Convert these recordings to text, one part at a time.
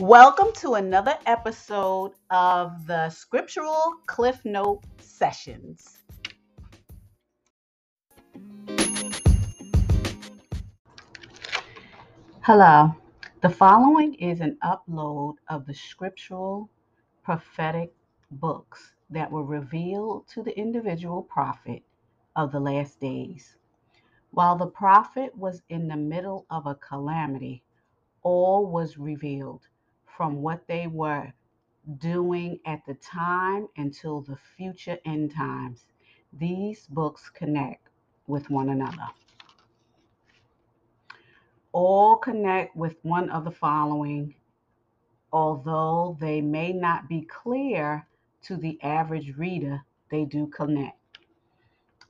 Welcome to another episode of the Scriptural Cliff Note Sessions. Hello. The following is an upload of the scriptural prophetic books that were revealed to the individual prophet of the last days. While the prophet was in the middle of a calamity, all was revealed from what they were doing at the time until the future end times. These books connect with one another all connect with one of the following, although they may not be clear to the average reader, they do connect.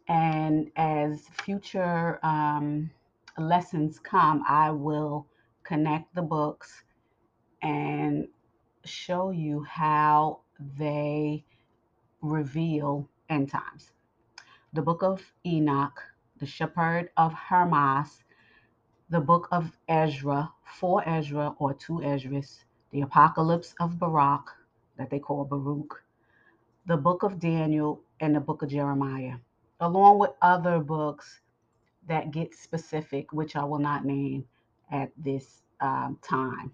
And as future um, lessons come, I will connect the books and show you how they reveal end times. The book of Enoch, the shepherd of Hermas, the book of Ezra, four Ezra or two Esdras, the Apocalypse of Baruch, that they call Baruch, the book of Daniel, and the book of Jeremiah, along with other books that get specific, which I will not name at this um, time.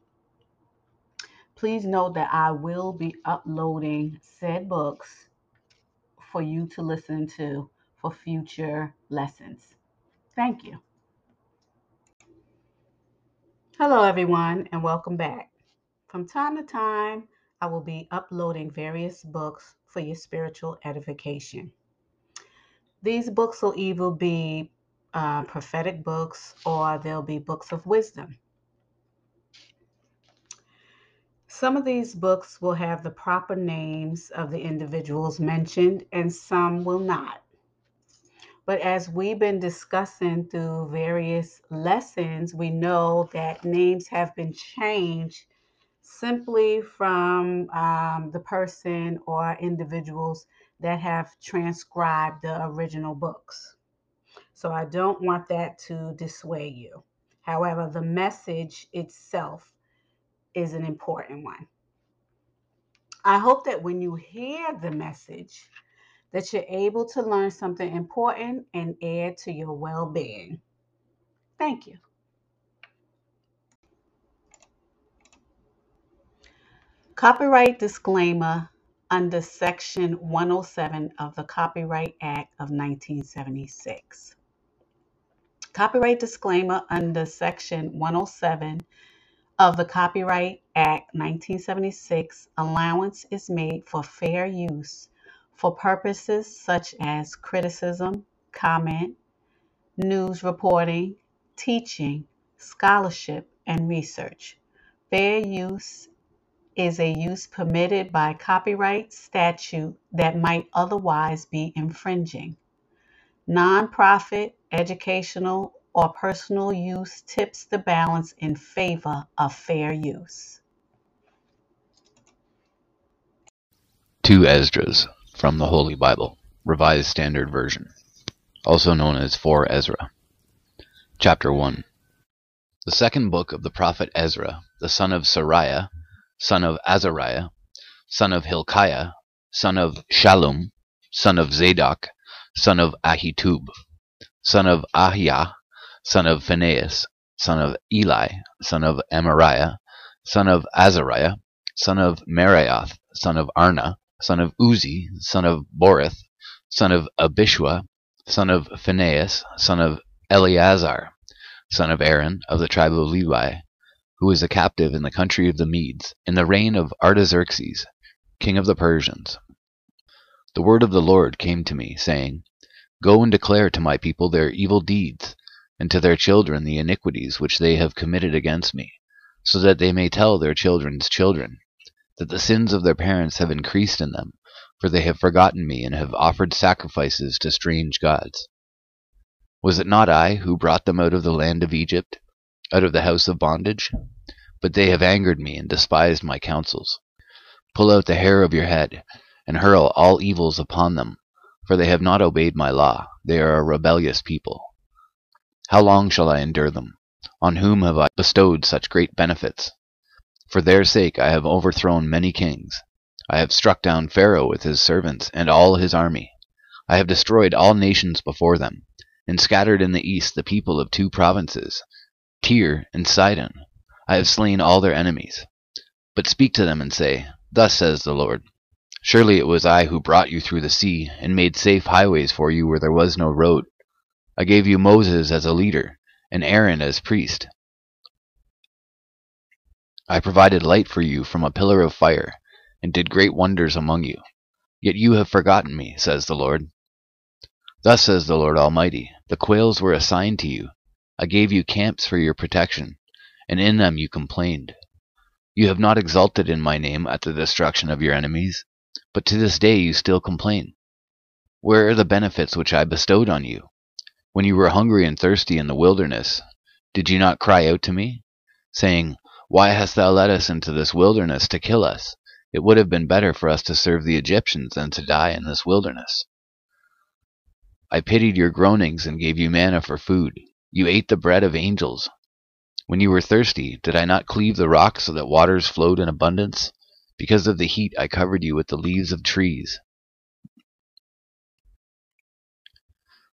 Please note that I will be uploading said books for you to listen to for future lessons. Thank you. Hello, everyone, and welcome back. From time to time, I will be uploading various books for your spiritual edification. These books will either be uh, prophetic books or they'll be books of wisdom. Some of these books will have the proper names of the individuals mentioned, and some will not. But as we've been discussing through various lessons, we know that names have been changed simply from um, the person or individuals that have transcribed the original books. So I don't want that to dissuade you. However, the message itself is an important one. I hope that when you hear the message, that you're able to learn something important and add to your well being. Thank you. Copyright disclaimer under Section 107 of the Copyright Act of 1976. Copyright disclaimer under Section 107 of the Copyright Act 1976 allowance is made for fair use for purposes such as criticism, comment, news reporting, teaching, scholarship, and research. Fair use is a use permitted by copyright statute that might otherwise be infringing. Nonprofit, educational, or personal use tips the balance in favor of fair use. Two Esdras from the Holy Bible, Revised Standard Version, also known as 4 Ezra. Chapter 1 The second book of the prophet Ezra, the son of Seraiah, son of Azariah, son of Hilkiah, son of Shallum, son of Zadok, son of Ahitub, son of Ahijah, son of Phinehas, son of Eli, son of Amariah, son of Azariah, son of Meraioth, son of Arna, son of Uzzi, son of Borith, son of Abishua, son of Phinehas, son of Eleazar, son of Aaron, of the tribe of Levi, who was a captive in the country of the Medes, in the reign of Artaxerxes, king of the Persians. The word of the Lord came to me, saying, Go and declare to my people their evil deeds, and to their children the iniquities which they have committed against me, so that they may tell their children's children, that the sins of their parents have increased in them, for they have forgotten me and have offered sacrifices to strange gods. Was it not I who brought them out of the land of Egypt, out of the house of bondage? But they have angered me and despised my counsels. Pull out the hair of your head, and hurl all evils upon them, for they have not obeyed my law. They are a rebellious people. How long shall I endure them? On whom have I bestowed such great benefits? For their sake I have overthrown many kings. I have struck down Pharaoh with his servants and all his army. I have destroyed all nations before them, and scattered in the east the people of two provinces, Tyre and Sidon. I have slain all their enemies. But speak to them and say, Thus says the Lord Surely it was I who brought you through the sea, and made safe highways for you where there was no road. I gave you Moses as a leader, and Aaron as priest. I provided light for you from a pillar of fire, and did great wonders among you. Yet you have forgotten me, says the Lord. Thus says the Lord Almighty The quails were assigned to you. I gave you camps for your protection, and in them you complained. You have not exulted in my name at the destruction of your enemies, but to this day you still complain. Where are the benefits which I bestowed on you? When you were hungry and thirsty in the wilderness, did you not cry out to me, saying, why hast thou led us into this wilderness to kill us? It would have been better for us to serve the Egyptians than to die in this wilderness. I pitied your groanings and gave you manna for food. You ate the bread of angels. When you were thirsty, did I not cleave the rock so that waters flowed in abundance? Because of the heat, I covered you with the leaves of trees.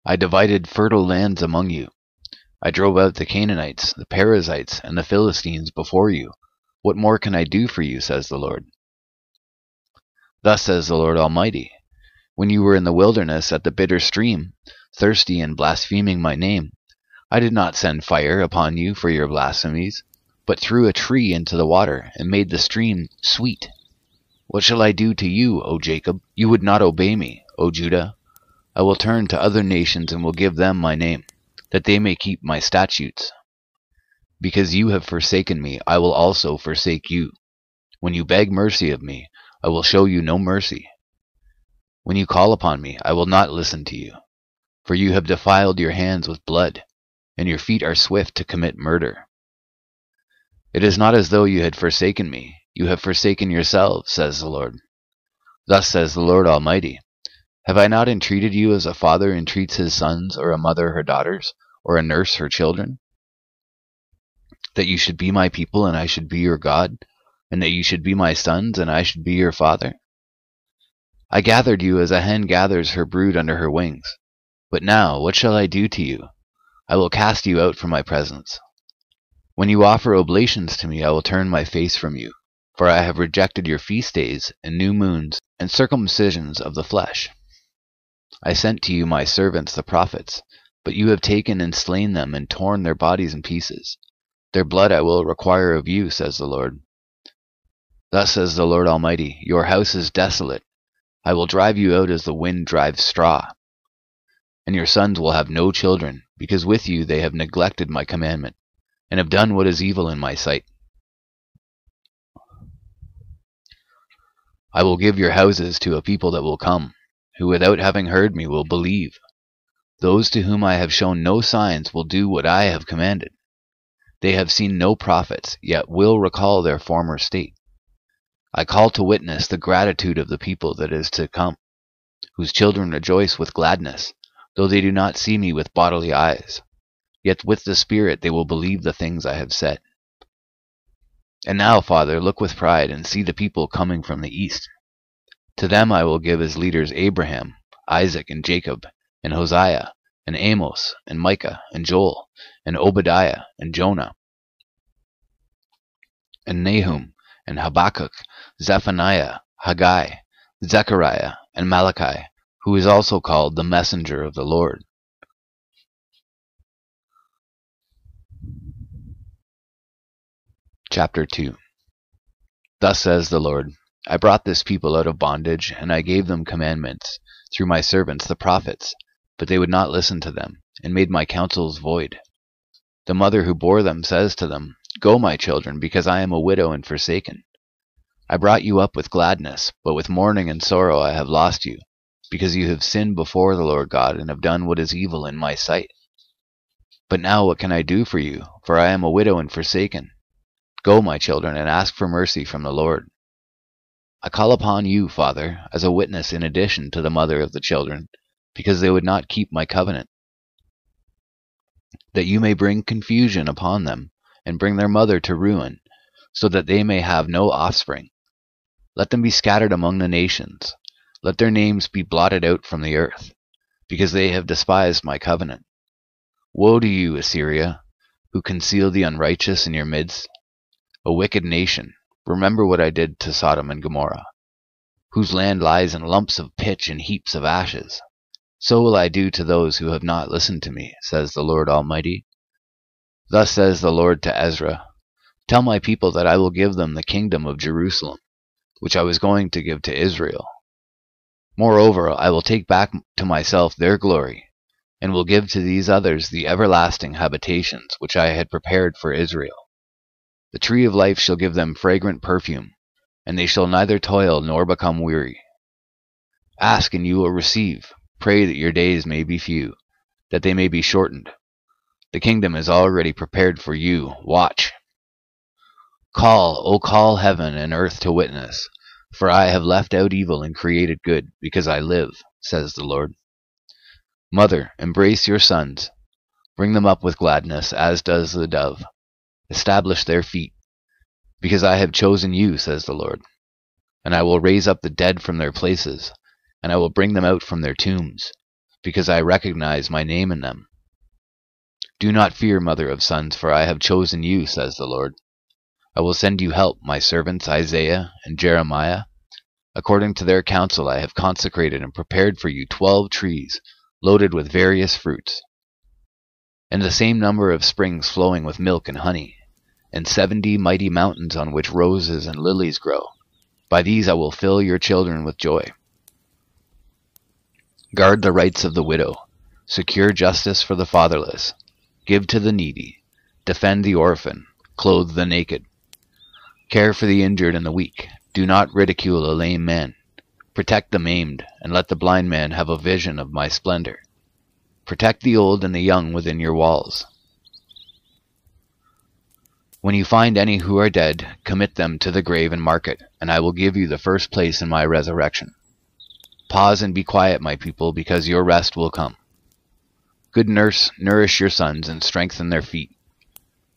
I divided fertile lands among you. I drove out the Canaanites, the Perizzites, and the Philistines before you. What more can I do for you, says the Lord? Thus says the Lord Almighty When you were in the wilderness at the bitter stream, thirsty and blaspheming my name, I did not send fire upon you for your blasphemies, but threw a tree into the water and made the stream sweet. What shall I do to you, O Jacob? You would not obey me, O Judah. I will turn to other nations and will give them my name that they may keep my statutes. Because you have forsaken me, I will also forsake you. When you beg mercy of me, I will show you no mercy. When you call upon me, I will not listen to you. For you have defiled your hands with blood, and your feet are swift to commit murder. It is not as though you had forsaken me, you have forsaken yourselves, says the Lord. Thus says the Lord Almighty have I not entreated you as a father entreats his sons, or a mother her daughters, or a nurse her children? That you should be my people, and I should be your God, and that you should be my sons, and I should be your father? I gathered you as a hen gathers her brood under her wings. But now, what shall I do to you? I will cast you out from my presence. When you offer oblations to me, I will turn my face from you, for I have rejected your feast days, and new moons, and circumcisions of the flesh. I sent to you my servants the prophets, but you have taken and slain them and torn their bodies in pieces. Their blood I will require of you, says the Lord. Thus says the Lord Almighty, Your house is desolate. I will drive you out as the wind drives straw. And your sons will have no children, because with you they have neglected my commandment, and have done what is evil in my sight. I will give your houses to a people that will come, who without having heard me will believe. Those to whom I have shown no signs will do what I have commanded. They have seen no prophets, yet will recall their former state. I call to witness the gratitude of the people that is to come, whose children rejoice with gladness, though they do not see me with bodily eyes. Yet with the Spirit they will believe the things I have said. And now, Father, look with pride and see the people coming from the east. To them I will give as leaders Abraham, Isaac, and Jacob, and Hosea, and Amos, and Micah, and Joel, and Obadiah, and Jonah, and Nahum, and Habakkuk, Zephaniah, Haggai, Zechariah, and Malachi, who is also called the messenger of the Lord. Chapter 2 Thus says the Lord I brought this people out of bondage, and I gave them commandments through my servants the prophets, but they would not listen to them, and made my counsels void. The mother who bore them says to them, Go, my children, because I am a widow and forsaken. I brought you up with gladness, but with mourning and sorrow I have lost you, because you have sinned before the Lord God, and have done what is evil in my sight. But now what can I do for you? For I am a widow and forsaken. Go, my children, and ask for mercy from the Lord. I call upon you, Father, as a witness in addition to the mother of the children, because they would not keep my covenant, that you may bring confusion upon them, and bring their mother to ruin, so that they may have no offspring. Let them be scattered among the nations. Let their names be blotted out from the earth, because they have despised my covenant. Woe to you, Assyria, who conceal the unrighteous in your midst. A wicked nation, remember what I did to Sodom and Gomorrah, whose land lies in lumps of pitch and heaps of ashes. So will I do to those who have not listened to me, says the Lord Almighty. Thus says the Lord to Ezra Tell my people that I will give them the kingdom of Jerusalem, which I was going to give to Israel. Moreover, I will take back to myself their glory, and will give to these others the everlasting habitations which I had prepared for Israel. The tree of life shall give them fragrant perfume, and they shall neither toil nor become weary. Ask and you will receive. Pray that your days may be few, that they may be shortened. The kingdom is already prepared for you. Watch. Call, O call heaven and earth to witness, for I have left out evil and created good, because I live, says the Lord. Mother, embrace your sons. Bring them up with gladness, as does the dove. Establish their feet, because I have chosen you, says the Lord. And I will raise up the dead from their places, and I will bring them out from their tombs, because I recognize my name in them. Do not fear, mother of sons, for I have chosen you, says the Lord. I will send you help, my servants Isaiah and Jeremiah. According to their counsel, I have consecrated and prepared for you twelve trees, loaded with various fruits, and the same number of springs flowing with milk and honey, and seventy mighty mountains on which roses and lilies grow. By these I will fill your children with joy. Guard the rights of the widow, secure justice for the fatherless, give to the needy, defend the orphan, clothe the naked. Care for the injured and the weak, do not ridicule a lame man. Protect the maimed, and let the blind man have a vision of my splendor. Protect the old and the young within your walls. When you find any who are dead, commit them to the grave and mark it, and I will give you the first place in my resurrection. Pause and be quiet, my people, because your rest will come. Good nurse, nourish your sons and strengthen their feet.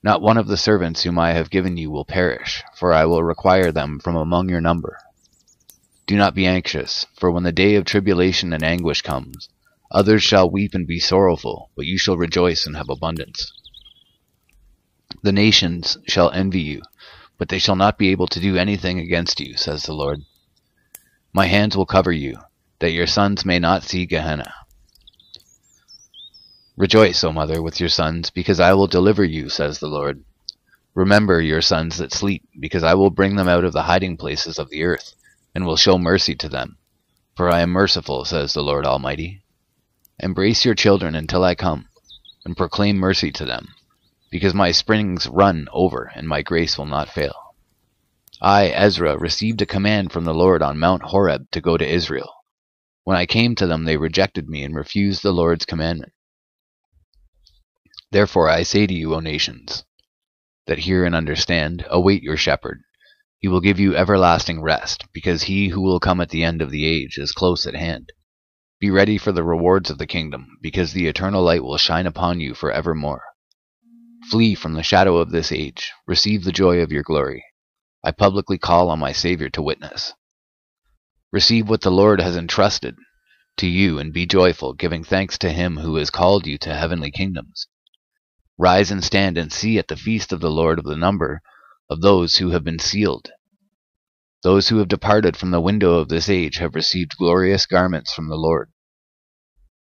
Not one of the servants whom I have given you will perish, for I will require them from among your number. Do not be anxious, for when the day of tribulation and anguish comes, others shall weep and be sorrowful, but you shall rejoice and have abundance. The nations shall envy you, but they shall not be able to do anything against you, says the Lord. My hands will cover you, that your sons may not see Gehenna. Rejoice, O mother, with your sons, because I will deliver you, says the Lord. Remember your sons that sleep, because I will bring them out of the hiding places of the earth, and will show mercy to them. For I am merciful, says the Lord Almighty. Embrace your children until I come, and proclaim mercy to them, because my springs run over, and my grace will not fail. I, Ezra, received a command from the Lord on Mount Horeb to go to Israel. When I came to them, they rejected me and refused the Lord's commandment. Therefore I say to you, O nations, that hear and understand, await your shepherd. He will give you everlasting rest, because he who will come at the end of the age is close at hand. Be ready for the rewards of the kingdom, because the eternal light will shine upon you for evermore. Flee from the shadow of this age, receive the joy of your glory. I publicly call on my Savior to witness. Receive what the Lord has entrusted to you and be joyful, giving thanks to him who has called you to heavenly kingdoms. Rise and stand and see at the feast of the Lord of the number of those who have been sealed. Those who have departed from the window of this age have received glorious garments from the Lord.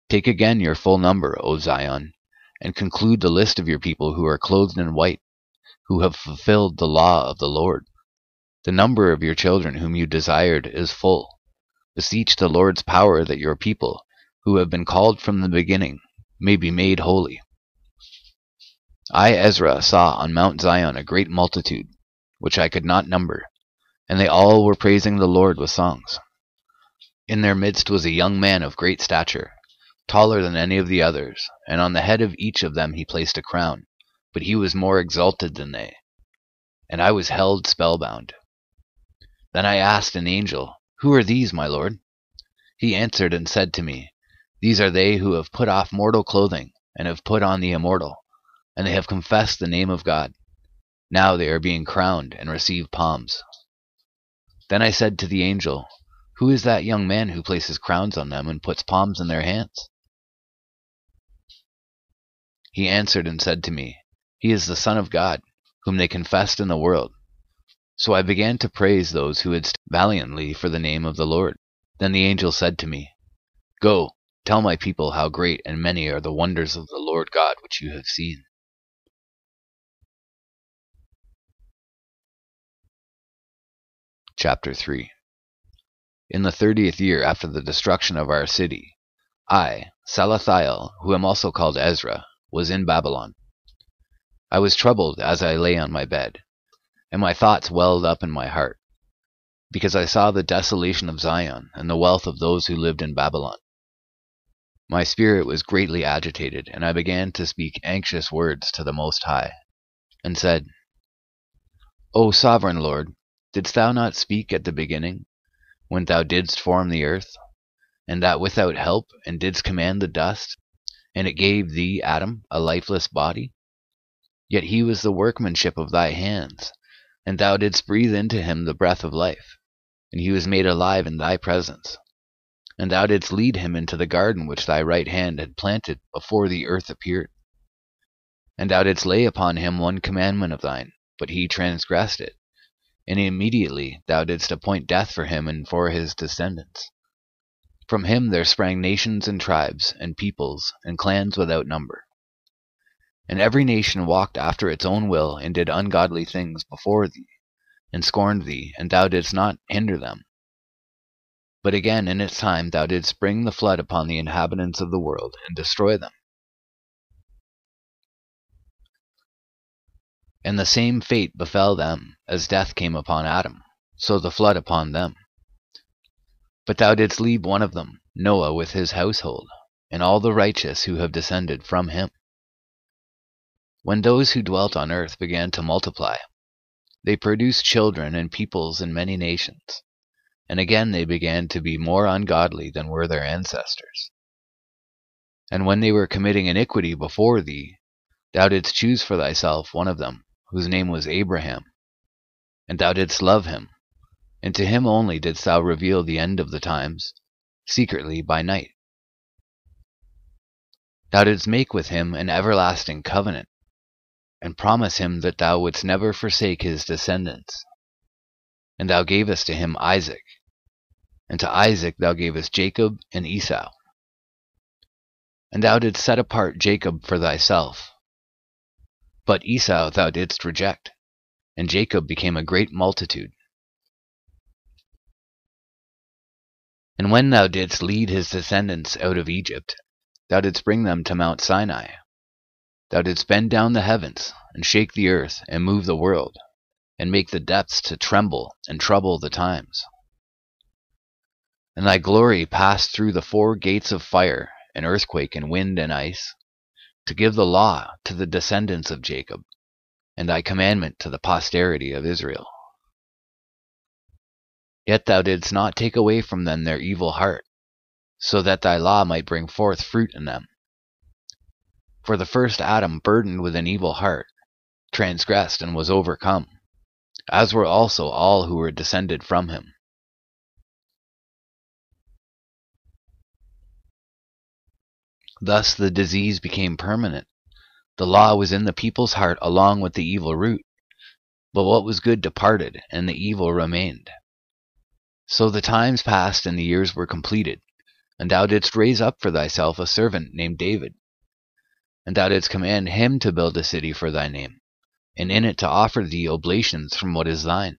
Take again your full number, O Zion, and conclude the list of your people who are clothed in white, who have fulfilled the law of the Lord. The number of your children whom you desired is full. Beseech the Lord's power that your people, who have been called from the beginning, may be made holy. I, Ezra, saw on Mount Zion a great multitude, which I could not number, and they all were praising the Lord with songs. In their midst was a young man of great stature, taller than any of the others, and on the head of each of them he placed a crown, but he was more exalted than they. And I was held spellbound. Then I asked an angel, who are these, my lord? He answered and said to me, These are they who have put off mortal clothing, and have put on the immortal, and they have confessed the name of God. Now they are being crowned and receive palms. Then I said to the angel, Who is that young man who places crowns on them and puts palms in their hands? He answered and said to me, He is the Son of God, whom they confessed in the world. So I began to praise those who had stood valiantly for the name of the Lord. Then the angel said to me, Go, tell my people how great and many are the wonders of the Lord God which you have seen. Chapter 3 In the thirtieth year after the destruction of our city, I, Salathiel, who am also called Ezra, was in Babylon. I was troubled as I lay on my bed, and my thoughts welled up in my heart, because I saw the desolation of Zion and the wealth of those who lived in Babylon. My spirit was greatly agitated, and I began to speak anxious words to the Most High, and said, O sovereign Lord, Didst thou not speak at the beginning, when thou didst form the earth, and that without help, and didst command the dust, and it gave thee, Adam, a lifeless body? Yet he was the workmanship of thy hands, and thou didst breathe into him the breath of life, and he was made alive in thy presence. And thou didst lead him into the garden which thy right hand had planted before the earth appeared. And thou didst lay upon him one commandment of thine, but he transgressed it and immediately thou didst appoint death for him and for his descendants. From him there sprang nations and tribes, and peoples, and clans without number. And every nation walked after its own will, and did ungodly things before thee, and scorned thee, and thou didst not hinder them. But again in its time thou didst bring the flood upon the inhabitants of the world, and destroy them. And the same fate befell them, as death came upon Adam, so the flood upon them. But thou didst leave one of them, Noah with his household, and all the righteous who have descended from him. When those who dwelt on earth began to multiply, they produced children and peoples in many nations, and again they began to be more ungodly than were their ancestors. And when they were committing iniquity before thee, thou didst choose for thyself one of them, whose name was Abraham. And thou didst love him, and to him only didst thou reveal the end of the times, secretly by night. Thou didst make with him an everlasting covenant, and promise him that thou wouldst never forsake his descendants. And thou gavest to him Isaac, and to Isaac thou gavest Jacob and Esau. And thou didst set apart Jacob for thyself, but Esau thou didst reject, and Jacob became a great multitude. And when thou didst lead his descendants out of Egypt, thou didst bring them to Mount Sinai. Thou didst bend down the heavens, and shake the earth, and move the world, and make the depths to tremble, and trouble the times. And thy glory passed through the four gates of fire, and earthquake, and wind, and ice, to give the law to the descendants of Jacob, and thy commandment to the posterity of Israel. Yet thou didst not take away from them their evil heart, so that thy law might bring forth fruit in them. For the first Adam, burdened with an evil heart, transgressed and was overcome, as were also all who were descended from him. Thus the disease became permanent. The law was in the people's heart along with the evil root. But what was good departed, and the evil remained. So the times passed and the years were completed, and thou didst raise up for thyself a servant named David. And thou didst command him to build a city for thy name, and in it to offer thee oblations from what is thine.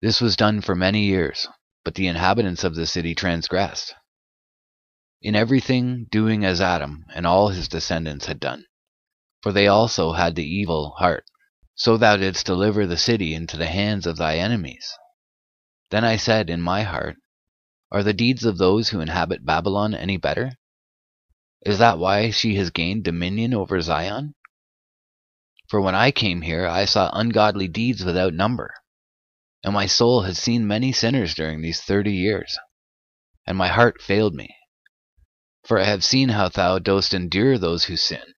This was done for many years, but the inhabitants of the city transgressed in everything doing as Adam and all his descendants had done. For they also had the evil heart. So thou didst deliver the city into the hands of thy enemies. Then I said in my heart, Are the deeds of those who inhabit Babylon any better? Is that why she has gained dominion over Zion? For when I came here, I saw ungodly deeds without number, and my soul has seen many sinners during these thirty years, and my heart failed me. For I have seen how thou dost endure those who sin,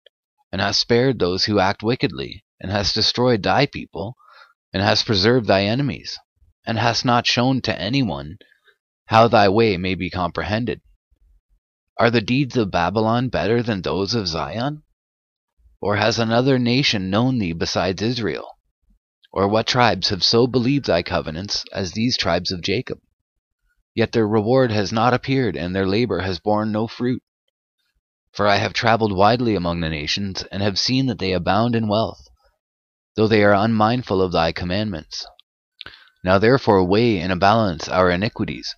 and hast spared those who act wickedly, and hast destroyed thy people, and hast preserved thy enemies, and hast not shown to any one how thy way may be comprehended. Are the deeds of Babylon better than those of Zion? Or has another nation known thee besides Israel? Or what tribes have so believed thy covenants as these tribes of Jacob? Yet their reward has not appeared, and their labor has borne no fruit. For I have travelled widely among the nations, and have seen that they abound in wealth, though they are unmindful of thy commandments. Now therefore weigh in a balance our iniquities,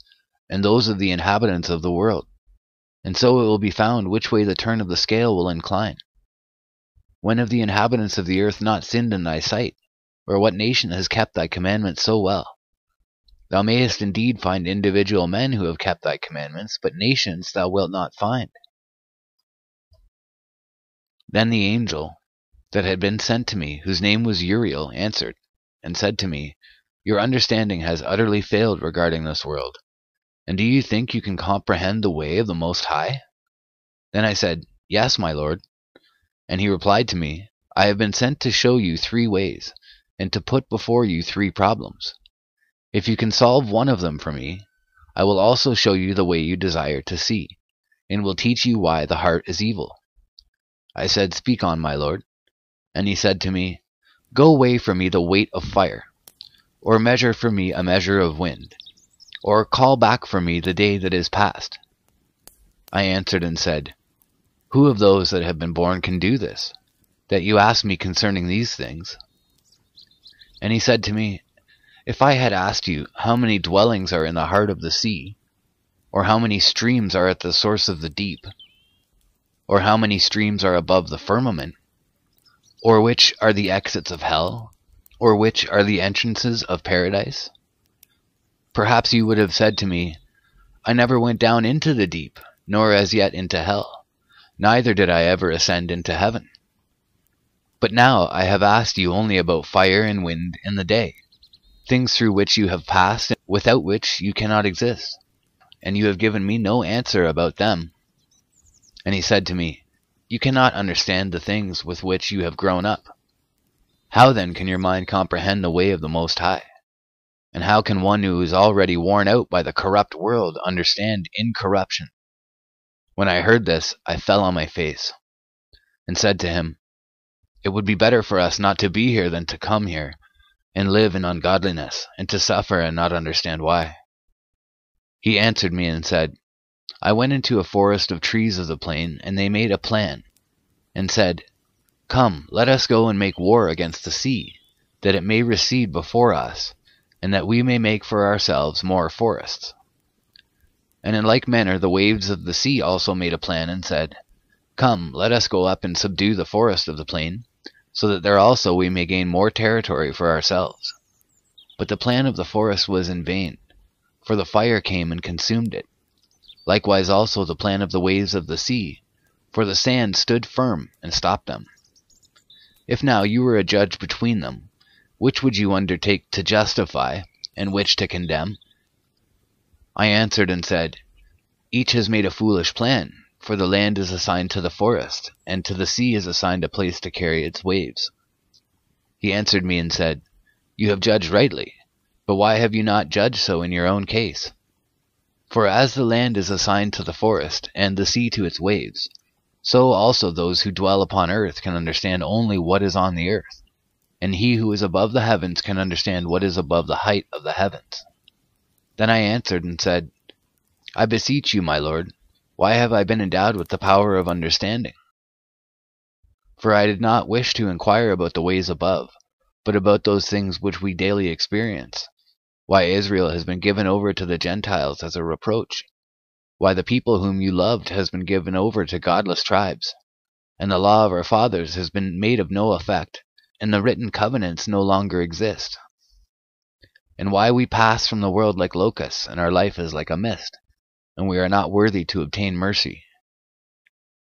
and those of the inhabitants of the world and so it will be found which way the turn of the scale will incline. When have the inhabitants of the earth not sinned in thy sight? Or what nation has kept thy commandments so well? Thou mayest indeed find individual men who have kept thy commandments, but nations thou wilt not find. Then the angel that had been sent to me, whose name was Uriel, answered, and said to me, Your understanding has utterly failed regarding this world. And do you think you can comprehend the way of the Most High? Then I said, Yes, my lord. And he replied to me, I have been sent to show you three ways, and to put before you three problems. If you can solve one of them for me, I will also show you the way you desire to see, and will teach you why the heart is evil. I said, Speak on, my lord. And he said to me, Go away from me the weight of fire, or measure for me a measure of wind, or call back for me the day that is past. I answered and said, Who of those that have been born can do this, that you ask me concerning these things? And he said to me, If I had asked you how many dwellings are in the heart of the sea, or how many streams are at the source of the deep, or how many streams are above the firmament, or which are the exits of hell, or which are the entrances of paradise, Perhaps you would have said to me, I never went down into the deep, nor as yet into hell, neither did I ever ascend into heaven. But now I have asked you only about fire and wind in the day, things through which you have passed, and without which you cannot exist, and you have given me no answer about them. And he said to me, You cannot understand the things with which you have grown up. How then can your mind comprehend the way of the Most High? And how can one who is already worn out by the corrupt world understand incorruption? When I heard this, I fell on my face, and said to him, It would be better for us not to be here than to come here, and live in ungodliness, and to suffer and not understand why. He answered me and said, I went into a forest of trees of the plain, and they made a plan, and said, Come, let us go and make war against the sea, that it may recede before us, and that we may make for ourselves more forests. And in like manner the waves of the sea also made a plan and said, Come, let us go up and subdue the forest of the plain, so that there also we may gain more territory for ourselves. But the plan of the forest was in vain, for the fire came and consumed it. Likewise also the plan of the waves of the sea, for the sand stood firm and stopped them. If now you were a judge between them, which would you undertake to justify, and which to condemn? I answered and said, Each has made a foolish plan, for the land is assigned to the forest, and to the sea is assigned a place to carry its waves. He answered me and said, You have judged rightly, but why have you not judged so in your own case? For as the land is assigned to the forest, and the sea to its waves, so also those who dwell upon earth can understand only what is on the earth and he who is above the heavens can understand what is above the height of the heavens. Then I answered and said, I beseech you, my lord, why have I been endowed with the power of understanding? For I did not wish to inquire about the ways above, but about those things which we daily experience, why Israel has been given over to the Gentiles as a reproach, why the people whom you loved has been given over to godless tribes, and the law of our fathers has been made of no effect, and the written covenants no longer exist. And why we pass from the world like locusts, and our life is like a mist, and we are not worthy to obtain mercy.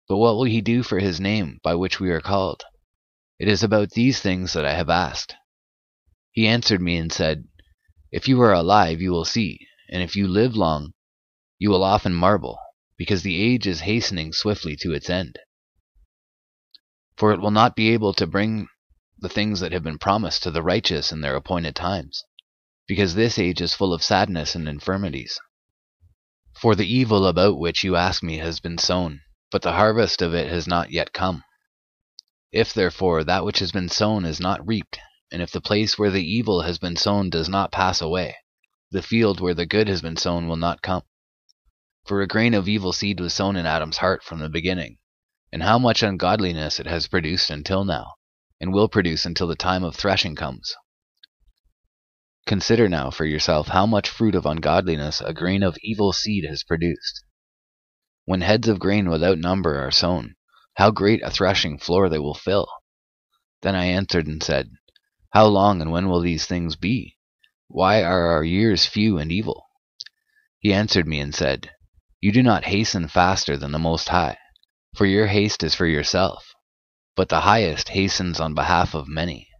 But what will he do for his name by which we are called? It is about these things that I have asked. He answered me and said, If you are alive, you will see, and if you live long, you will often marvel, because the age is hastening swiftly to its end. For it will not be able to bring the things that have been promised to the righteous in their appointed times, because this age is full of sadness and infirmities. For the evil about which you ask me has been sown, but the harvest of it has not yet come. If therefore that which has been sown is not reaped, and if the place where the evil has been sown does not pass away, the field where the good has been sown will not come. For a grain of evil seed was sown in Adam's heart from the beginning, and how much ungodliness it has produced until now, and will produce until the time of threshing comes. Consider now for yourself how much fruit of ungodliness a grain of evil seed has produced. When heads of grain without number are sown, how great a threshing floor they will fill! Then I answered and said, How long and when will these things be? Why are our years few and evil? He answered me and said, You do not hasten faster than the Most High, for your haste is for yourself, but the Highest hastens on behalf of many.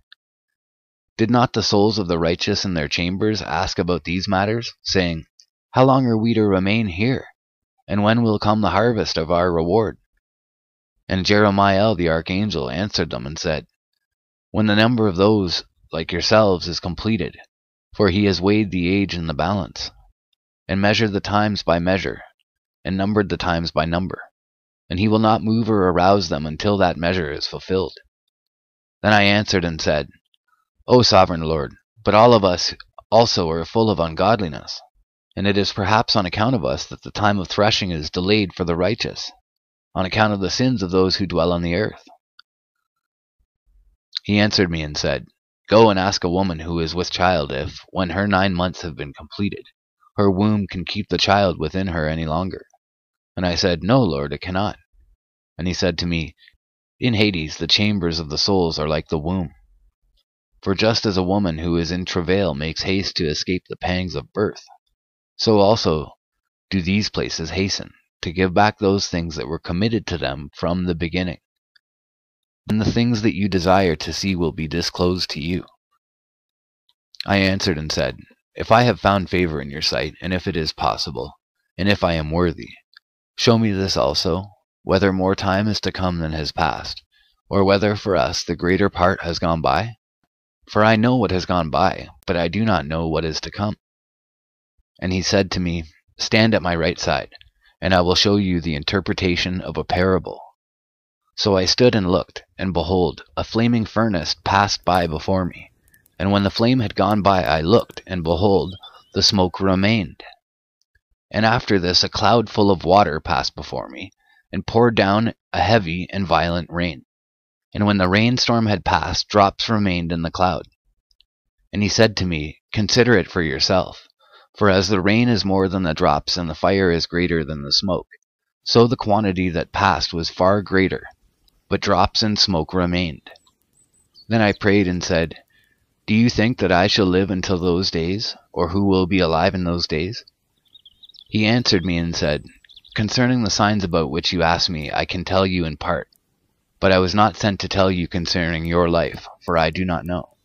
Did not the souls of the righteous in their chambers ask about these matters, saying, How long are we to remain here? And when will come the harvest of our reward? And Jeremiel the archangel answered them and said, When the number of those like yourselves is completed, for he has weighed the age in the balance, and measured the times by measure, and numbered the times by number, and he will not move or arouse them until that measure is fulfilled. Then I answered and said, O sovereign Lord, but all of us also are full of ungodliness, and it is perhaps on account of us that the time of threshing is delayed for the righteous, on account of the sins of those who dwell on the earth. He answered me and said, Go and ask a woman who is with child if, when her nine months have been completed, her womb can keep the child within her any longer. And I said, No, Lord, it cannot. And he said to me, In Hades the chambers of the souls are like the womb for just as a woman who is in travail makes haste to escape the pangs of birth, so also do these places hasten to give back those things that were committed to them from the beginning. And the things that you desire to see will be disclosed to you. I answered and said, If I have found favor in your sight, and if it is possible, and if I am worthy, show me this also, whether more time is to come than has passed, or whether for us the greater part has gone by? For I know what has gone by, but I do not know what is to come. And he said to me, Stand at my right side, and I will show you the interpretation of a parable. So I stood and looked, and behold, a flaming furnace passed by before me. And when the flame had gone by, I looked, and behold, the smoke remained. And after this a cloud full of water passed before me, and poured down a heavy and violent rain and when the rainstorm had passed, drops remained in the cloud. And he said to me, Consider it for yourself. For as the rain is more than the drops, and the fire is greater than the smoke, so the quantity that passed was far greater, but drops and smoke remained. Then I prayed and said, Do you think that I shall live until those days, or who will be alive in those days? He answered me and said, Concerning the signs about which you ask me, I can tell you in part but I was not sent to tell you concerning your life, for I do not know.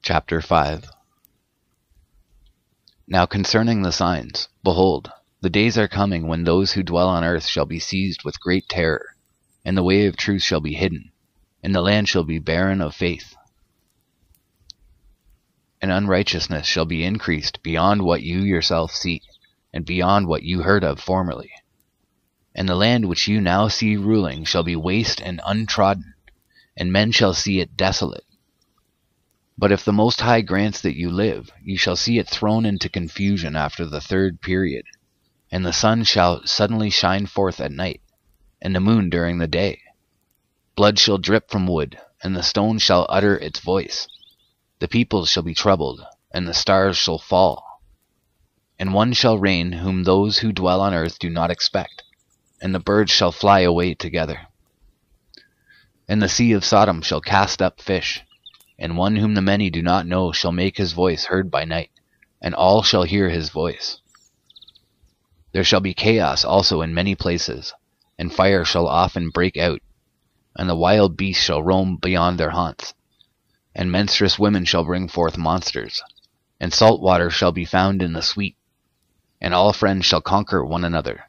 Chapter 5 Now concerning the signs, behold, the days are coming when those who dwell on earth shall be seized with great terror, and the way of truth shall be hidden, and the land shall be barren of faith and unrighteousness shall be increased beyond what you yourself see, and beyond what you heard of formerly. And the land which you now see ruling shall be waste and untrodden, and men shall see it desolate. But if the Most High grants that you live, you shall see it thrown into confusion after the third period, and the sun shall suddenly shine forth at night, and the moon during the day. Blood shall drip from wood, and the stone shall utter its voice the peoples shall be troubled, and the stars shall fall. And one shall reign whom those who dwell on earth do not expect, and the birds shall fly away together. And the sea of Sodom shall cast up fish, and one whom the many do not know shall make his voice heard by night, and all shall hear his voice. There shall be chaos also in many places, and fire shall often break out, and the wild beasts shall roam beyond their haunts and menstruous women shall bring forth monsters, and salt water shall be found in the sweet, and all friends shall conquer one another.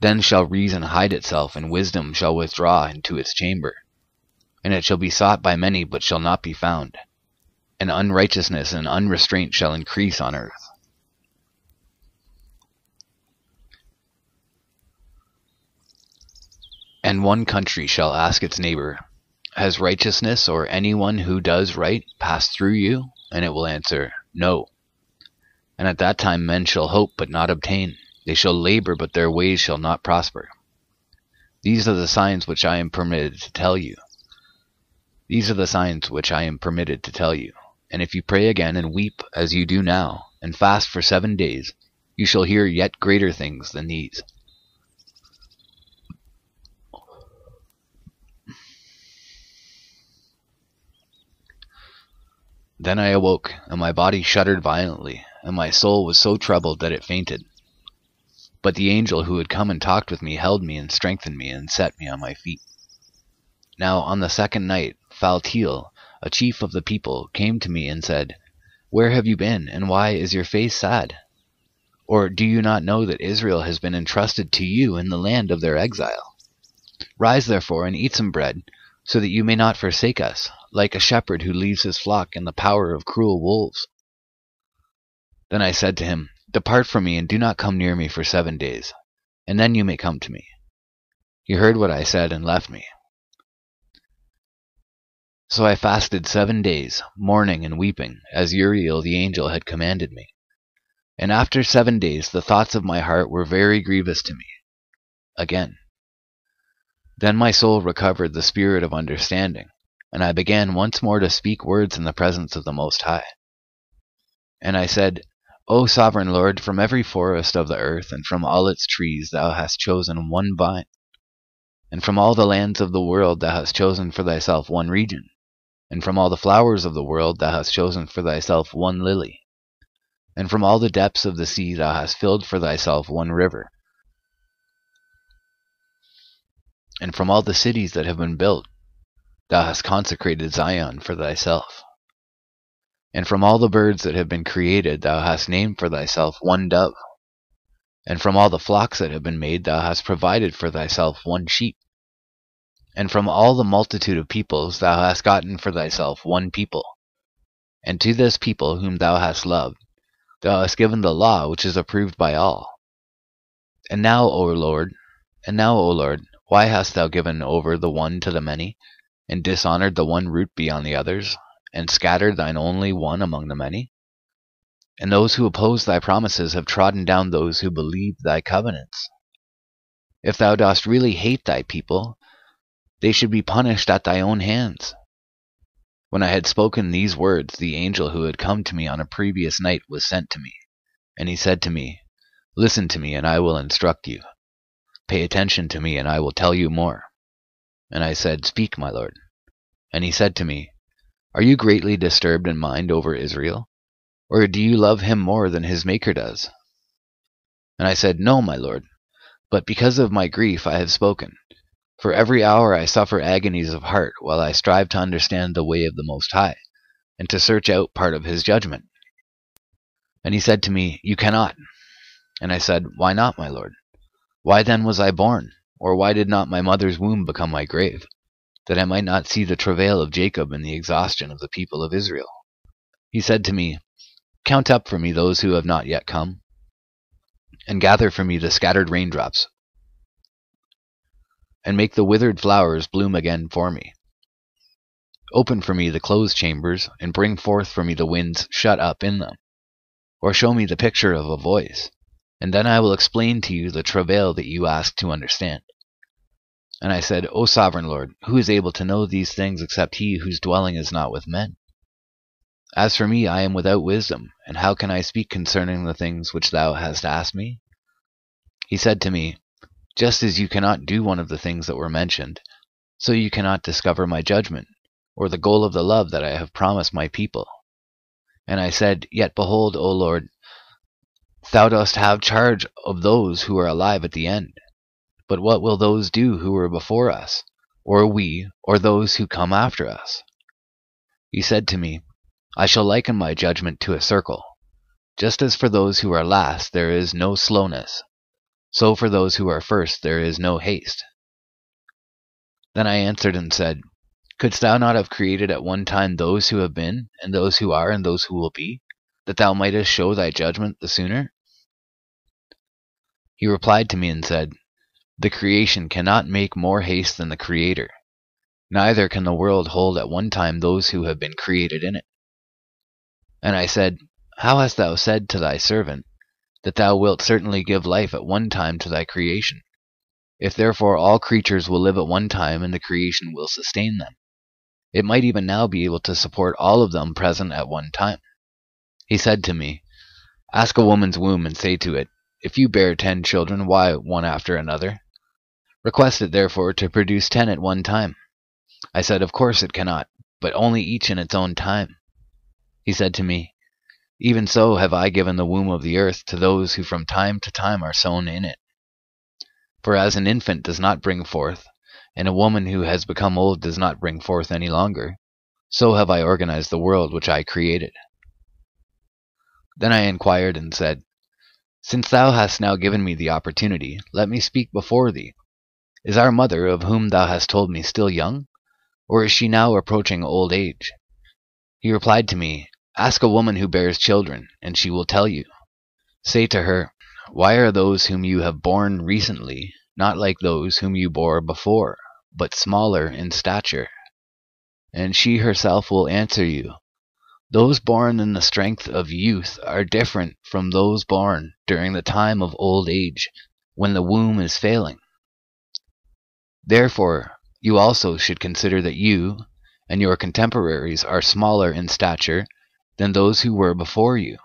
Then shall reason hide itself, and wisdom shall withdraw into its chamber. And it shall be sought by many, but shall not be found. And unrighteousness and unrestraint shall increase on earth. And one country shall ask its neighbor, Has righteousness or anyone who does right passed through you? And it will answer, No. And at that time men shall hope but not obtain. They shall labor, but their ways shall not prosper. These are the signs which I am permitted to tell you. These are the signs which I am permitted to tell you. And if you pray again and weep as you do now, and fast for seven days, you shall hear yet greater things than these. Then I awoke, and my body shuddered violently, and my soul was so troubled that it fainted. But the angel who had come and talked with me held me and strengthened me and set me on my feet. Now on the second night, Phaltiel, a chief of the people, came to me and said, Where have you been, and why is your face sad? Or do you not know that Israel has been entrusted to you in the land of their exile? Rise therefore and eat some bread, so that you may not forsake us, like a shepherd who leaves his flock in the power of cruel wolves. Then I said to him, Depart from me, and do not come near me for seven days, and then you may come to me. He heard what I said and left me. So I fasted seven days, mourning and weeping, as Uriel the angel had commanded me. And after seven days the thoughts of my heart were very grievous to me. Again. Then my soul recovered the spirit of understanding, and I began once more to speak words in the presence of the Most High. And I said, O sovereign Lord, from every forest of the earth and from all its trees thou hast chosen one vine, and from all the lands of the world thou hast chosen for thyself one region, and from all the flowers of the world thou hast chosen for thyself one lily, and from all the depths of the sea thou hast filled for thyself one river, and from all the cities that have been built thou hast consecrated Zion for thyself. And from all the birds that have been created thou hast named for thyself one dove. And from all the flocks that have been made thou hast provided for thyself one sheep. And from all the multitude of peoples thou hast gotten for thyself one people. And to this people whom thou hast loved, thou hast given the law which is approved by all. And now, O Lord, and now, O Lord, why hast thou given over the one to the many, and dishonored the one root beyond the others? and scattered thine only one among the many? And those who oppose thy promises have trodden down those who believe thy covenants. If thou dost really hate thy people, they should be punished at thy own hands. When I had spoken these words, the angel who had come to me on a previous night was sent to me. And he said to me, Listen to me, and I will instruct you. Pay attention to me, and I will tell you more. And I said, Speak, my lord. And he said to me, are you greatly disturbed in mind over Israel? Or do you love him more than his Maker does? And I said, No, my lord, but because of my grief I have spoken. For every hour I suffer agonies of heart while I strive to understand the way of the Most High, and to search out part of his judgment. And he said to me, You cannot. And I said, Why not, my lord? Why then was I born? Or why did not my mother's womb become my grave? that I might not see the travail of Jacob and the exhaustion of the people of Israel. He said to me, Count up for me those who have not yet come, and gather for me the scattered raindrops, and make the withered flowers bloom again for me. Open for me the closed chambers, and bring forth for me the winds shut up in them. Or show me the picture of a voice, and then I will explain to you the travail that you ask to understand. And I said, O sovereign Lord, who is able to know these things except he whose dwelling is not with men? As for me, I am without wisdom, and how can I speak concerning the things which thou hast asked me? He said to me, Just as you cannot do one of the things that were mentioned, so you cannot discover my judgment, or the goal of the love that I have promised my people. And I said, Yet behold, O Lord, thou dost have charge of those who are alive at the end. But what will those do who were before us, or we, or those who come after us? He said to me, I shall liken my judgment to a circle. Just as for those who are last there is no slowness, so for those who are first there is no haste. Then I answered and said, Couldst thou not have created at one time those who have been, and those who are, and those who will be, that thou mightest show thy judgment the sooner? He replied to me and said, The creation cannot make more haste than the Creator, neither can the world hold at one time those who have been created in it. And I said, How hast thou said to thy servant, that thou wilt certainly give life at one time to thy creation? If therefore all creatures will live at one time, and the creation will sustain them, it might even now be able to support all of them present at one time. He said to me, Ask a woman's womb and say to it, If you bear ten children, why one after another? Request it therefore to produce ten at one time. I said, Of course it cannot, but only each in its own time. He said to me, Even so have I given the womb of the earth to those who from time to time are sown in it. For as an infant does not bring forth, and a woman who has become old does not bring forth any longer, so have I organized the world which I created. Then I inquired and said, Since thou hast now given me the opportunity, let me speak before thee. Is our mother, of whom thou hast told me, still young? Or is she now approaching old age? He replied to me, Ask a woman who bears children, and she will tell you. Say to her, why are those whom you have borne recently not like those whom you bore before, but smaller in stature? And she herself will answer you, Those born in the strength of youth are different from those born during the time of old age, when the womb is failing. Therefore, you also should consider that you and your contemporaries are smaller in stature than those who were before you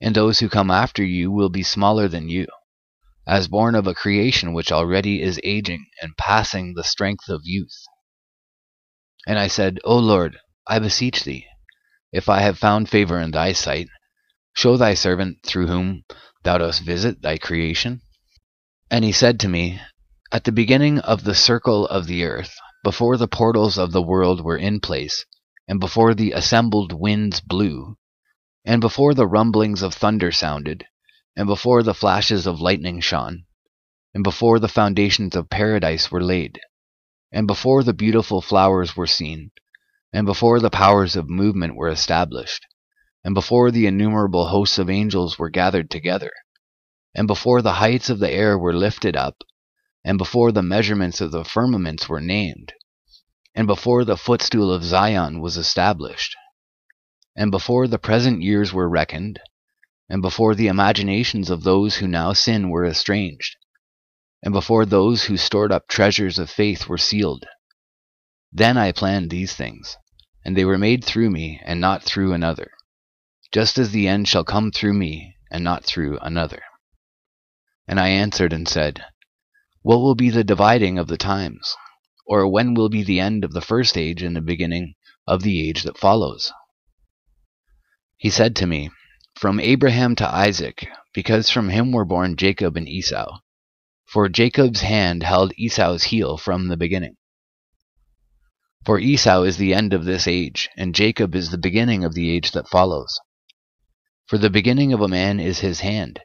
and those who come after you will be smaller than you, as born of a creation which already is aging and passing the strength of youth. And I said, O Lord, I beseech thee, if I have found favor in thy sight, show thy servant through whom thou dost visit thy creation. And he said to me, At the beginning of the circle of the earth, before the portals of the world were in place, and before the assembled winds blew, and before the rumblings of thunder sounded, and before the flashes of lightning shone, and before the foundations of paradise were laid, and before the beautiful flowers were seen, and before the powers of movement were established, and before the innumerable hosts of angels were gathered together, and before the heights of the air were lifted up, and before the measurements of the firmaments were named, and before the footstool of Zion was established, and before the present years were reckoned, and before the imaginations of those who now sin were estranged, and before those who stored up treasures of faith were sealed. Then I planned these things, and they were made through me and not through another, just as the end shall come through me and not through another. And I answered and said, What will be the dividing of the times? Or when will be the end of the first age and the beginning of the age that follows? He said to me, From Abraham to Isaac, because from him were born Jacob and Esau. For Jacob's hand held Esau's heel from the beginning. For Esau is the end of this age, and Jacob is the beginning of the age that follows. For the beginning of a man is his hand,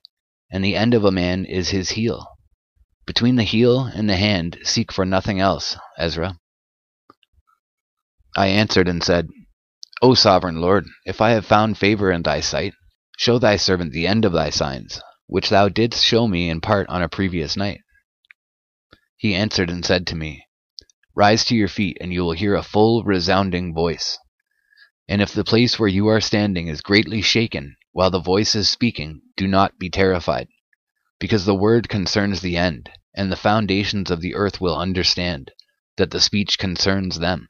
and the end of a man is his heel. Between the heel and the hand seek for nothing else, Ezra. I answered and said, O sovereign Lord, if I have found favor in thy sight, show thy servant the end of thy signs, which thou didst show me in part on a previous night. He answered and said to me, Rise to your feet, and you will hear a full, resounding voice. And if the place where you are standing is greatly shaken while the voice is speaking, do not be terrified, because the word concerns the end, and the foundations of the earth will understand that the speech concerns them.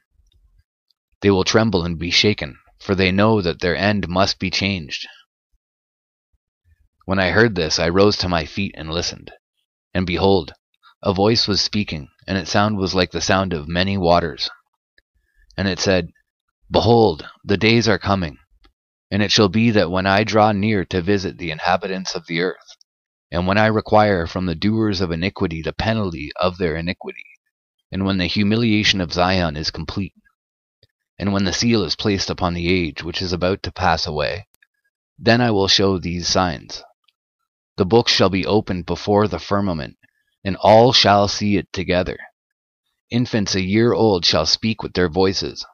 They will tremble and be shaken, for they know that their end must be changed. When I heard this, I rose to my feet and listened. And behold, a voice was speaking, and its sound was like the sound of many waters. And it said, Behold, the days are coming, and it shall be that when I draw near to visit the inhabitants of the earth, and when I require from the doers of iniquity the penalty of their iniquity, and when the humiliation of Zion is complete, and when the seal is placed upon the age which is about to pass away, then I will show these signs. the book shall be opened before the firmament, and all shall see it together. Infants a year old shall speak with their voices,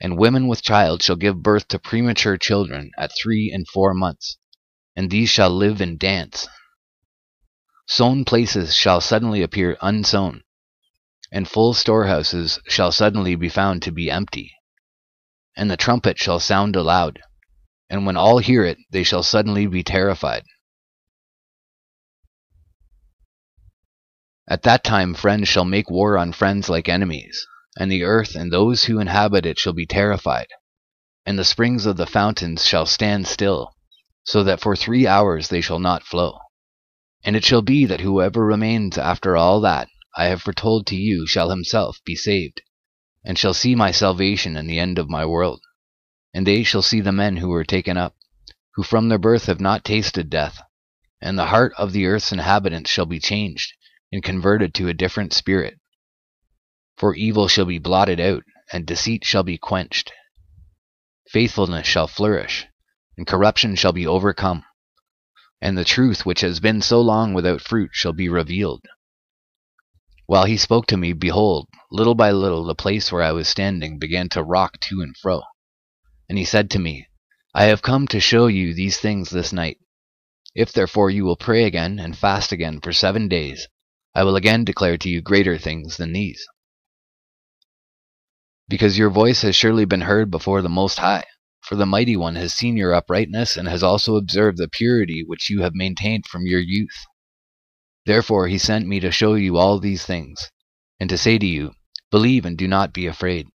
and women with child shall give birth to premature children at three and four months, and these shall live and dance. Sown places shall suddenly appear unsown, and full storehouses shall suddenly be found to be empty. And the trumpet shall sound aloud, and when all hear it, they shall suddenly be terrified. At that time friends shall make war on friends like enemies, and the earth and those who inhabit it shall be terrified, and the springs of the fountains shall stand still, so that for three hours they shall not flow. And it shall be that whoever remains after all that I have foretold to you shall himself be saved, and shall see my salvation and the end of my world. And they shall see the men who were taken up, who from their birth have not tasted death, and the heart of the earth's inhabitants shall be changed, and converted to a different spirit. For evil shall be blotted out, and deceit shall be quenched. Faithfulness shall flourish, and corruption shall be overcome, and the truth which has been so long without fruit shall be revealed. While he spoke to me, behold, little by little the place where I was standing began to rock to and fro. And he said to me, I have come to show you these things this night. If therefore you will pray again and fast again for seven days, I will again declare to you greater things than these. Because your voice has surely been heard before the Most High, for the Mighty One has seen your uprightness and has also observed the purity which you have maintained from your youth. Therefore he sent me to show you all these things, and to say to you, Believe and do not be afraid.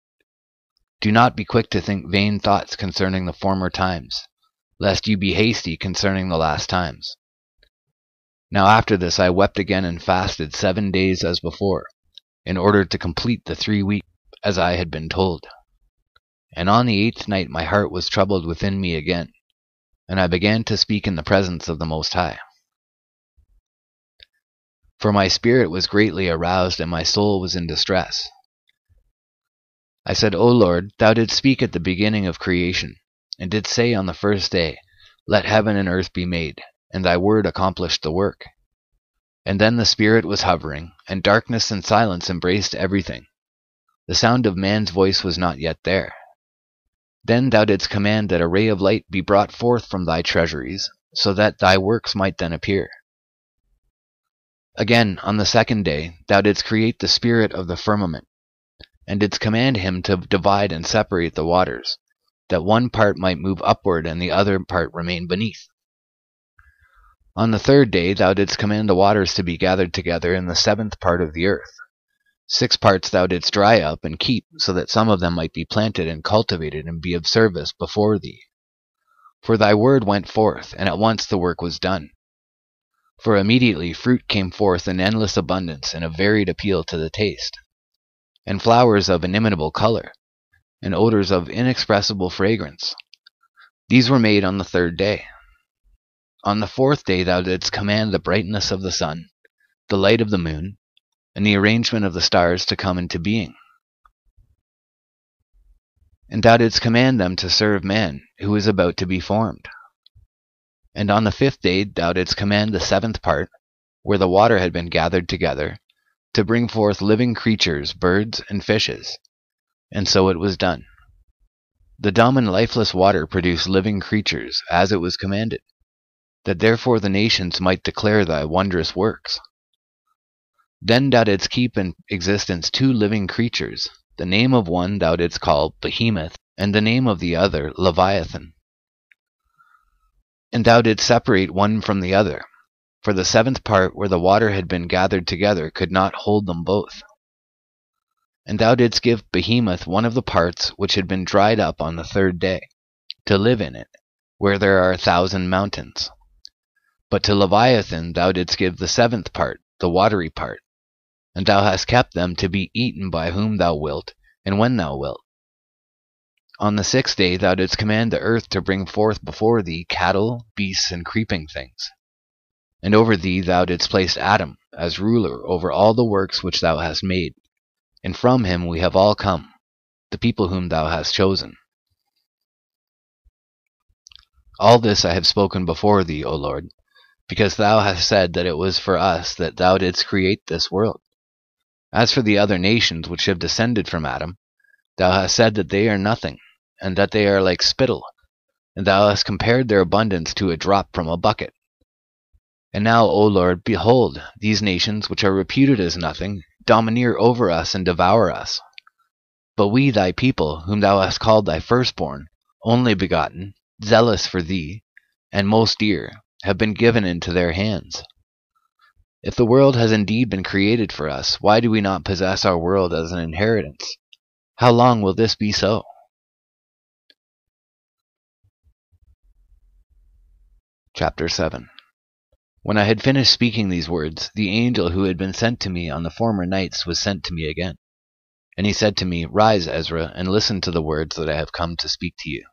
Do not be quick to think vain thoughts concerning the former times, lest you be hasty concerning the last times. Now after this I wept again and fasted seven days as before, in order to complete the three weeks as I had been told. And on the eighth night my heart was troubled within me again, and I began to speak in the presence of the Most High. For my spirit was greatly aroused, and my soul was in distress. I said, O Lord, thou didst speak at the beginning of creation, and didst say on the first day, Let heaven and earth be made, and thy word accomplished the work. And then the Spirit was hovering, and darkness and silence embraced everything. The sound of man's voice was not yet there. Then thou didst command that a ray of light be brought forth from thy treasuries, so that thy works might then appear. Again, on the second day, thou didst create the spirit of the firmament, and didst command him to divide and separate the waters, that one part might move upward and the other part remain beneath. On the third day thou didst command the waters to be gathered together in the seventh part of the earth. Six parts thou didst dry up and keep, so that some of them might be planted and cultivated and be of service before thee. For thy word went forth, and at once the work was done. For immediately fruit came forth in endless abundance and of varied appeal to the taste, and flowers of inimitable color, and odors of inexpressible fragrance. These were made on the third day. On the fourth day thou didst command the brightness of the sun, the light of the moon, and the arrangement of the stars to come into being. And thou didst command them to serve man, who is about to be formed. And on the fifth day thou didst command the seventh part, where the water had been gathered together, to bring forth living creatures, birds, and fishes. And so it was done. The dumb and lifeless water produced living creatures, as it was commanded that therefore the nations might declare thy wondrous works. Then thou didst keep in existence two living creatures, the name of one thou didst call Behemoth, and the name of the other Leviathan. And thou didst separate one from the other, for the seventh part where the water had been gathered together could not hold them both. And thou didst give Behemoth one of the parts which had been dried up on the third day, to live in it, where there are a thousand mountains. But to Leviathan thou didst give the seventh part, the watery part, and thou hast kept them to be eaten by whom thou wilt, and when thou wilt. On the sixth day thou didst command the earth to bring forth before thee cattle, beasts, and creeping things. And over thee thou didst place Adam as ruler over all the works which thou hast made, and from him we have all come, the people whom thou hast chosen. All this I have spoken before thee, O Lord, because thou hast said that it was for us that thou didst create this world. As for the other nations which have descended from Adam, thou hast said that they are nothing, and that they are like spittle, and thou hast compared their abundance to a drop from a bucket. And now, O Lord, behold, these nations which are reputed as nothing domineer over us and devour us. But we, thy people, whom thou hast called thy firstborn, only begotten, zealous for thee, and most dear, have been given into their hands. If the world has indeed been created for us, why do we not possess our world as an inheritance? How long will this be so? Chapter 7 When I had finished speaking these words, the angel who had been sent to me on the former nights was sent to me again. And he said to me, Rise, Ezra, and listen to the words that I have come to speak to you.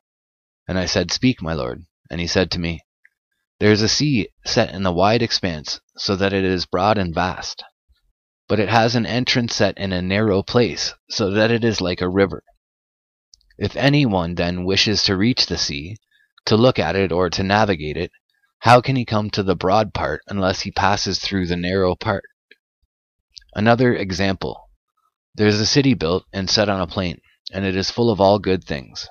And I said, Speak, my lord. And he said to me, There is a sea set in the wide expanse, so that it is broad and vast. But it has an entrance set in a narrow place, so that it is like a river. If any one then wishes to reach the sea, to look at it or to navigate it, how can he come to the broad part unless he passes through the narrow part? Another example. There is a city built and set on a plain, and it is full of all good things.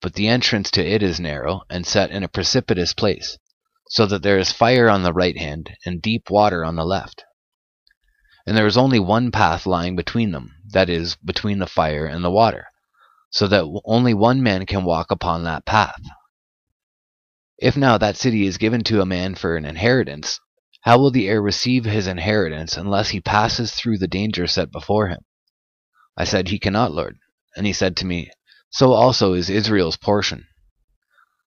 But the entrance to it is narrow and set in a precipitous place, so that there is fire on the right hand and deep water on the left. And there is only one path lying between them, that is, between the fire and the water, so that only one man can walk upon that path. If now that city is given to a man for an inheritance, how will the heir receive his inheritance unless he passes through the danger set before him? I said, He cannot, Lord. And he said to me, So also is Israel's portion.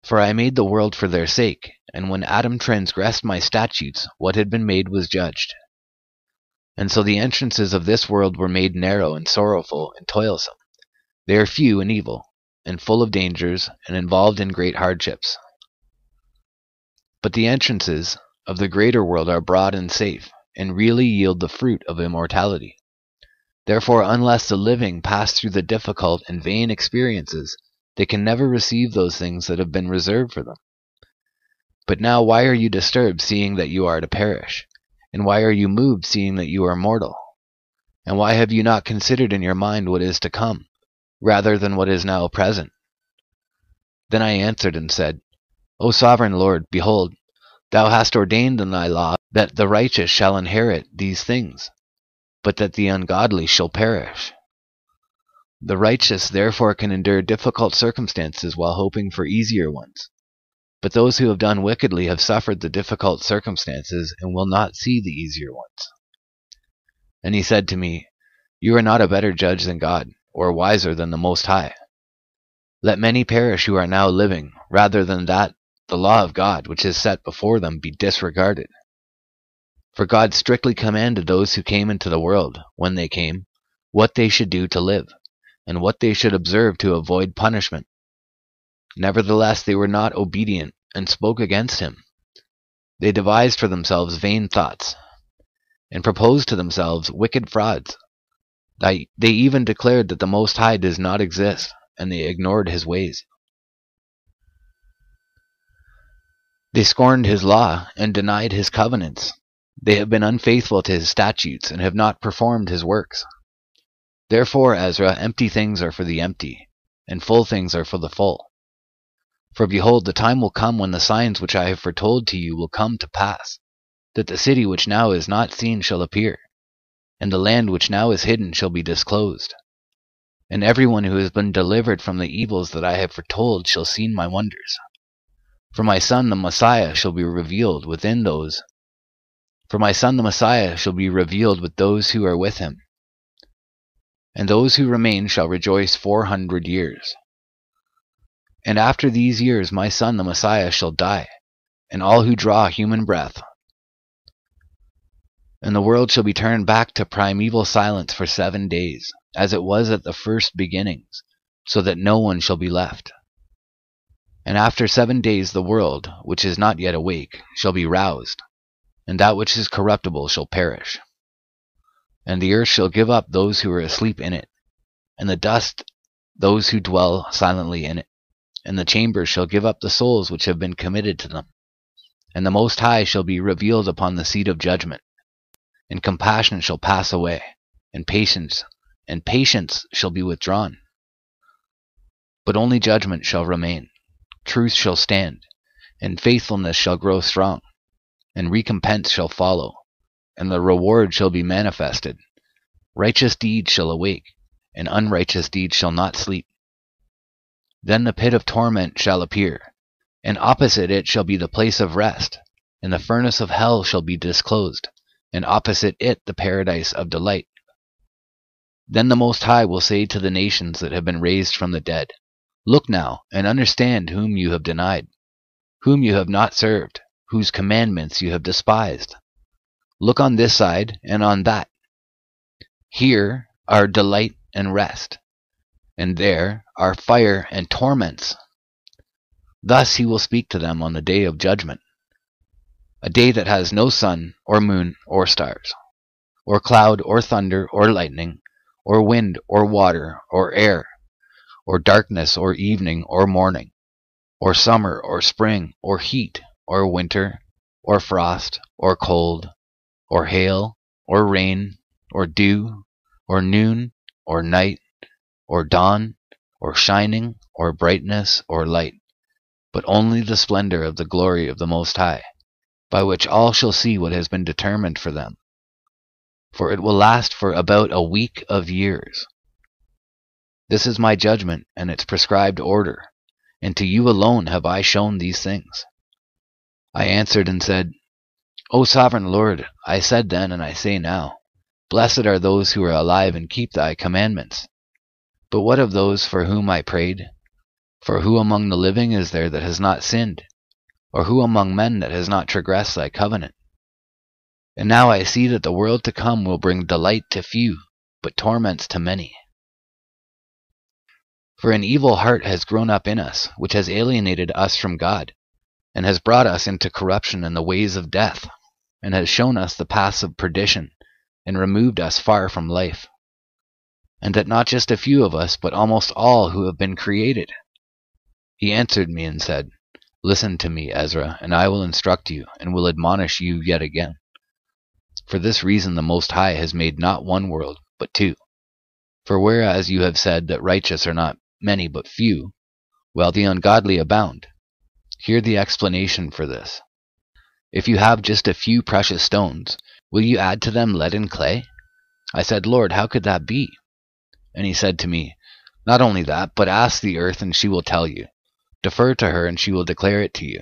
For I made the world for their sake, and when Adam transgressed my statutes, what had been made was judged. And so the entrances of this world were made narrow and sorrowful and toilsome. They are few and evil, and full of dangers, and involved in great hardships. But the entrances of the greater world are broad and safe, and really yield the fruit of immortality. Therefore, unless the living pass through the difficult and vain experiences, they can never receive those things that have been reserved for them. But now why are you disturbed, seeing that you are to perish? And why are you moved, seeing that you are mortal? And why have you not considered in your mind what is to come, rather than what is now present? Then I answered and said, O sovereign Lord, behold, thou hast ordained in thy law that the righteous shall inherit these things but that the ungodly shall perish. The righteous therefore can endure difficult circumstances while hoping for easier ones. But those who have done wickedly have suffered the difficult circumstances and will not see the easier ones. And he said to me, You are not a better judge than God, or wiser than the Most High. Let many perish who are now living, rather than that the law of God which is set before them be disregarded. For God strictly commanded those who came into the world, when they came, what they should do to live, and what they should observe to avoid punishment. Nevertheless, they were not obedient, and spoke against him. They devised for themselves vain thoughts, and proposed to themselves wicked frauds. They even declared that the Most High does not exist, and they ignored his ways. They scorned his law and denied his covenants. They have been unfaithful to his statutes, and have not performed his works. Therefore, Ezra, empty things are for the empty, and full things are for the full. For behold, the time will come when the signs which I have foretold to you will come to pass, that the city which now is not seen shall appear, and the land which now is hidden shall be disclosed. And every one who has been delivered from the evils that I have foretold shall see my wonders. For my son the Messiah shall be revealed within those for my son the Messiah shall be revealed with those who are with him. And those who remain shall rejoice four hundred years. And after these years my son the Messiah shall die, and all who draw human breath. And the world shall be turned back to primeval silence for seven days, as it was at the first beginnings, so that no one shall be left. And after seven days the world, which is not yet awake, shall be roused and that which is corruptible shall perish. And the earth shall give up those who are asleep in it, and the dust those who dwell silently in it, and the chambers shall give up the souls which have been committed to them. and the Most High shall be revealed upon the seat of judgment. And compassion shall pass away, and patience, and patience shall be withdrawn. But only judgment shall remain, truth shall stand, and faithfulness shall grow strong, and recompense shall follow, and the reward shall be manifested. Righteous deeds shall awake, and unrighteous deeds shall not sleep. Then the pit of torment shall appear, and opposite it shall be the place of rest, and the furnace of hell shall be disclosed, and opposite it the paradise of delight. Then the Most High will say to the nations that have been raised from the dead, Look now, and understand whom you have denied, whom you have not served, whose commandments you have despised. Look on this side and on that. Here are delight and rest, and there are fire and torments. Thus he will speak to them on the day of judgment, a day that has no sun, or moon, or stars, or cloud, or thunder, or lightning, or wind, or water, or air, or darkness, or evening, or morning, or summer, or spring, or heat, or winter, or frost, or cold, or hail, or rain, or dew, or noon, or night, or dawn, or shining, or brightness, or light, but only the splendor of the glory of the Most High, by which all shall see what has been determined for them. For it will last for about a week of years. This is my judgment and its prescribed order, and to you alone have I shown these things. I answered and said, O sovereign Lord, I said then and I say now, Blessed are those who are alive and keep thy commandments. But what of those for whom I prayed? For who among the living is there that has not sinned? Or who among men that has not transgressed thy covenant? And now I see that the world to come will bring delight to few, but torments to many. For an evil heart has grown up in us, which has alienated us from God, and has brought us into corruption and the ways of death, and has shown us the paths of perdition, and removed us far from life. And that not just a few of us, but almost all who have been created. He answered me and said, Listen to me, Ezra, and I will instruct you, and will admonish you yet again. For this reason the Most High has made not one world, but two. For whereas you have said that righteous are not many but few, while the ungodly abound, hear the explanation for this. If you have just a few precious stones, will you add to them lead and clay? I said, Lord, how could that be? And he said to me, Not only that, but ask the earth, and she will tell you. Defer to her, and she will declare it to you.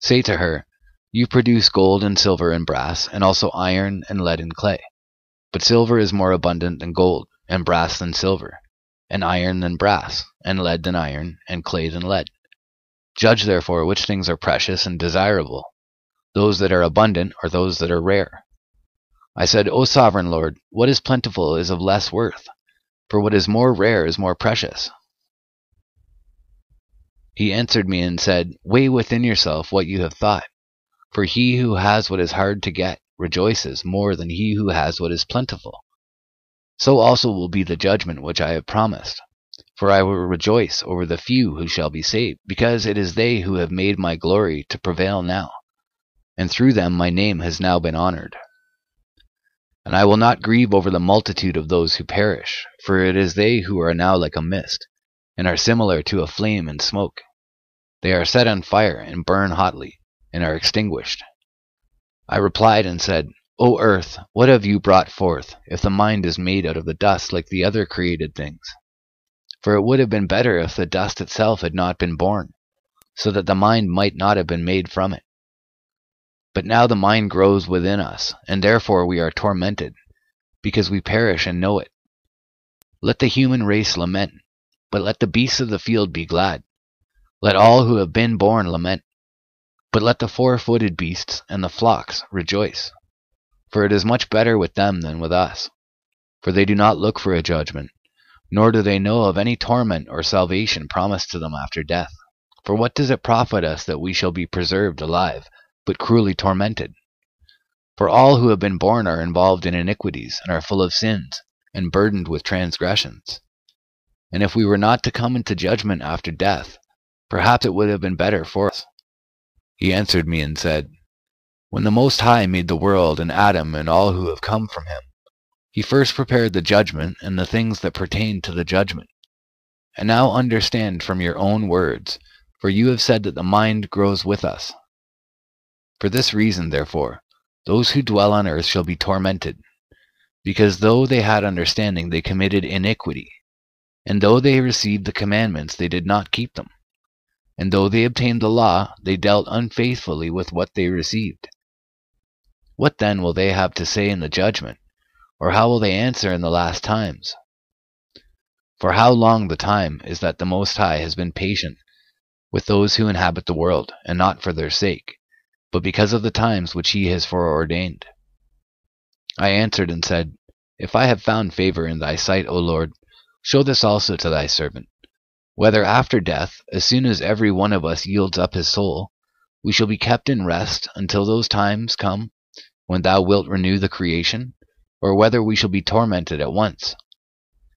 Say to her, You produce gold and silver and brass, and also iron and lead and clay. But silver is more abundant than gold, and brass than silver, and iron than brass, and lead than iron, and clay than lead. Judge therefore which things are precious and desirable, those that are abundant or those that are rare. I said, O sovereign Lord, what is plentiful is of less worth, for what is more rare is more precious. He answered me and said, Weigh within yourself what you have thought, for he who has what is hard to get rejoices more than he who has what is plentiful. So also will be the judgment which I have promised. For I will rejoice over the few who shall be saved, because it is they who have made my glory to prevail now, and through them my name has now been honored. And I will not grieve over the multitude of those who perish, for it is they who are now like a mist, and are similar to a flame and smoke. They are set on fire and burn hotly, and are extinguished. I replied and said, O earth, what have you brought forth, if the mind is made out of the dust like the other created things? For it would have been better if the dust itself had not been born, so that the mind might not have been made from it. But now the mind grows within us, and therefore we are tormented, because we perish and know it. Let the human race lament, but let the beasts of the field be glad. Let all who have been born lament, but let the four-footed beasts and the flocks rejoice. For it is much better with them than with us. For they do not look for a judgment, nor do they know of any torment or salvation promised to them after death. For what does it profit us that we shall be preserved alive, but cruelly tormented? For all who have been born are involved in iniquities, and are full of sins, and burdened with transgressions. And if we were not to come into judgment after death, perhaps it would have been better for us. He answered me and said, When the Most High made the world and Adam and all who have come from him, he first prepared the judgment and the things that pertain to the judgment. And now understand from your own words, for you have said that the mind grows with us. For this reason, therefore, those who dwell on earth shall be tormented, because though they had understanding, they committed iniquity, and though they received the commandments, they did not keep them. And though they obtained the law, they dealt unfaithfully with what they received. What then will they have to say in the judgment? Or how will they answer in the last times? For how long the time is that the Most High has been patient with those who inhabit the world, and not for their sake, but because of the times which he has foreordained. I answered and said, If I have found favor in thy sight, O Lord, show this also to thy servant, whether after death, as soon as every one of us yields up his soul, we shall be kept in rest until those times come when thou wilt renew the creation, or whether we shall be tormented at once.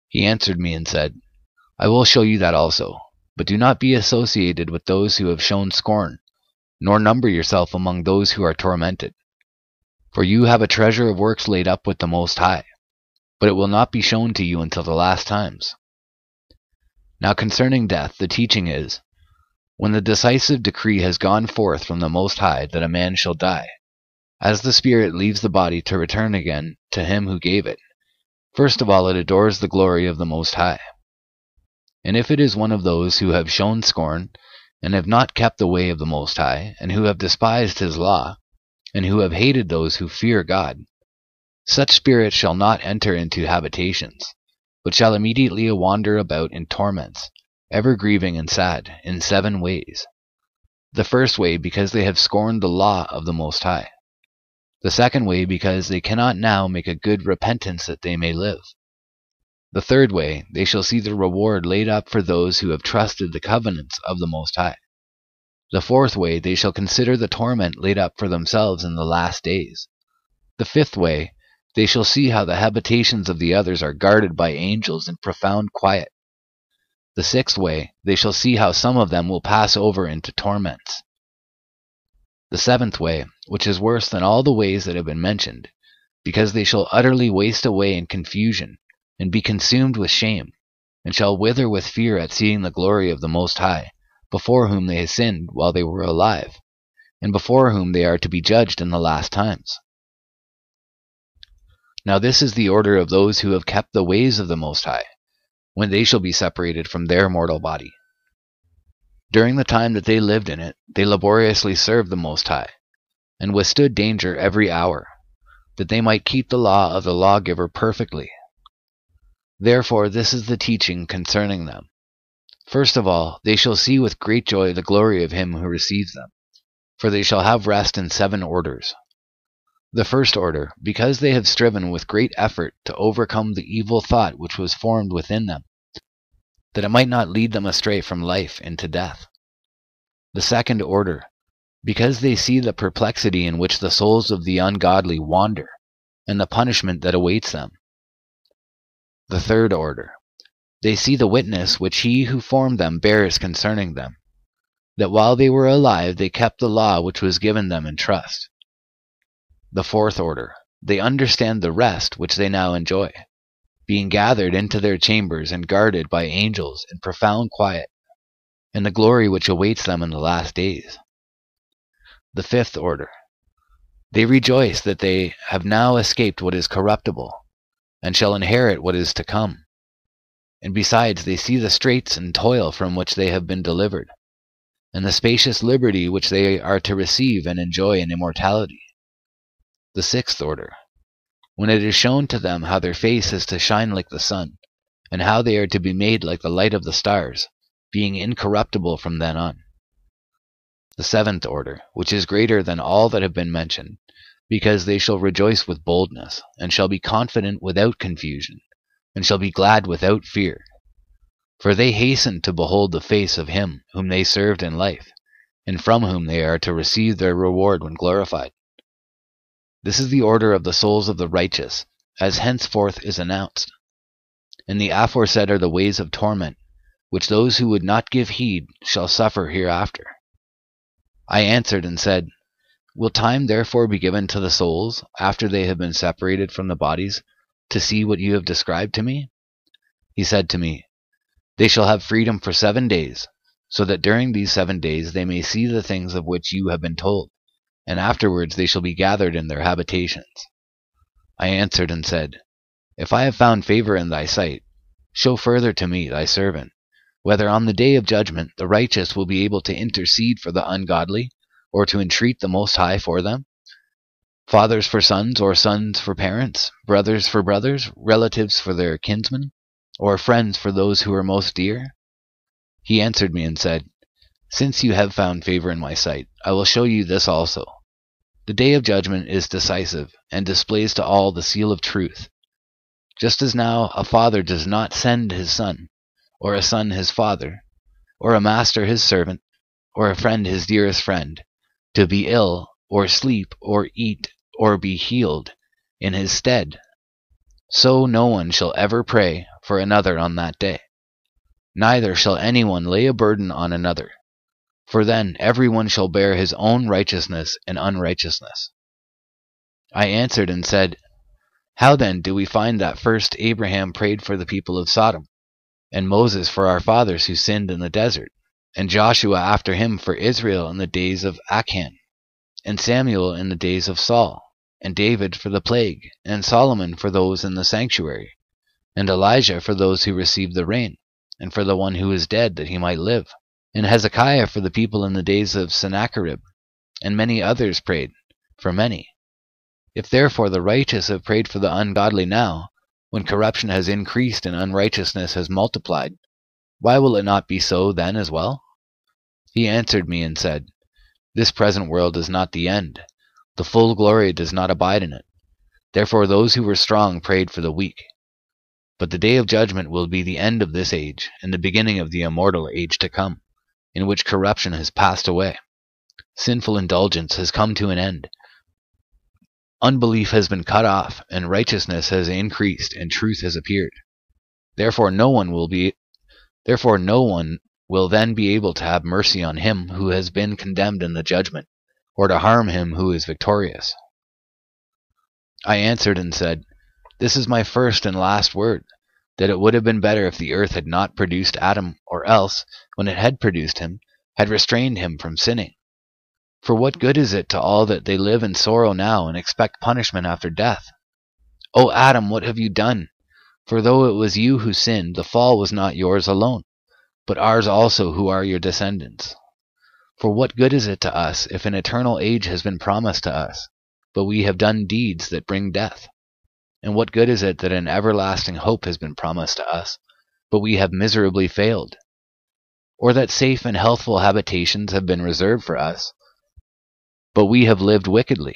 He answered me and said, I will show you that also, but do not be associated with those who have shown scorn, nor number yourself among those who are tormented. For you have a treasure of works laid up with the Most High, but it will not be shown to you until the last times. Now concerning death, the teaching is, when the decisive decree has gone forth from the Most High that a man shall die, as the spirit leaves the body to return again to him who gave it, first of all it adores the glory of the Most High. And if it is one of those who have shown scorn, and have not kept the way of the Most High, and who have despised his law, and who have hated those who fear God, such spirits shall not enter into habitations, but shall immediately wander about in torments, ever grieving and sad, in seven ways. The first way, because they have scorned the law of the Most High. The second way, because they cannot now make a good repentance that they may live. The third way, they shall see the reward laid up for those who have trusted the covenants of the Most High. The fourth way, they shall consider the torment laid up for themselves in the last days. The fifth way, they shall see how the habitations of the others are guarded by angels in profound quiet. The sixth way, they shall see how some of them will pass over into torments. The seventh way, which is worse than all the ways that have been mentioned, because they shall utterly waste away in confusion, and be consumed with shame, and shall wither with fear at seeing the glory of the Most High, before whom they sinned while they were alive, and before whom they are to be judged in the last times. Now this is the order of those who have kept the ways of the Most High, when they shall be separated from their mortal body. During the time that they lived in it, they laboriously served the Most High, and withstood danger every hour, that they might keep the law of the lawgiver perfectly. Therefore this is the teaching concerning them. First of all, they shall see with great joy the glory of him who receives them, for they shall have rest in seven orders. The first order, because they have striven with great effort to overcome the evil thought which was formed within them, that it might not lead them astray from life into death. The second order, because they see the perplexity in which the souls of the ungodly wander, and the punishment that awaits them. The third order, they see the witness which he who formed them bears concerning them, that while they were alive they kept the law which was given them in trust. The fourth order, they understand the rest which they now enjoy, being gathered into their chambers and guarded by angels in profound quiet, and the glory which awaits them in the last days. The fifth order, they rejoice that they have now escaped what is corruptible, and shall inherit what is to come. And besides, they see the straits and toil from which they have been delivered, and the spacious liberty which they are to receive and enjoy in immortality. The sixth order, when it is shown to them how their face is to shine like the sun, and how they are to be made like the light of the stars, being incorruptible from then on. The seventh order, which is greater than all that have been mentioned, because they shall rejoice with boldness, and shall be confident without confusion, and shall be glad without fear. For they hasten to behold the face of him whom they served in life, and from whom they are to receive their reward when glorified. This is the order of the souls of the righteous, as henceforth is announced. And the aforesaid are the ways of torment, which those who would not give heed shall suffer hereafter. I answered and said, Will time therefore be given to the souls, after they have been separated from the bodies, to see what you have described to me? He said to me, They shall have freedom for seven days, so that during these seven days they may see the things of which you have been told, and afterwards they shall be gathered in their habitations. I answered and said, If I have found favor in thy sight, show further to me, thy servant, whether on the day of judgment the righteous will be able to intercede for the ungodly, or to entreat the Most High for them? Fathers for sons, or sons for parents, brothers for brothers, relatives for their kinsmen, or friends for those who are most dear? He answered me and said, Since you have found favor in my sight, I will show you this also. The day of judgment is decisive, and displays to all the seal of truth. Just as now a father does not send his son, or a son his father, or a master his servant, or a friend his dearest friend, to be ill, or sleep, or eat, or be healed in his stead. So no one shall ever pray for another on that day. Neither shall anyone lay a burden on another, for then every one shall bear his own righteousness and unrighteousness. I answered and said, How then do we find that first Abraham prayed for the people of Sodom, and Moses for our fathers who sinned in the desert, and Joshua after him for Israel in the days of Achan, and Samuel in the days of Saul, and David for the plague, and Solomon for those in the sanctuary, and Elijah for those who received the rain? and for the one who is dead that he might live. And Hezekiah for the people in the days of Sennacherib, and many others prayed, for many. If therefore the righteous have prayed for the ungodly now, when corruption has increased and unrighteousness has multiplied, why will it not be so then as well? He answered me and said, This present world is not the end. The full glory does not abide in it. Therefore those who were strong prayed for the weak. But the day of judgment will be the end of this age and the beginning of the immortal age to come, in which corruption has passed away. Sinful indulgence has come to an end. Unbelief has been cut off, and righteousness has increased, and truth has appeared. Therefore no one will be therefore no one will then be able to have mercy on him who has been condemned in the judgment, or to harm him who is victorious. I answered and said, this is my first and last word, that it would have been better if the earth had not produced Adam, or else, when it had produced him, had restrained him from sinning. For what good is it to all that they live in sorrow now and expect punishment after death? O Adam, what have you done? For though it was you who sinned, the fall was not yours alone, but ours also who are your descendants. For what good is it to us if an eternal age has been promised to us, but we have done deeds that bring death? And what good is it that an everlasting hope has been promised to us, but we have miserably failed? Or that safe and healthful habitations have been reserved for us, but we have lived wickedly?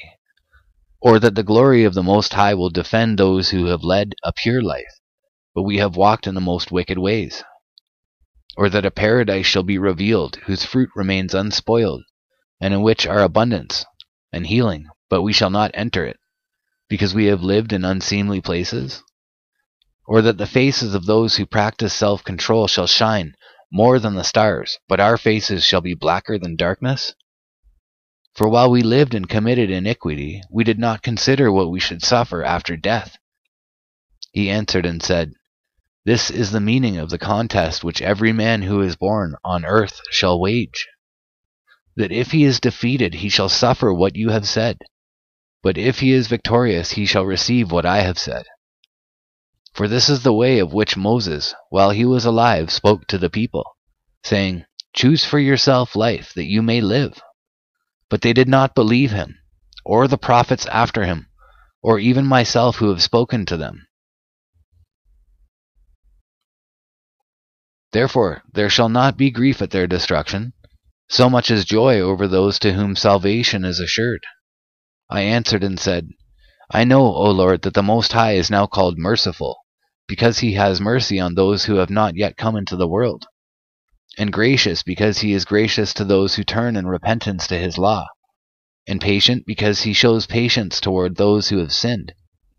Or that the glory of the Most High will defend those who have led a pure life, but we have walked in the most wicked ways? Or that a paradise shall be revealed whose fruit remains unspoiled, and in which are abundance and healing, but we shall not enter it? because we have lived in unseemly places? Or that the faces of those who practice self control shall shine more than the stars, but our faces shall be blacker than darkness? For while we lived and committed iniquity, we did not consider what we should suffer after death. He answered and said, This is the meaning of the contest which every man who is born on earth shall wage. That if he is defeated, he shall suffer what you have said. But if he is victorious, he shall receive what I have said. For this is the way of which Moses, while he was alive, spoke to the people, saying, Choose for yourself life, that you may live. But they did not believe him, or the prophets after him, or even myself who have spoken to them. Therefore there shall not be grief at their destruction, so much as joy over those to whom salvation is assured. I answered and said, I know, O Lord, that the Most High is now called merciful, because he has mercy on those who have not yet come into the world, and gracious, because he is gracious to those who turn in repentance to his law, and patient, because he shows patience toward those who have sinned,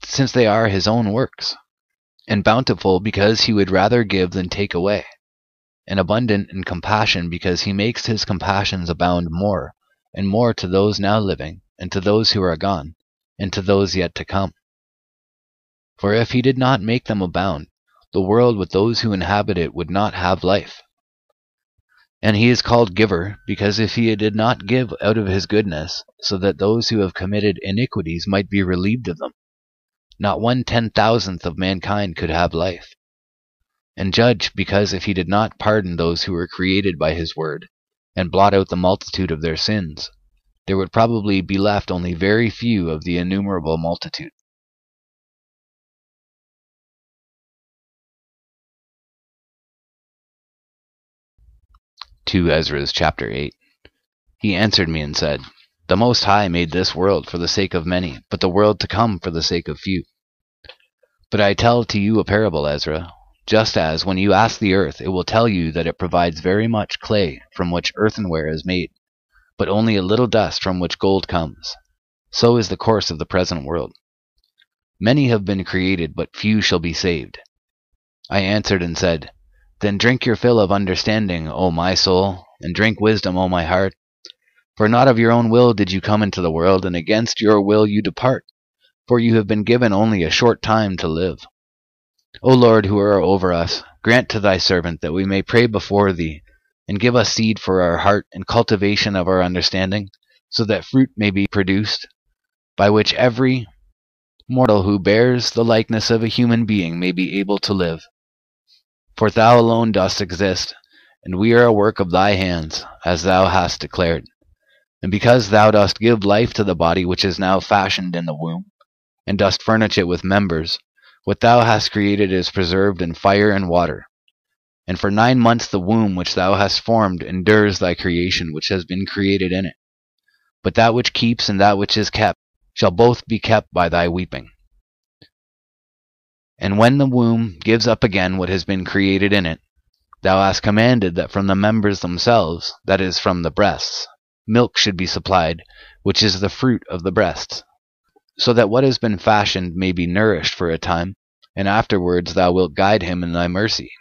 since they are his own works, and bountiful, because he would rather give than take away, and abundant in compassion, because he makes his compassions abound more and more to those now living, and to those who are gone, and to those yet to come. For if he did not make them abound, the world with those who inhabit it would not have life. And he is called giver, because if he did not give out of his goodness, so that those who have committed iniquities might be relieved of them, not one ten thousandth of mankind could have life. And judge, because if he did not pardon those who were created by his word, and blot out the multitude of their sins, there would probably be left only very few of the innumerable multitude. 2 Ezra's chapter 8. He answered me and said, The Most High made this world for the sake of many, but the world to come for the sake of few. But I tell to you a parable, Ezra, just as when you ask the earth, it will tell you that it provides very much clay from which earthenware is made, but only a little dust from which gold comes. So is the course of the present world. Many have been created, but few shall be saved. I answered and said, then drink your fill of understanding, O my soul, and drink wisdom, O my heart. For not of your own will did you come into the world, and against your will you depart, for you have been given only a short time to live. O Lord, who are over us, grant to thy servant that we may pray before thee, and give us seed for our heart and cultivation of our understanding, so that fruit may be produced, by which every mortal who bears the likeness of a human being may be able to live. For thou alone dost exist, and we are a work of thy hands, as thou hast declared. And because thou dost give life to the body which is now fashioned in the womb, and dost furnish it with members, what thou hast created is preserved in fire and water. And for nine months the womb which thou hast formed endures thy creation which has been created in it. But that which keeps and that which is kept shall both be kept by thy weeping. And when the womb gives up again what has been created in it, thou hast commanded that from the members themselves, that is, from the breasts, milk should be supplied, which is the fruit of the breasts, so that what has been fashioned may be nourished for a time, and afterwards thou wilt guide him in thy mercy.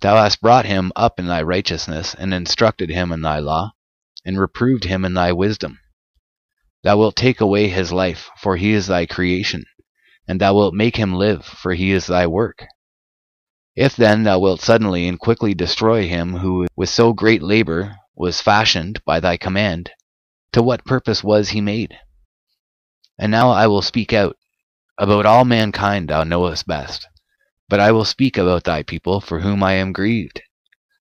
Thou hast brought him up in thy righteousness, and instructed him in thy law, and reproved him in thy wisdom. Thou wilt take away his life, for he is thy creation and thou wilt make him live, for he is thy work. If then thou wilt suddenly and quickly destroy him who with so great labor was fashioned by thy command, to what purpose was he made? And now I will speak out. About all mankind thou knowest best. But I will speak about thy people for whom I am grieved,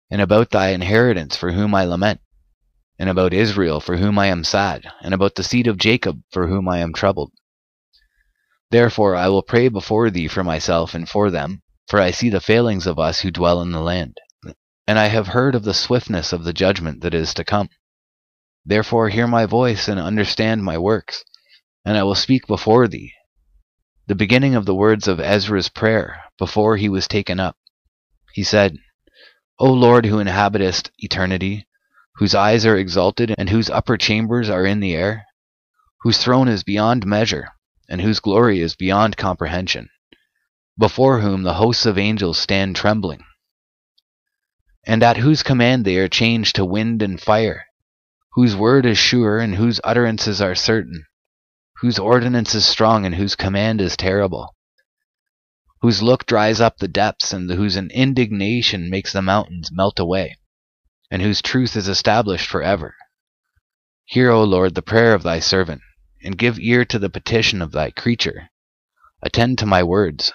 and about thy inheritance for whom I lament, and about Israel for whom I am sad, and about the seed of Jacob for whom I am troubled. Therefore I will pray before thee for myself and for them, for I see the failings of us who dwell in the land. And I have heard of the swiftness of the judgment that is to come. Therefore hear my voice and understand my works, and I will speak before thee. The beginning of the words of Ezra's prayer, before he was taken up. He said, O Lord who inhabitest eternity, whose eyes are exalted, and whose upper chambers are in the air, whose throne is beyond measure, and whose glory is beyond comprehension, before whom the hosts of angels stand trembling, and at whose command they are changed to wind and fire, whose word is sure and whose utterances are certain, whose ordinance is strong and whose command is terrible, whose look dries up the depths and whose indignation makes the mountains melt away, and whose truth is established for ever. Hear, O Lord, the prayer of thy servant and give ear to the petition of thy creature. Attend to my words.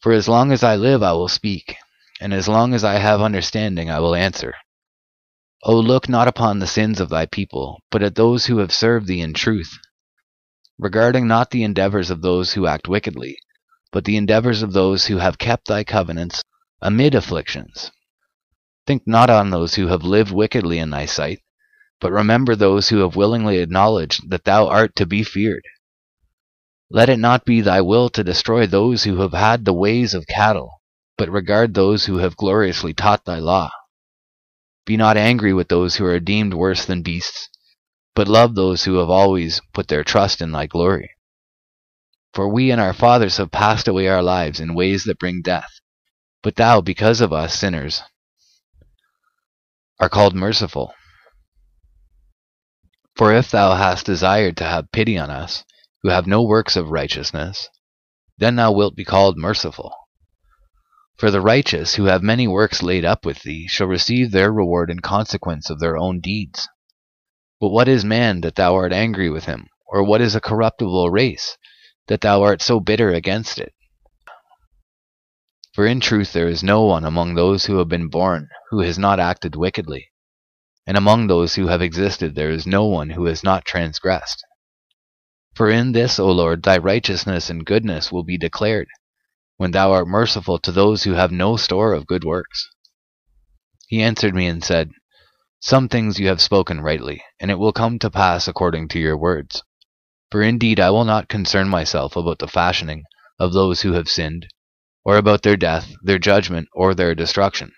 For as long as I live I will speak, and as long as I have understanding I will answer. O look not upon the sins of thy people, but at those who have served thee in truth, regarding not the endeavors of those who act wickedly, but the endeavors of those who have kept thy covenants amid afflictions. Think not on those who have lived wickedly in thy sight, but remember those who have willingly acknowledged that thou art to be feared. Let it not be thy will to destroy those who have had the ways of cattle, but regard those who have gloriously taught thy law. Be not angry with those who are deemed worse than beasts, but love those who have always put their trust in thy glory. For we and our fathers have passed away our lives in ways that bring death, but thou, because of us sinners, are called merciful For if thou hast desired to have pity on us, who have no works of righteousness, then thou wilt be called merciful. For the righteous, who have many works laid up with thee, shall receive their reward in consequence of their own deeds. But what is man that thou art angry with him? Or what is a corruptible race, that thou art so bitter against it? For in truth there is no one among those who have been born who has not acted wickedly, and among those who have existed there is no one who has not transgressed. For in this, O Lord, thy righteousness and goodness will be declared, when thou art merciful to those who have no store of good works. He answered me and said, Some things you have spoken rightly, and it will come to pass according to your words. For indeed I will not concern myself about the fashioning of those who have sinned, or about their death, their judgment, or their destruction.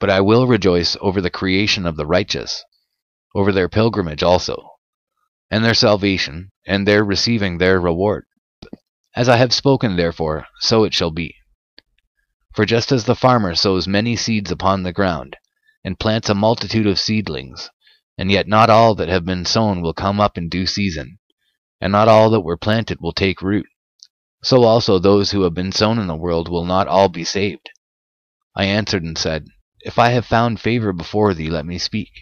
But I will rejoice over the creation of the righteous, over their pilgrimage also, and their salvation, and their receiving their reward. As I have spoken, therefore, so it shall be. For just as the farmer sows many seeds upon the ground, and plants a multitude of seedlings, and yet not all that have been sown will come up in due season, and not all that were planted will take root, so also those who have been sown in the world will not all be saved. I answered and said, If I have found favor before thee, let me speak.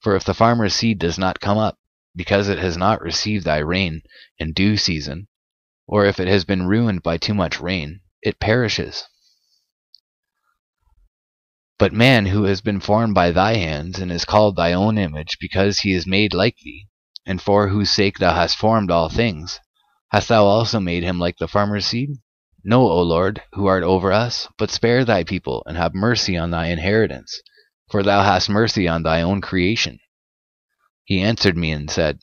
For if the farmer's seed does not come up, because it has not received thy rain in due season, or if it has been ruined by too much rain, it perishes. But man who has been formed by thy hands, and is called thy own image, because he is made like thee, and for whose sake thou hast formed all things, hast thou also made him like the farmer's seed? No, O Lord, who art over us, but spare thy people, and have mercy on thy inheritance, for thou hast mercy on thy own creation. He answered me and said,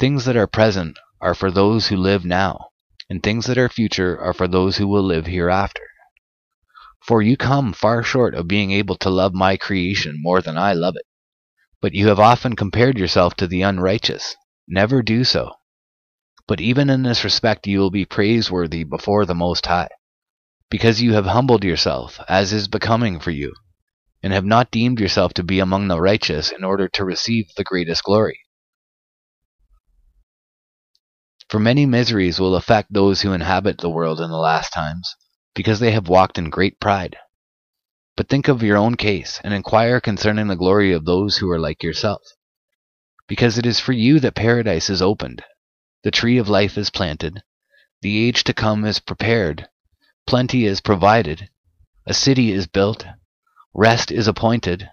Things that are present are for those who live now, and things that are future are for those who will live hereafter. For you come far short of being able to love my creation more than I love it. But you have often compared yourself to the unrighteous. Never do so. But even in this respect you will be praiseworthy before the Most High, because you have humbled yourself, as is becoming for you, and have not deemed yourself to be among the righteous in order to receive the greatest glory. For many miseries will affect those who inhabit the world in the last times, because they have walked in great pride. But think of your own case, and inquire concerning the glory of those who are like yourself. Because it is for you that paradise is opened, the tree of life is planted, the age to come is prepared, plenty is provided, a city is built, Rest is appointed,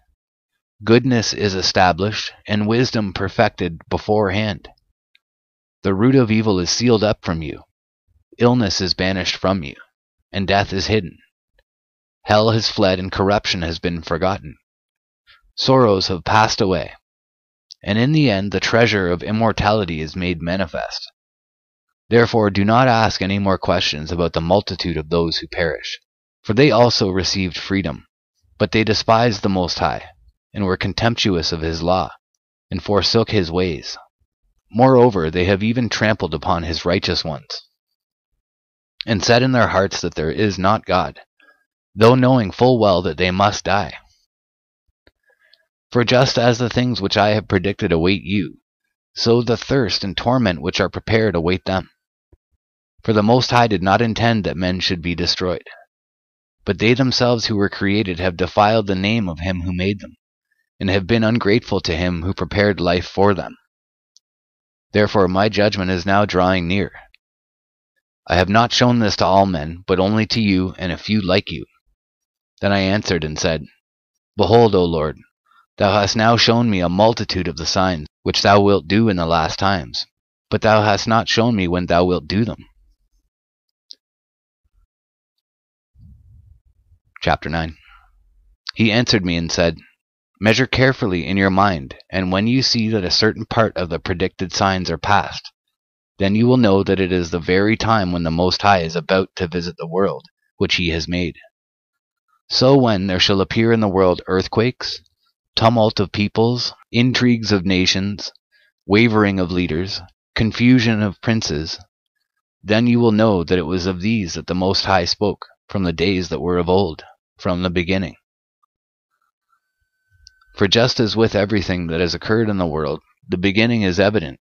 goodness is established, and wisdom perfected beforehand. The root of evil is sealed up from you, illness is banished from you, and death is hidden. Hell has fled and corruption has been forgotten. Sorrows have passed away, and in the end the treasure of immortality is made manifest. Therefore do not ask any more questions about the multitude of those who perish, for they also received freedom but they despised the Most High, and were contemptuous of his law, and forsook his ways. Moreover, they have even trampled upon his righteous ones, and said in their hearts that there is not God, though knowing full well that they must die. For just as the things which I have predicted await you, so the thirst and torment which are prepared await them. For the Most High did not intend that men should be destroyed, but they themselves who were created have defiled the name of him who made them, and have been ungrateful to him who prepared life for them. Therefore my judgment is now drawing near. I have not shown this to all men, but only to you and a few like you. Then I answered and said, Behold, O Lord, thou hast now shown me a multitude of the signs which thou wilt do in the last times, but thou hast not shown me when thou wilt do them. Chapter 9 He answered me and said, Measure carefully in your mind, and when you see that a certain part of the predicted signs are past, then you will know that it is the very time when the Most High is about to visit the world which he has made. So when there shall appear in the world earthquakes, tumult of peoples, intrigues of nations, wavering of leaders, confusion of princes, then you will know that it was of these that the Most High spoke from the days that were of old from the beginning. For just as with everything that has occurred in the world, the beginning is evident,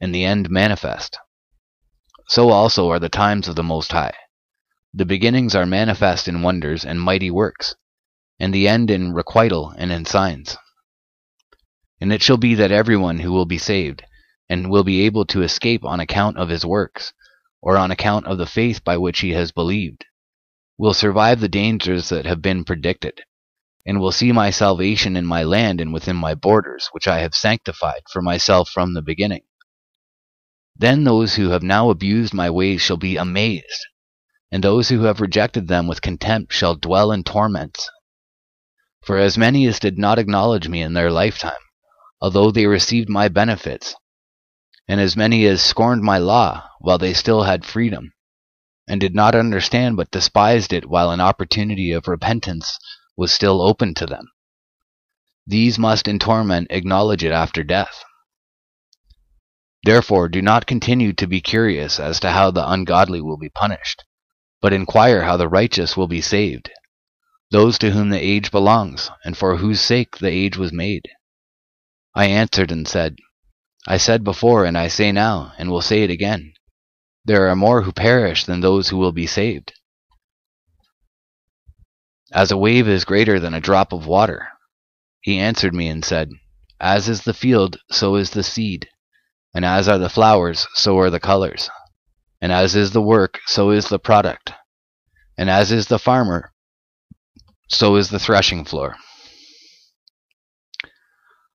and the end manifest. So also are the times of the Most High. The beginnings are manifest in wonders and mighty works, and the end in requital and in signs. And it shall be that everyone who will be saved, and will be able to escape on account of his works, or on account of the faith by which he has believed, will survive the dangers that have been predicted, and will see my salvation in my land and within my borders, which I have sanctified for myself from the beginning. Then those who have now abused my ways shall be amazed, and those who have rejected them with contempt shall dwell in torments. For as many as did not acknowledge me in their lifetime, although they received my benefits, and as many as scorned my law while they still had freedom, and did not understand but despised it while an opportunity of repentance was still open to them. These must in torment acknowledge it after death. Therefore do not continue to be curious as to how the ungodly will be punished, but inquire how the righteous will be saved, those to whom the age belongs, and for whose sake the age was made. I answered and said, I said before, and I say now, and will say it again, there are more who perish than those who will be saved. As a wave is greater than a drop of water. He answered me and said, As is the field, so is the seed, and as are the flowers, so are the colors, and as is the work, so is the product, and as is the farmer, so is the threshing floor.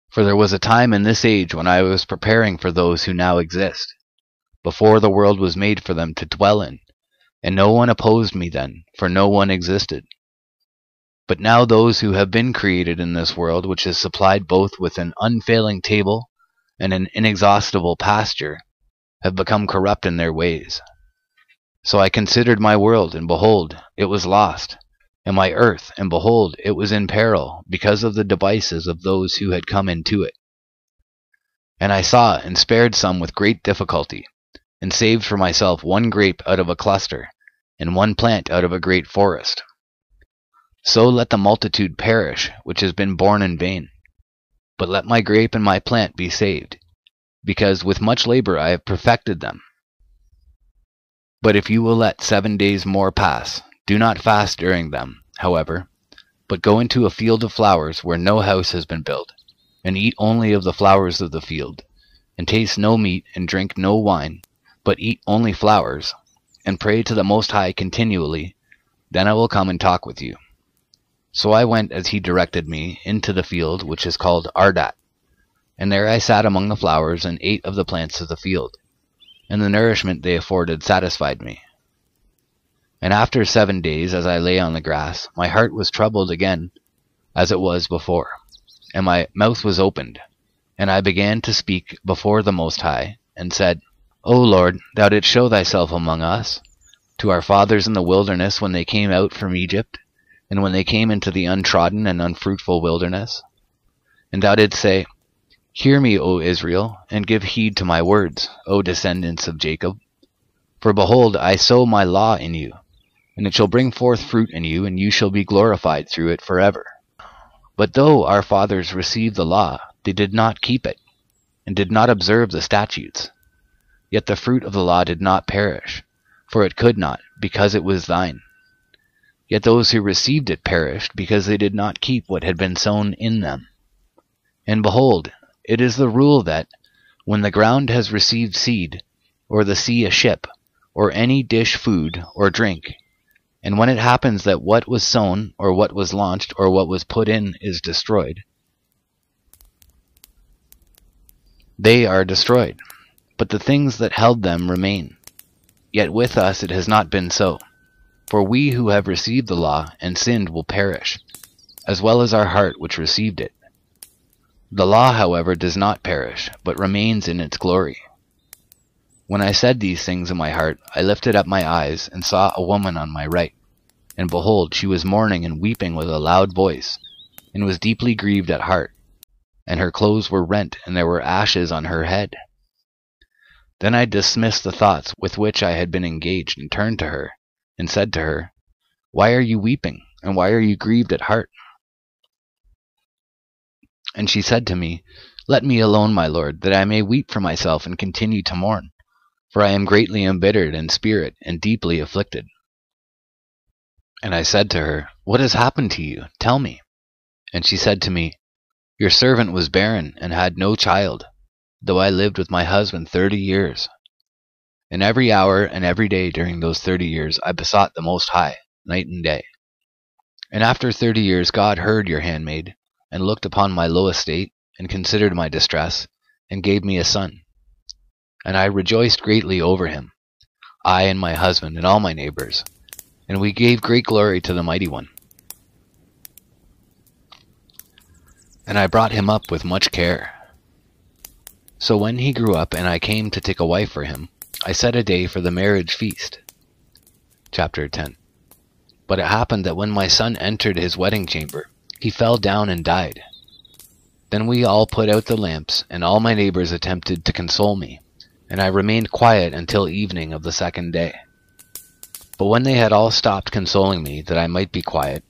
For there was a time in this age when I was preparing for those who now exist, before the world was made for them to dwell in, and no one opposed me then, for no one existed. But now those who have been created in this world, which is supplied both with an unfailing table and an inexhaustible pasture, have become corrupt in their ways. So I considered my world, and behold, it was lost, and my earth, and behold, it was in peril, because of the devices of those who had come into it. And I saw and spared some with great difficulty, and saved for myself one grape out of a cluster, and one plant out of a great forest. So let the multitude perish, which has been born in vain. But let my grape and my plant be saved, because with much labor I have perfected them. But if you will let seven days more pass, do not fast during them, however, but go into a field of flowers where no house has been built, and eat only of the flowers of the field, and taste no meat and drink no wine, but eat only flowers, and pray to the Most High continually, then I will come and talk with you. So I went as he directed me into the field which is called Ardat, and there I sat among the flowers and ate of the plants of the field, and the nourishment they afforded satisfied me. And after seven days, as I lay on the grass, my heart was troubled again, as it was before, and my mouth was opened, and I began to speak before the Most High, and said, O Lord, thou didst show thyself among us, to our fathers in the wilderness when they came out from Egypt, and when they came into the untrodden and unfruitful wilderness. And thou didst say, Hear me, O Israel, and give heed to my words, O descendants of Jacob. For behold, I sow my law in you, and it shall bring forth fruit in you, and you shall be glorified through it forever. But though our fathers received the law, they did not keep it, and did not observe the statutes. Yet the fruit of the law did not perish, for it could not, because it was thine. Yet those who received it perished, because they did not keep what had been sown in them. And behold, it is the rule that, when the ground has received seed, or the sea a ship, or any dish food, or drink, and when it happens that what was sown, or what was launched, or what was put in is destroyed, they are destroyed, but the things that held them remain. Yet with us it has not been so. For we who have received the law and sinned will perish, as well as our heart which received it. The law, however, does not perish, but remains in its glory. When I said these things in my heart, I lifted up my eyes and saw a woman on my right. And behold, she was mourning and weeping with a loud voice, and was deeply grieved at heart. And her clothes were rent, and there were ashes on her head. Then I dismissed the thoughts with which I had been engaged, and turned to her, and said to her, Why are you weeping, and why are you grieved at heart? And she said to me, Let me alone, my lord, that I may weep for myself and continue to mourn, for I am greatly embittered in spirit and deeply afflicted. And I said to her, What has happened to you? Tell me. And she said to me, Your servant was barren and had no child, though I lived with my husband thirty years. And every hour and every day during those thirty years I besought the Most High, night and day. And after thirty years God heard your handmaid, and looked upon my low estate, and considered my distress, and gave me a son. And I rejoiced greatly over him, I and my husband and all my neighbors, and we gave great glory to the Mighty One. And I brought him up with much care. So when he grew up and I came to take a wife for him, I set a day for the marriage feast. Chapter 10 But it happened that when my son entered his wedding chamber, he fell down and died. Then we all put out the lamps, and all my neighbors attempted to console me, and I remained quiet until evening of the second day. But when they had all stopped consoling me that I might be quiet,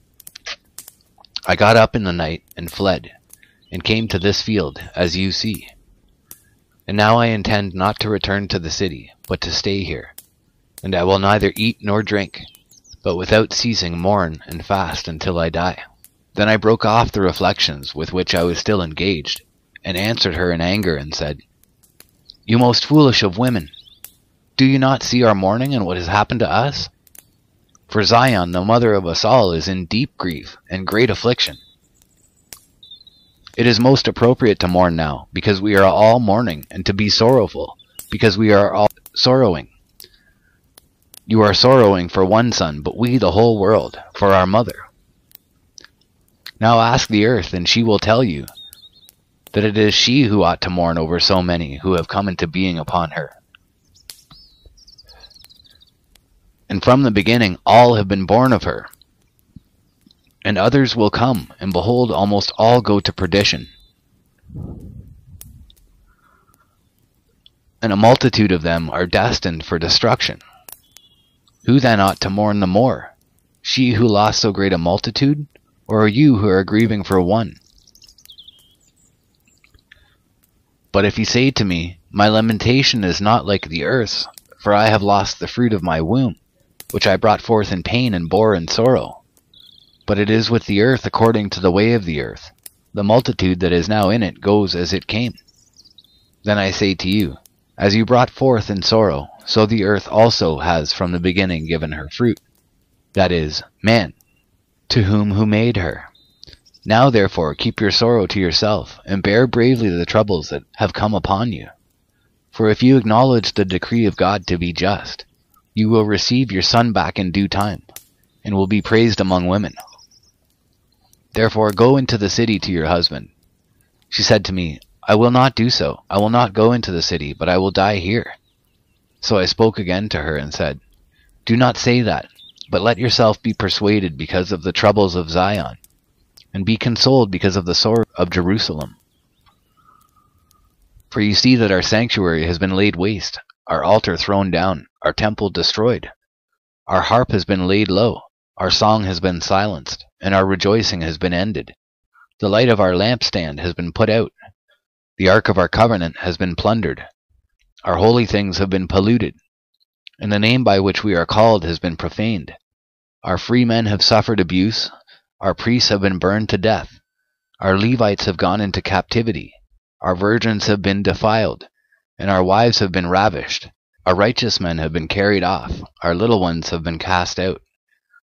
I got up in the night and fled, and came to this field, as you see. And now I intend not to return to the city, but to stay here. And I will neither eat nor drink, but without ceasing mourn and fast until I die. Then I broke off the reflections with which I was still engaged, and answered her in anger and said, You most foolish of women! Do you not see our mourning and what has happened to us? For Zion, the mother of us all, is in deep grief and great affliction. It is most appropriate to mourn now, because we are all mourning, and to be sorrowful, because we are all sorrowing. You are sorrowing for one son, but we, the whole world, for our mother. Now ask the earth, and she will tell you that it is she who ought to mourn over so many who have come into being upon her. And from the beginning all have been born of her. And others will come, and behold, almost all go to perdition. And a multitude of them are destined for destruction. Who then ought to mourn the more? She who lost so great a multitude? or you who are grieving for one? But if you say to me, My lamentation is not like the earth's, for I have lost the fruit of my womb, which I brought forth in pain and bore in sorrow. But it is with the earth according to the way of the earth. The multitude that is now in it goes as it came. Then I say to you, As you brought forth in sorrow, so the earth also has from the beginning given her fruit. That is, man to whom who made her. Now therefore keep your sorrow to yourself, and bear bravely the troubles that have come upon you. For if you acknowledge the decree of God to be just, you will receive your son back in due time, and will be praised among women. Therefore go into the city to your husband. She said to me, I will not do so. I will not go into the city, but I will die here. So I spoke again to her and said, Do not say that, but let yourself be persuaded because of the troubles of Zion, and be consoled because of the sorrow of Jerusalem. For you see that our sanctuary has been laid waste, our altar thrown down, our temple destroyed. Our harp has been laid low, our song has been silenced, and our rejoicing has been ended. The light of our lampstand has been put out. The ark of our covenant has been plundered. Our holy things have been polluted, and the name by which we are called has been profaned. Our free men have suffered abuse, our priests have been burned to death, our Levites have gone into captivity, our virgins have been defiled, and our wives have been ravished. Our righteous men have been carried off, our little ones have been cast out.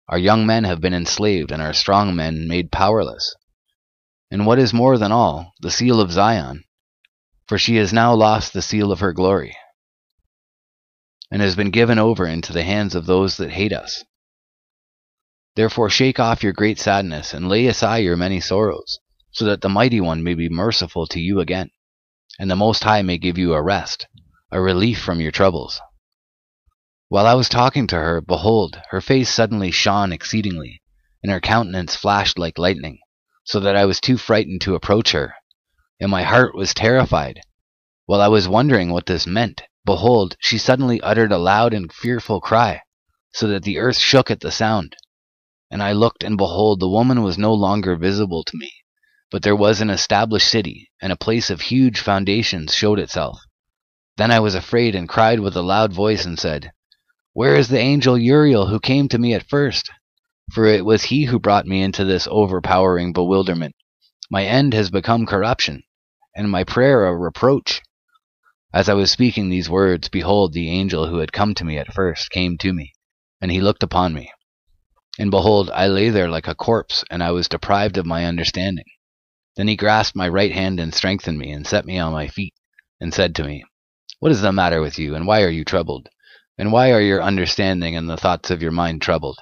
Our young men have been enslaved, and our strong men made powerless. And what is more than all, the seal of Zion, for she has now lost the seal of her glory, and has been given over into the hands of those that hate us. Therefore shake off your great sadness, and lay aside your many sorrows, so that the Mighty One may be merciful to you again, and the Most High may give you a rest, a relief from your troubles. While I was talking to her, behold, her face suddenly shone exceedingly, and her countenance flashed like lightning, so that I was too frightened to approach her, and my heart was terrified. While I was wondering what this meant, behold, she suddenly uttered a loud and fearful cry, so that the earth shook at the sound. And I looked, and behold, the woman was no longer visible to me, but there was an established city, and a place of huge foundations showed itself. Then I was afraid and cried with a loud voice and said, Where is the angel Uriel who came to me at first? For it was he who brought me into this overpowering bewilderment. My end has become corruption, and my prayer a reproach. As I was speaking these words, behold, the angel who had come to me at first came to me, and he looked upon me. And behold, I lay there like a corpse, and I was deprived of my understanding. Then he grasped my right hand and strengthened me, and set me on my feet, and said to me, what is the matter with you, and why are you troubled? And why are your understanding and the thoughts of your mind troubled?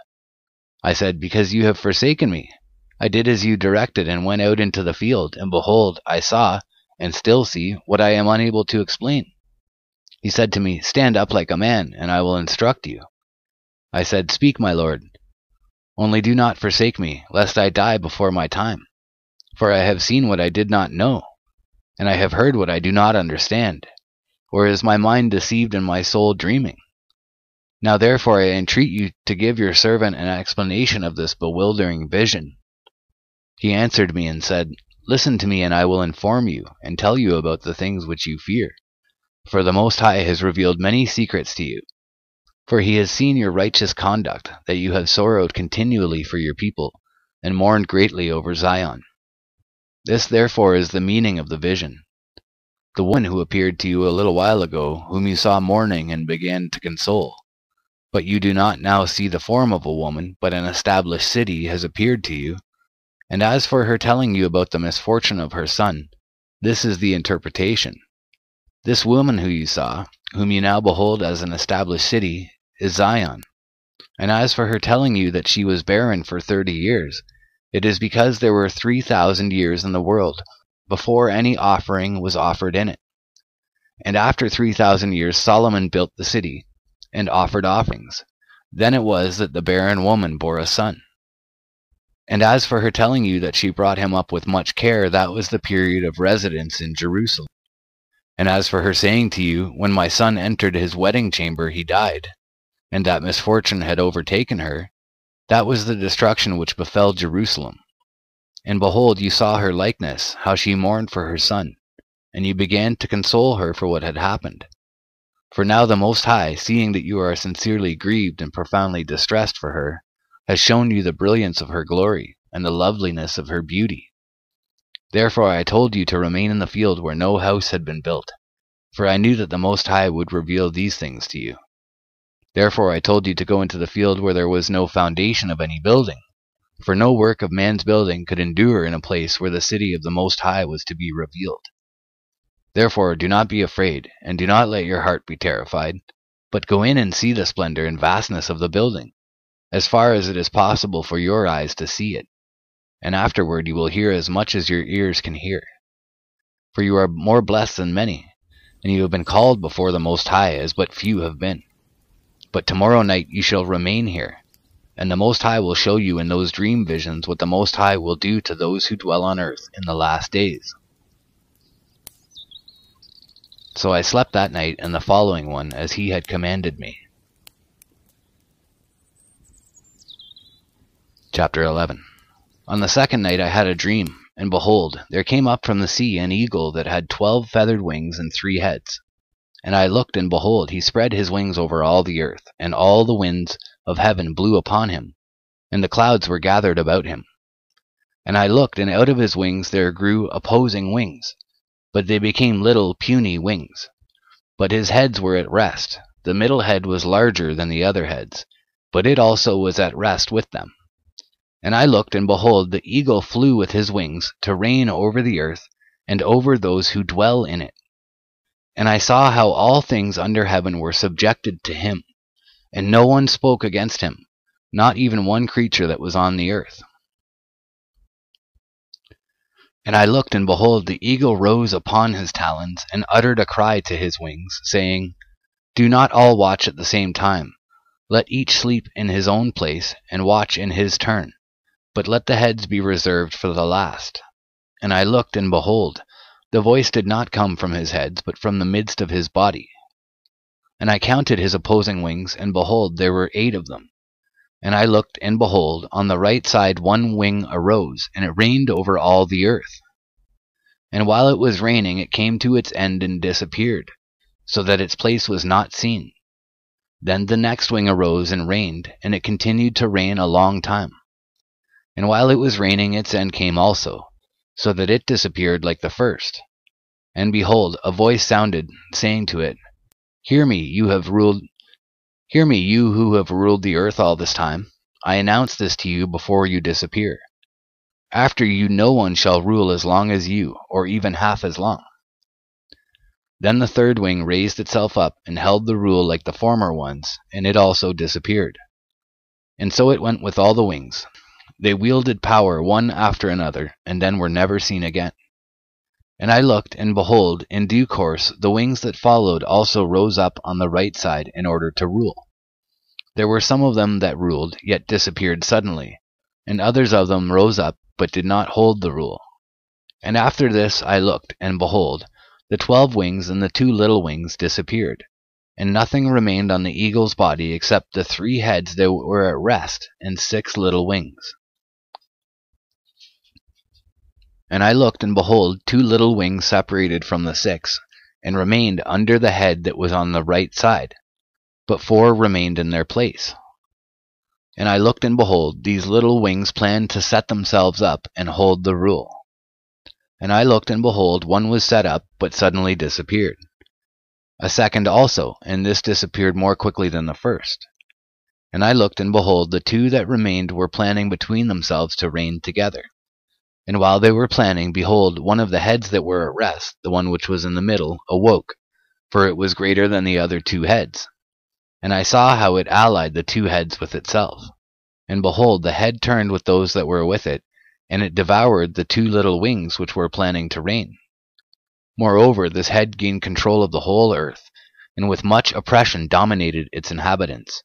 I said, Because you have forsaken me. I did as you directed, and went out into the field, and behold, I saw, and still see, what I am unable to explain. He said to me, Stand up like a man, and I will instruct you. I said, Speak, my lord. Only do not forsake me, lest I die before my time. For I have seen what I did not know, and I have heard what I do not understand. Or is my mind deceived and my soul dreaming? Now therefore I entreat you to give your servant an explanation of this bewildering vision. He answered me and said, Listen to me, and I will inform you, and tell you about the things which you fear. For the Most High has revealed many secrets to you. For he has seen your righteous conduct, that you have sorrowed continually for your people, and mourned greatly over Zion. This therefore is the meaning of the vision the one who appeared to you a little while ago, whom you saw mourning and began to console. But you do not now see the form of a woman, but an established city has appeared to you. And as for her telling you about the misfortune of her son, this is the interpretation. This woman who you saw, whom you now behold as an established city, is Zion. And as for her telling you that she was barren for thirty years, it is because there were three thousand years in the world, before any offering was offered in it. And after three thousand years Solomon built the city, and offered offerings. Then it was that the barren woman bore a son. And as for her telling you that she brought him up with much care, that was the period of residence in Jerusalem. And as for her saying to you, When my son entered his wedding chamber, he died, and that misfortune had overtaken her, that was the destruction which befell Jerusalem. And behold, you saw her likeness, how she mourned for her son, and you began to console her for what had happened. For now the Most High, seeing that you are sincerely grieved and profoundly distressed for her, has shown you the brilliance of her glory and the loveliness of her beauty. Therefore I told you to remain in the field where no house had been built, for I knew that the Most High would reveal these things to you. Therefore I told you to go into the field where there was no foundation of any building, for no work of man's building could endure in a place where the city of the Most High was to be revealed. Therefore do not be afraid, and do not let your heart be terrified, but go in and see the splendor and vastness of the building, as far as it is possible for your eyes to see it, and afterward you will hear as much as your ears can hear. For you are more blessed than many, and you have been called before the Most High as but few have been. But tomorrow night you shall remain here, and the Most High will show you in those dream visions what the Most High will do to those who dwell on earth in the last days. So I slept that night and the following one as he had commanded me. Chapter 11 On the second night I had a dream, and behold, there came up from the sea an eagle that had twelve feathered wings and three heads. And I looked, and behold, he spread his wings over all the earth, and all the winds of heaven blew upon him, and the clouds were gathered about him. And I looked, and out of his wings there grew opposing wings, but they became little puny wings. But his heads were at rest. The middle head was larger than the other heads, but it also was at rest with them. And I looked, and behold, the eagle flew with his wings to reign over the earth and over those who dwell in it. And I saw how all things under heaven were subjected to him and no one spoke against him, not even one creature that was on the earth. And I looked, and behold, the eagle rose upon his talons, and uttered a cry to his wings, saying, Do not all watch at the same time. Let each sleep in his own place, and watch in his turn. But let the heads be reserved for the last. And I looked, and behold, the voice did not come from his heads, but from the midst of his body, and I counted his opposing wings, and behold, there were eight of them. And I looked, and behold, on the right side one wing arose, and it rained over all the earth. And while it was raining, it came to its end and disappeared, so that its place was not seen. Then the next wing arose and rained, and it continued to rain a long time. And while it was raining, its end came also, so that it disappeared like the first. And behold, a voice sounded, saying to it, Hear me, you have ruled Hear me, you who have ruled the earth all this time. I announce this to you before you disappear. After you no one shall rule as long as you, or even half as long. Then the third wing raised itself up and held the rule like the former ones, and it also disappeared. And so it went with all the wings. They wielded power one after another, and then were never seen again. And I looked, and behold, in due course the wings that followed also rose up on the right side in order to rule. There were some of them that ruled, yet disappeared suddenly, and others of them rose up, but did not hold the rule. And after this I looked, and behold, the twelve wings and the two little wings disappeared, and nothing remained on the eagle's body except the three heads that were at rest and six little wings. And I looked, and behold, two little wings separated from the six, and remained under the head that was on the right side, but four remained in their place. And I looked, and behold, these little wings planned to set themselves up and hold the rule. And I looked, and behold, one was set up, but suddenly disappeared. A second also, and this disappeared more quickly than the first. And I looked, and behold, the two that remained were planning between themselves to reign together. And while they were planning, behold, one of the heads that were at rest, the one which was in the middle, awoke, for it was greater than the other two heads. And I saw how it allied the two heads with itself. And behold, the head turned with those that were with it, and it devoured the two little wings which were planning to reign. Moreover, this head gained control of the whole earth, and with much oppression dominated its inhabitants,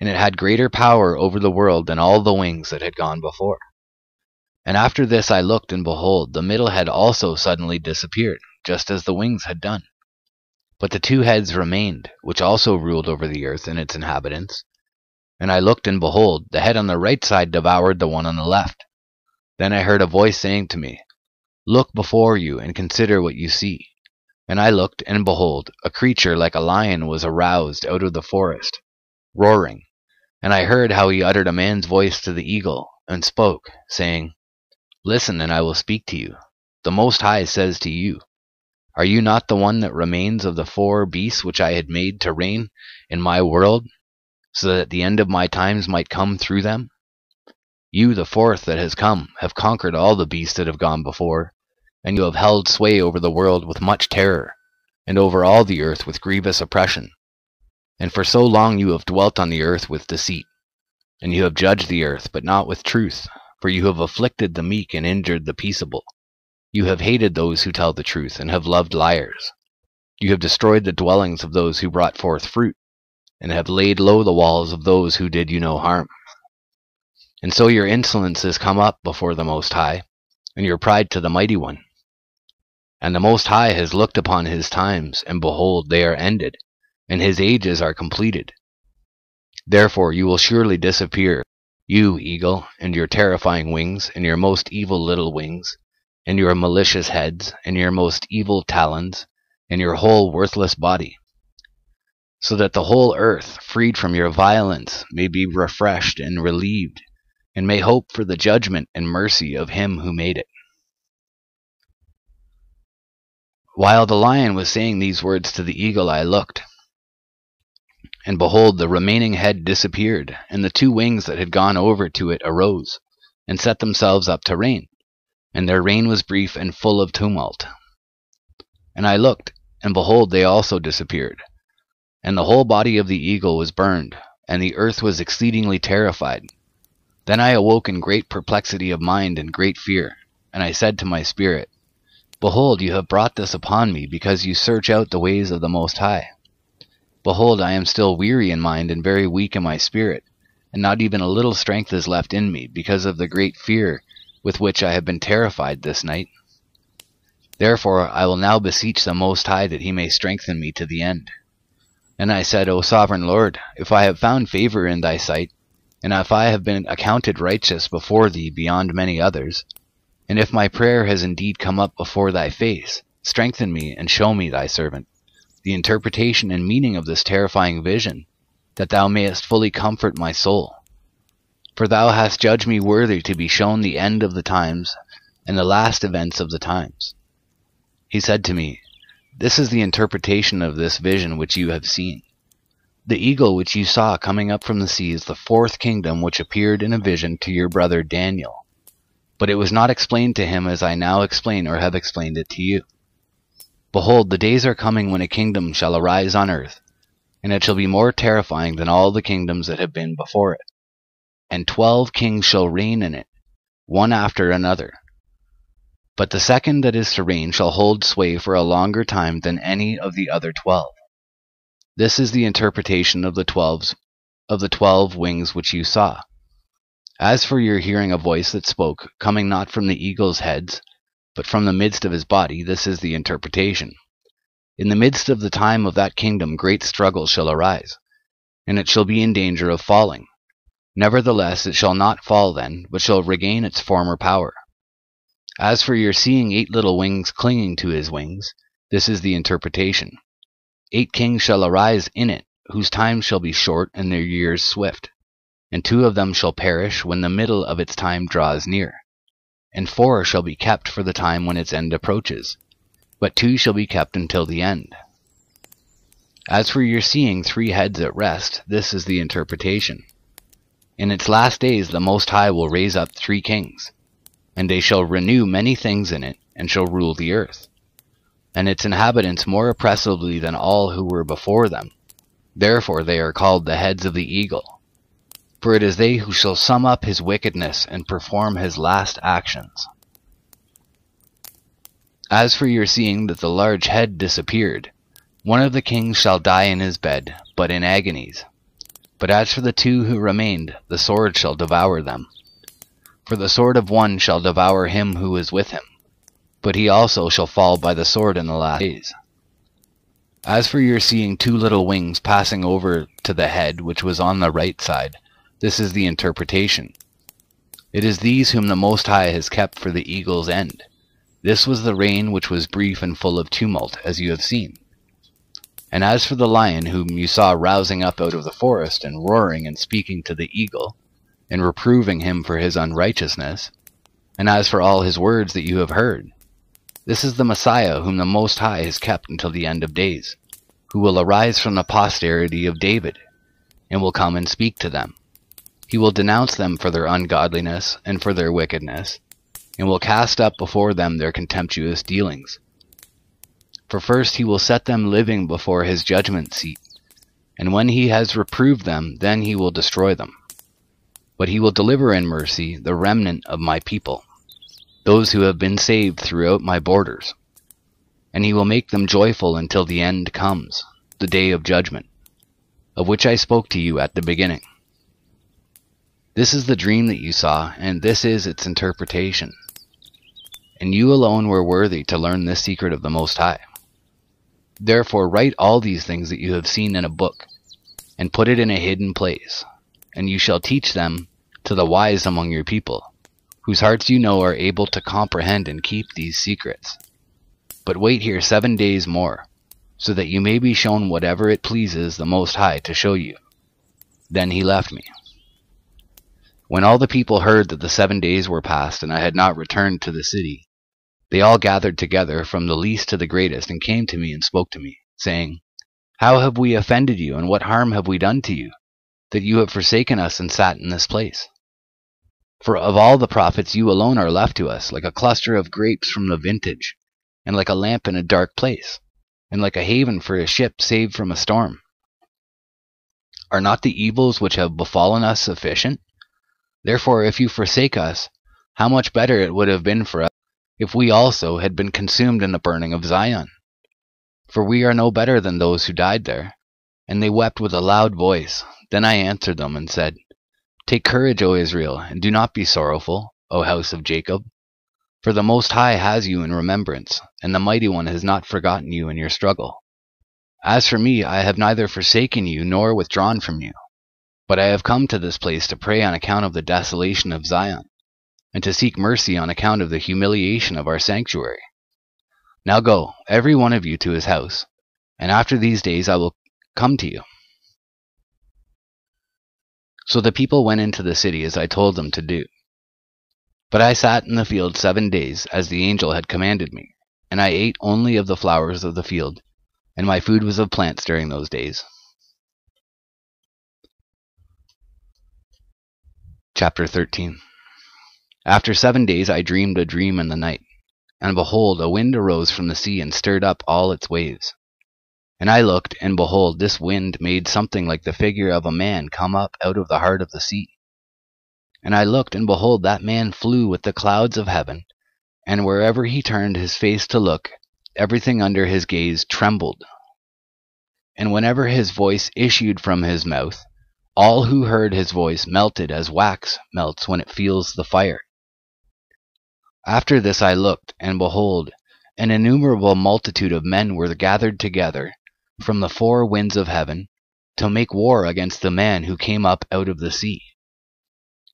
and it had greater power over the world than all the wings that had gone before. And after this I looked, and behold, the middle head also suddenly disappeared, just as the wings had done. But the two heads remained, which also ruled over the earth and its inhabitants. And I looked, and behold, the head on the right side devoured the one on the left. Then I heard a voice saying to me, Look before you, and consider what you see. And I looked, and behold, a creature like a lion was aroused out of the forest, roaring. And I heard how he uttered a man's voice to the eagle, and spoke, saying, Listen, and I will speak to you. The Most High says to you, Are you not the one that remains of the four beasts which I had made to reign in my world, so that the end of my times might come through them? You, the fourth that has come, have conquered all the beasts that have gone before, and you have held sway over the world with much terror, and over all the earth with grievous oppression. And for so long you have dwelt on the earth with deceit, and you have judged the earth, but not with truth, for you have afflicted the meek and injured the peaceable. You have hated those who tell the truth, and have loved liars. You have destroyed the dwellings of those who brought forth fruit, and have laid low the walls of those who did you no harm. And so your insolence come up before the Most High, and your pride to the Mighty One. And the Most High has looked upon his times, and behold, they are ended, and his ages are completed. Therefore you will surely disappear you, eagle, and your terrifying wings, and your most evil little wings, and your malicious heads, and your most evil talons, and your whole worthless body, so that the whole earth, freed from your violence, may be refreshed and relieved, and may hope for the judgment and mercy of him who made it. While the lion was saying these words to the eagle, I looked, and behold, the remaining head disappeared, and the two wings that had gone over to it arose, and set themselves up to reign. And their reign was brief and full of tumult. And I looked, and behold, they also disappeared. And the whole body of the eagle was burned, and the earth was exceedingly terrified. Then I awoke in great perplexity of mind and great fear, and I said to my spirit, Behold, you have brought this upon me, because you search out the ways of the Most High. Behold, I am still weary in mind and very weak in my spirit, and not even a little strength is left in me, because of the great fear with which I have been terrified this night. Therefore I will now beseech the Most High that he may strengthen me to the end. And I said, O sovereign Lord, if I have found favor in thy sight, and if I have been accounted righteous before thee beyond many others, and if my prayer has indeed come up before thy face, strengthen me and show me thy servant the interpretation and meaning of this terrifying vision, that thou mayest fully comfort my soul. For thou hast judged me worthy to be shown the end of the times and the last events of the times. He said to me, This is the interpretation of this vision which you have seen. The eagle which you saw coming up from the sea is the fourth kingdom which appeared in a vision to your brother Daniel. But it was not explained to him as I now explain or have explained it to you. Behold, the days are coming when a kingdom shall arise on earth, and it shall be more terrifying than all the kingdoms that have been before it. And twelve kings shall reign in it, one after another. But the second that is to reign shall hold sway for a longer time than any of the other twelve. This is the interpretation of the twelves of the twelve wings which you saw. As for your hearing a voice that spoke, coming not from the eagle's heads, but from the midst of his body, this is the interpretation. In the midst of the time of that kingdom great struggle shall arise, and it shall be in danger of falling. Nevertheless it shall not fall then, but shall regain its former power. As for your seeing eight little wings clinging to his wings, this is the interpretation. Eight kings shall arise in it, whose time shall be short and their years swift. And two of them shall perish when the middle of its time draws near. And four shall be kept for the time when its end approaches. But two shall be kept until the end. As for your seeing three heads at rest, this is the interpretation. In its last days the Most High will raise up three kings, and they shall renew many things in it, and shall rule the earth and its inhabitants more oppressively than all who were before them. Therefore they are called the heads of the eagle. For it is they who shall sum up his wickedness and perform his last actions. As for your seeing that the large head disappeared, one of the kings shall die in his bed, but in agonies. But as for the two who remained, the sword shall devour them. For the sword of one shall devour him who is with him but he also shall fall by the sword in the last days. As for your seeing two little wings passing over to the head which was on the right side, this is the interpretation. It is these whom the Most High has kept for the eagle's end. This was the reign which was brief and full of tumult, as you have seen. And as for the lion whom you saw rousing up out of the forest, and roaring and speaking to the eagle, and reproving him for his unrighteousness, and as for all his words that you have heard, this is the Messiah whom the Most High has kept until the end of days, who will arise from the posterity of David, and will come and speak to them. He will denounce them for their ungodliness and for their wickedness, and will cast up before them their contemptuous dealings. For first he will set them living before his judgment seat, and when he has reproved them, then he will destroy them. But he will deliver in mercy the remnant of my people those who have been saved throughout my borders. And he will make them joyful until the end comes, the day of judgment, of which I spoke to you at the beginning. This is the dream that you saw, and this is its interpretation. And you alone were worthy to learn this secret of the Most High. Therefore write all these things that you have seen in a book, and put it in a hidden place, and you shall teach them to the wise among your people whose hearts you know are able to comprehend and keep these secrets. But wait here seven days more, so that you may be shown whatever it pleases the Most High to show you. Then he left me. When all the people heard that the seven days were past and I had not returned to the city, they all gathered together from the least to the greatest and came to me and spoke to me, saying, How have we offended you, and what harm have we done to you, that you have forsaken us and sat in this place? For of all the prophets you alone are left to us, like a cluster of grapes from the vintage, and like a lamp in a dark place, and like a haven for a ship saved from a storm. Are not the evils which have befallen us sufficient? Therefore, if you forsake us, how much better it would have been for us if we also had been consumed in the burning of Zion. For we are no better than those who died there. And they wept with a loud voice. Then I answered them and said, Take courage, O Israel, and do not be sorrowful, O house of Jacob. For the Most High has you in remembrance, and the Mighty One has not forgotten you in your struggle. As for me, I have neither forsaken you nor withdrawn from you. But I have come to this place to pray on account of the desolation of Zion, and to seek mercy on account of the humiliation of our sanctuary. Now go, every one of you, to his house, and after these days I will come to you. So the people went into the city as I told them to do. But I sat in the field seven days, as the angel had commanded me, and I ate only of the flowers of the field, and my food was of plants during those days. Chapter 13 After seven days I dreamed a dream in the night, and behold, a wind arose from the sea and stirred up all its waves. And I looked, and behold, this wind made something like the figure of a man come up out of the heart of the sea. And I looked, and behold, that man flew with the clouds of heaven, and wherever he turned his face to look, everything under his gaze trembled. And whenever his voice issued from his mouth, all who heard his voice melted as wax melts when it feels the fire. After this I looked, and behold, an innumerable multitude of men were gathered together from the four winds of heaven to make war against the man who came up out of the sea.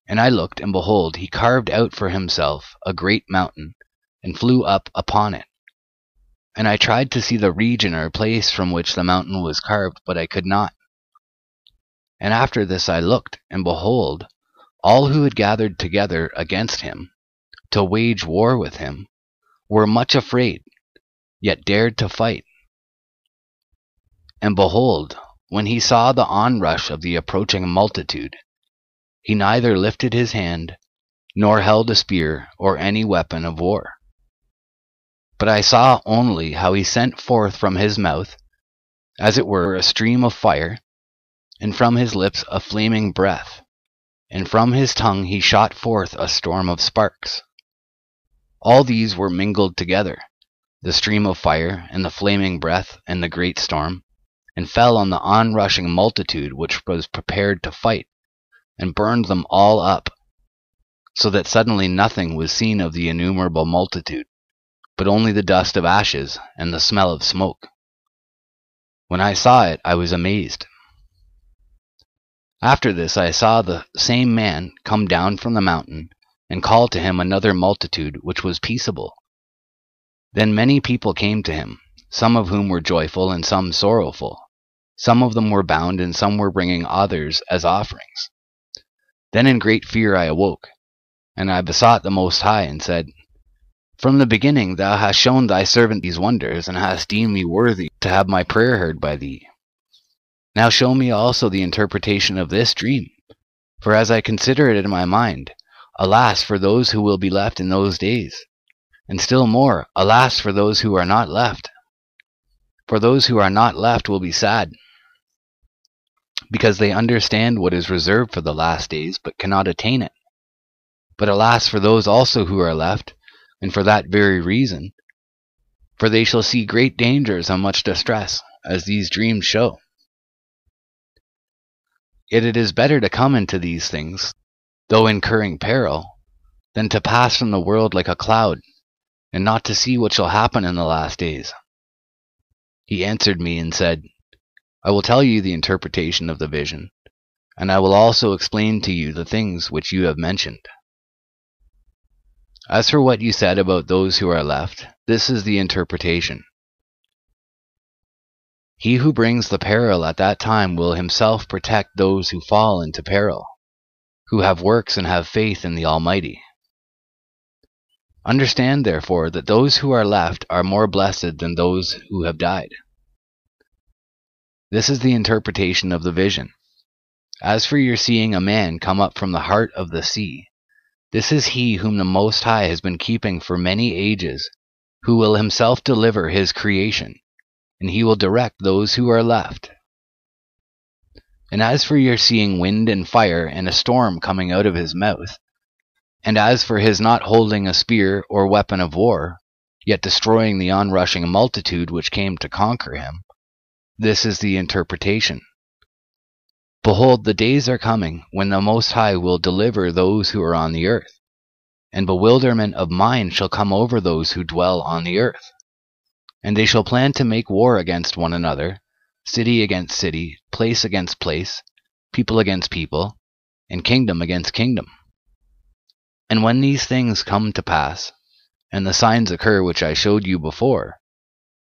And I looked, and behold, he carved out for himself a great mountain, and flew up upon it. And I tried to see the region or place from which the mountain was carved, but I could not. And after this I looked, and behold, all who had gathered together against him, to wage war with him, were much afraid, yet dared to fight. And behold, when he saw the onrush of the approaching multitude, he neither lifted his hand, nor held a spear or any weapon of war. But I saw only how he sent forth from his mouth, as it were, a stream of fire, and from his lips a flaming breath, and from his tongue he shot forth a storm of sparks. All these were mingled together, the stream of fire, and the flaming breath, and the great storm, and fell on the onrushing multitude which was prepared to fight, and burned them all up, so that suddenly nothing was seen of the innumerable multitude, but only the dust of ashes and the smell of smoke. When I saw it, I was amazed. After this I saw the same man come down from the mountain, and call to him another multitude which was peaceable. Then many people came to him, some of whom were joyful and some sorrowful. Some of them were bound, and some were bringing others as offerings. Then in great fear I awoke, and I besought the Most High, and said, From the beginning thou hast shown thy servant these wonders, and hast deemed me worthy to have my prayer heard by thee. Now show me also the interpretation of this dream. For as I consider it in my mind, alas for those who will be left in those days. And still more, alas for those who are not left. For those who are not left will be sad, because they understand what is reserved for the last days, but cannot attain it. But alas for those also who are left, and for that very reason, for they shall see great dangers and much distress, as these dreams show. Yet it is better to come into these things, though incurring peril, than to pass from the world like a cloud, and not to see what shall happen in the last days. He answered me and said, I will tell you the interpretation of the vision, and I will also explain to you the things which you have mentioned. As for what you said about those who are left, this is the interpretation. He who brings the peril at that time will himself protect those who fall into peril, who have works and have faith in the Almighty. Understand, therefore, that those who are left are more blessed than those who have died. This is the interpretation of the vision. As for your seeing a man come up from the heart of the sea, this is he whom the Most High has been keeping for many ages, who will himself deliver his creation and he will direct those who are left. And as for your seeing wind and fire and a storm coming out of his mouth, and as for his not holding a spear or weapon of war, yet destroying the onrushing multitude which came to conquer him, this is the interpretation. Behold, the days are coming when the Most High will deliver those who are on the earth, and bewilderment of mind shall come over those who dwell on the earth. And they shall plan to make war against one another, city against city, place against place, people against people, and kingdom against kingdom. And when these things come to pass, and the signs occur which I showed you before,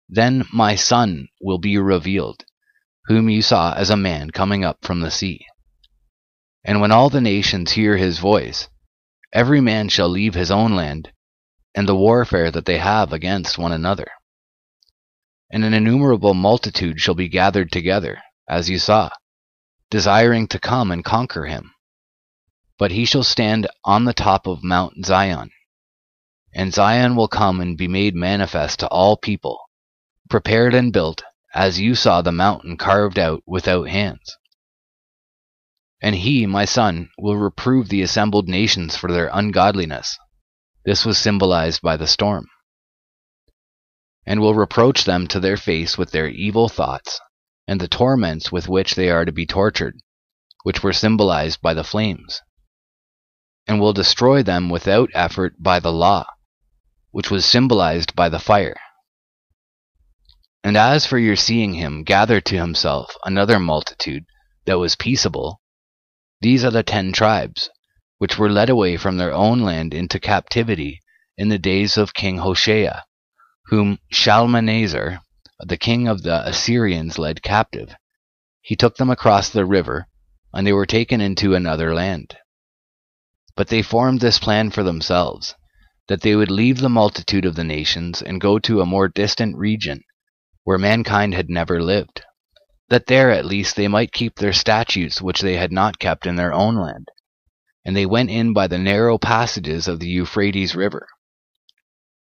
then my Son will be revealed, whom you saw as a man coming up from the sea. And when all the nations hear his voice, every man shall leave his own land, and the warfare that they have against one another. And an innumerable multitude shall be gathered together, as you saw, desiring to come and conquer him. But he shall stand on the top of Mount Zion. And Zion will come and be made manifest to all people, prepared and built, as you saw the mountain carved out without hands. And he, my son, will reprove the assembled nations for their ungodliness. This was symbolized by the storm. And will reproach them to their face with their evil thoughts, and the torments with which they are to be tortured, which were symbolized by the flames and will destroy them without effort by the law, which was symbolized by the fire. And as for your seeing him gather to himself another multitude that was peaceable, these are the ten tribes, which were led away from their own land into captivity in the days of King Hoshea, whom Shalmaneser, the king of the Assyrians, led captive. He took them across the river, and they were taken into another land. But they formed this plan for themselves, that they would leave the multitude of the nations and go to a more distant region, where mankind had never lived, that there at least they might keep their statutes which they had not kept in their own land. And they went in by the narrow passages of the Euphrates River.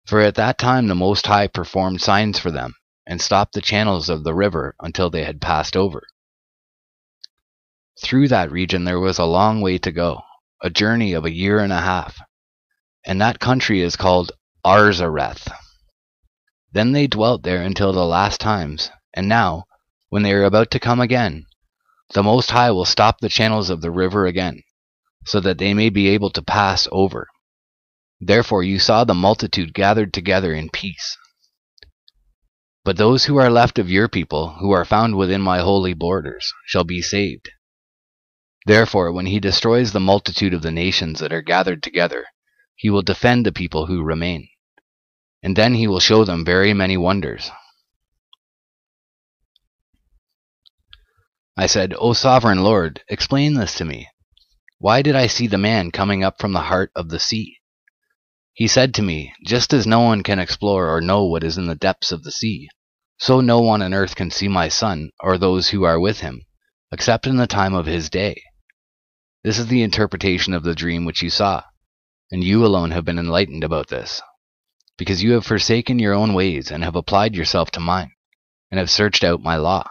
For at that time the Most High performed signs for them, and stopped the channels of the river until they had passed over. Through that region there was a long way to go, a journey of a year and a half, and that country is called Arzareth. Then they dwelt there until the last times, and now, when they are about to come again, the Most High will stop the channels of the river again, so that they may be able to pass over. Therefore you saw the multitude gathered together in peace. But those who are left of your people, who are found within my holy borders, shall be saved. Therefore, when he destroys the multitude of the nations that are gathered together, he will defend the people who remain. And then he will show them very many wonders. I said, O sovereign Lord, explain this to me. Why did I see the man coming up from the heart of the sea? He said to me, Just as no one can explore or know what is in the depths of the sea, so no one on earth can see my son or those who are with him, except in the time of his day. This is the interpretation of the dream which you saw, and you alone have been enlightened about this, because you have forsaken your own ways and have applied yourself to mine, and have searched out my law.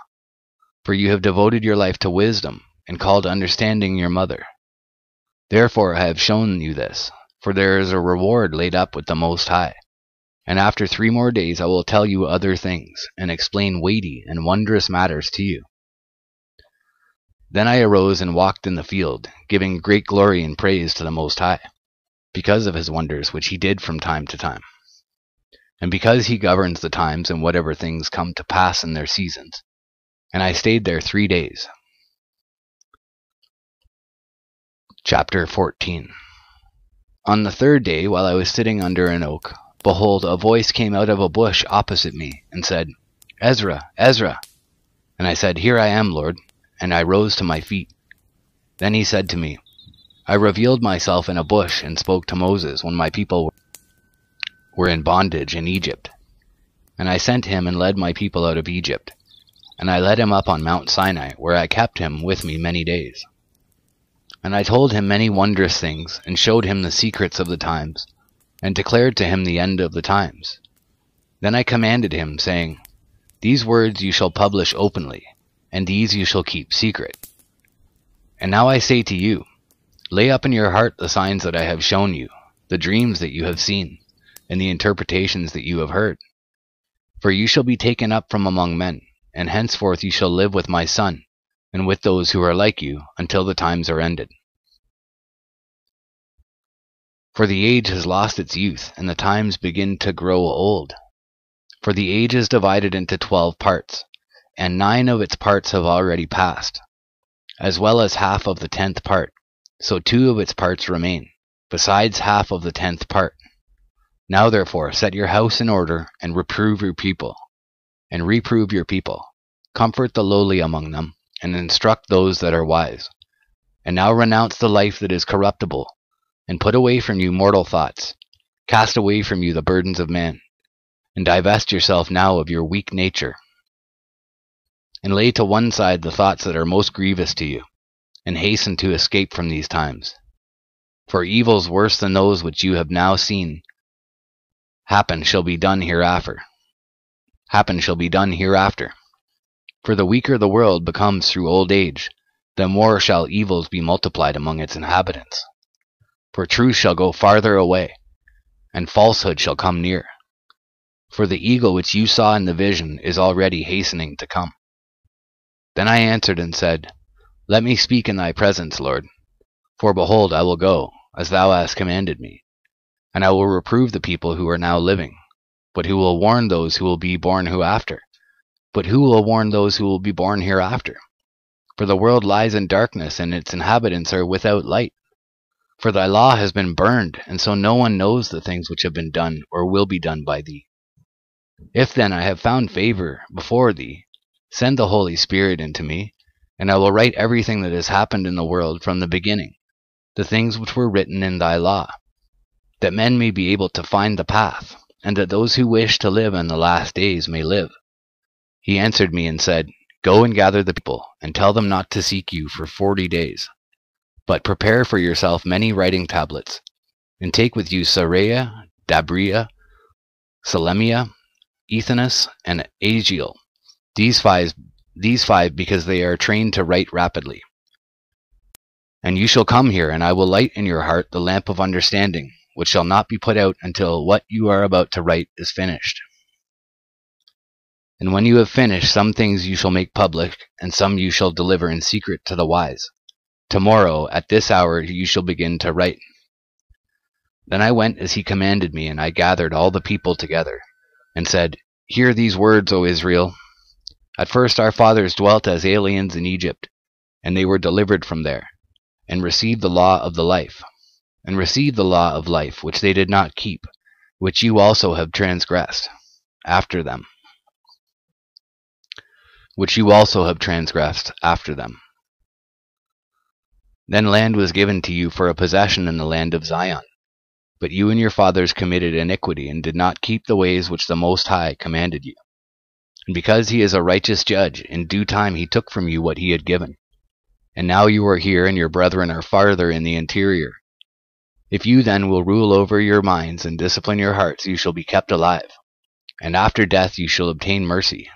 For you have devoted your life to wisdom, and called understanding your mother. Therefore I have shown you this, for there is a reward laid up with the Most High. And after three more days I will tell you other things, and explain weighty and wondrous matters to you. Then I arose and walked in the field, giving great glory and praise to the Most High, because of his wonders which he did from time to time. And because he governs the times and whatever things come to pass in their seasons. And I stayed there three days. Chapter 14 On the third day, while I was sitting under an oak, behold, a voice came out of a bush opposite me, and said, Ezra, Ezra. And I said, Here I am, Lord and I rose to my feet. Then he said to me, I revealed myself in a bush and spoke to Moses when my people were in bondage in Egypt. And I sent him and led my people out of Egypt. And I led him up on Mount Sinai, where I kept him with me many days. And I told him many wondrous things, and showed him the secrets of the times, and declared to him the end of the times. Then I commanded him, saying, These words you shall publish openly, and these you shall keep secret. And now I say to you, lay up in your heart the signs that I have shown you, the dreams that you have seen, and the interpretations that you have heard. For you shall be taken up from among men, and henceforth you shall live with my son, and with those who are like you, until the times are ended. For the age has lost its youth, and the times begin to grow old. For the age is divided into twelve parts, and nine of its parts have already passed. as well as half of the tenth part. So two of its parts remain, besides half of the tenth part. Now therefore set your house in order, and reprove your people, and reprove your people. Comfort the lowly among them, and instruct those that are wise. And now renounce the life that is corruptible, and put away from you mortal thoughts. Cast away from you the burdens of man, and divest yourself now of your weak nature. And lay to one side the thoughts that are most grievous to you, and hasten to escape from these times. For evils worse than those which you have now seen happen shall be done hereafter. Happen shall be done hereafter. For the weaker the world becomes through old age, the more shall evils be multiplied among its inhabitants. For truth shall go farther away, and falsehood shall come near. For the eagle which you saw in the vision is already hastening to come. Then I answered and said, Let me speak in thy presence, Lord. For behold, I will go, as thou hast commanded me and I will reprove the people who are now living, but who will warn those who will be born hereafter. But who will warn those who will be born hereafter? For the world lies in darkness, and its inhabitants are without light. For thy law has been burned, and so no one knows the things which have been done or will be done by thee. If then I have found favor before thee, send the Holy Spirit into me, and I will write everything that has happened in the world from the beginning, the things which were written in thy law that men may be able to find the path, and that those who wish to live in the last days may live. He answered me and said, Go and gather the people, and tell them not to seek you for forty days. But prepare for yourself many writing tablets, and take with you Saraya, Dabria, Salemia, Ethanus, and Agiel, these five, these five because they are trained to write rapidly. And you shall come here, and I will light in your heart the lamp of understanding, which shall not be put out until what you are about to write is finished. And when you have finished, some things you shall make public, and some you shall deliver in secret to the wise. Tomorrow, at this hour, you shall begin to write. Then I went as he commanded me, and I gathered all the people together, and said, Hear these words, O Israel. At first our fathers dwelt as aliens in Egypt, and they were delivered from there, and received the law of the life and received the law of life, which they did not keep, which you also have transgressed after them. Which you also have transgressed after them. Then land was given to you for a possession in the land of Zion. But you and your fathers committed iniquity, and did not keep the ways which the Most High commanded you. And because he is a righteous judge, in due time he took from you what he had given. And now you are here, and your brethren are farther in the interior, if you then will rule over your minds and discipline your hearts, you shall be kept alive. And after death you shall obtain mercy.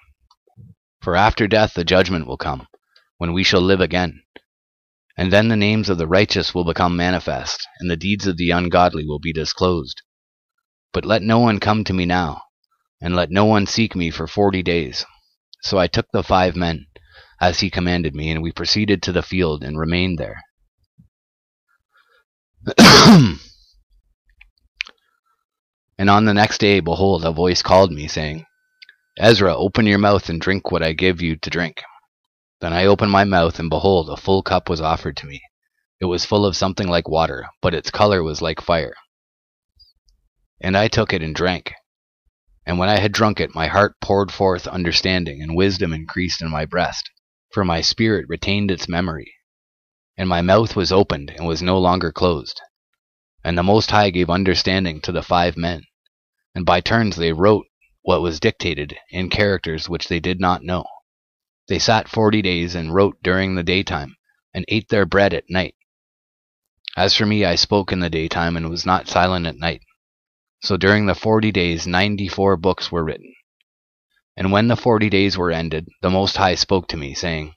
For after death the judgment will come, when we shall live again. And then the names of the righteous will become manifest, and the deeds of the ungodly will be disclosed. But let no one come to me now, and let no one seek me for forty days. So I took the five men, as he commanded me, and we proceeded to the field and remained there. and on the next day, behold, a voice called me, saying, Ezra, open your mouth and drink what I give you to drink. Then I opened my mouth, and behold, a full cup was offered to me. It was full of something like water, but its color was like fire. And I took it and drank. And when I had drunk it, my heart poured forth understanding, and wisdom increased in my breast, for my spirit retained its memory and my mouth was opened and was no longer closed. And the Most High gave understanding to the five men, and by turns they wrote what was dictated in characters which they did not know. They sat forty days and wrote during the daytime, and ate their bread at night. As for me, I spoke in the daytime and was not silent at night. So during the forty days, ninety four books were written. And when the forty days were ended, the Most High spoke to me, saying,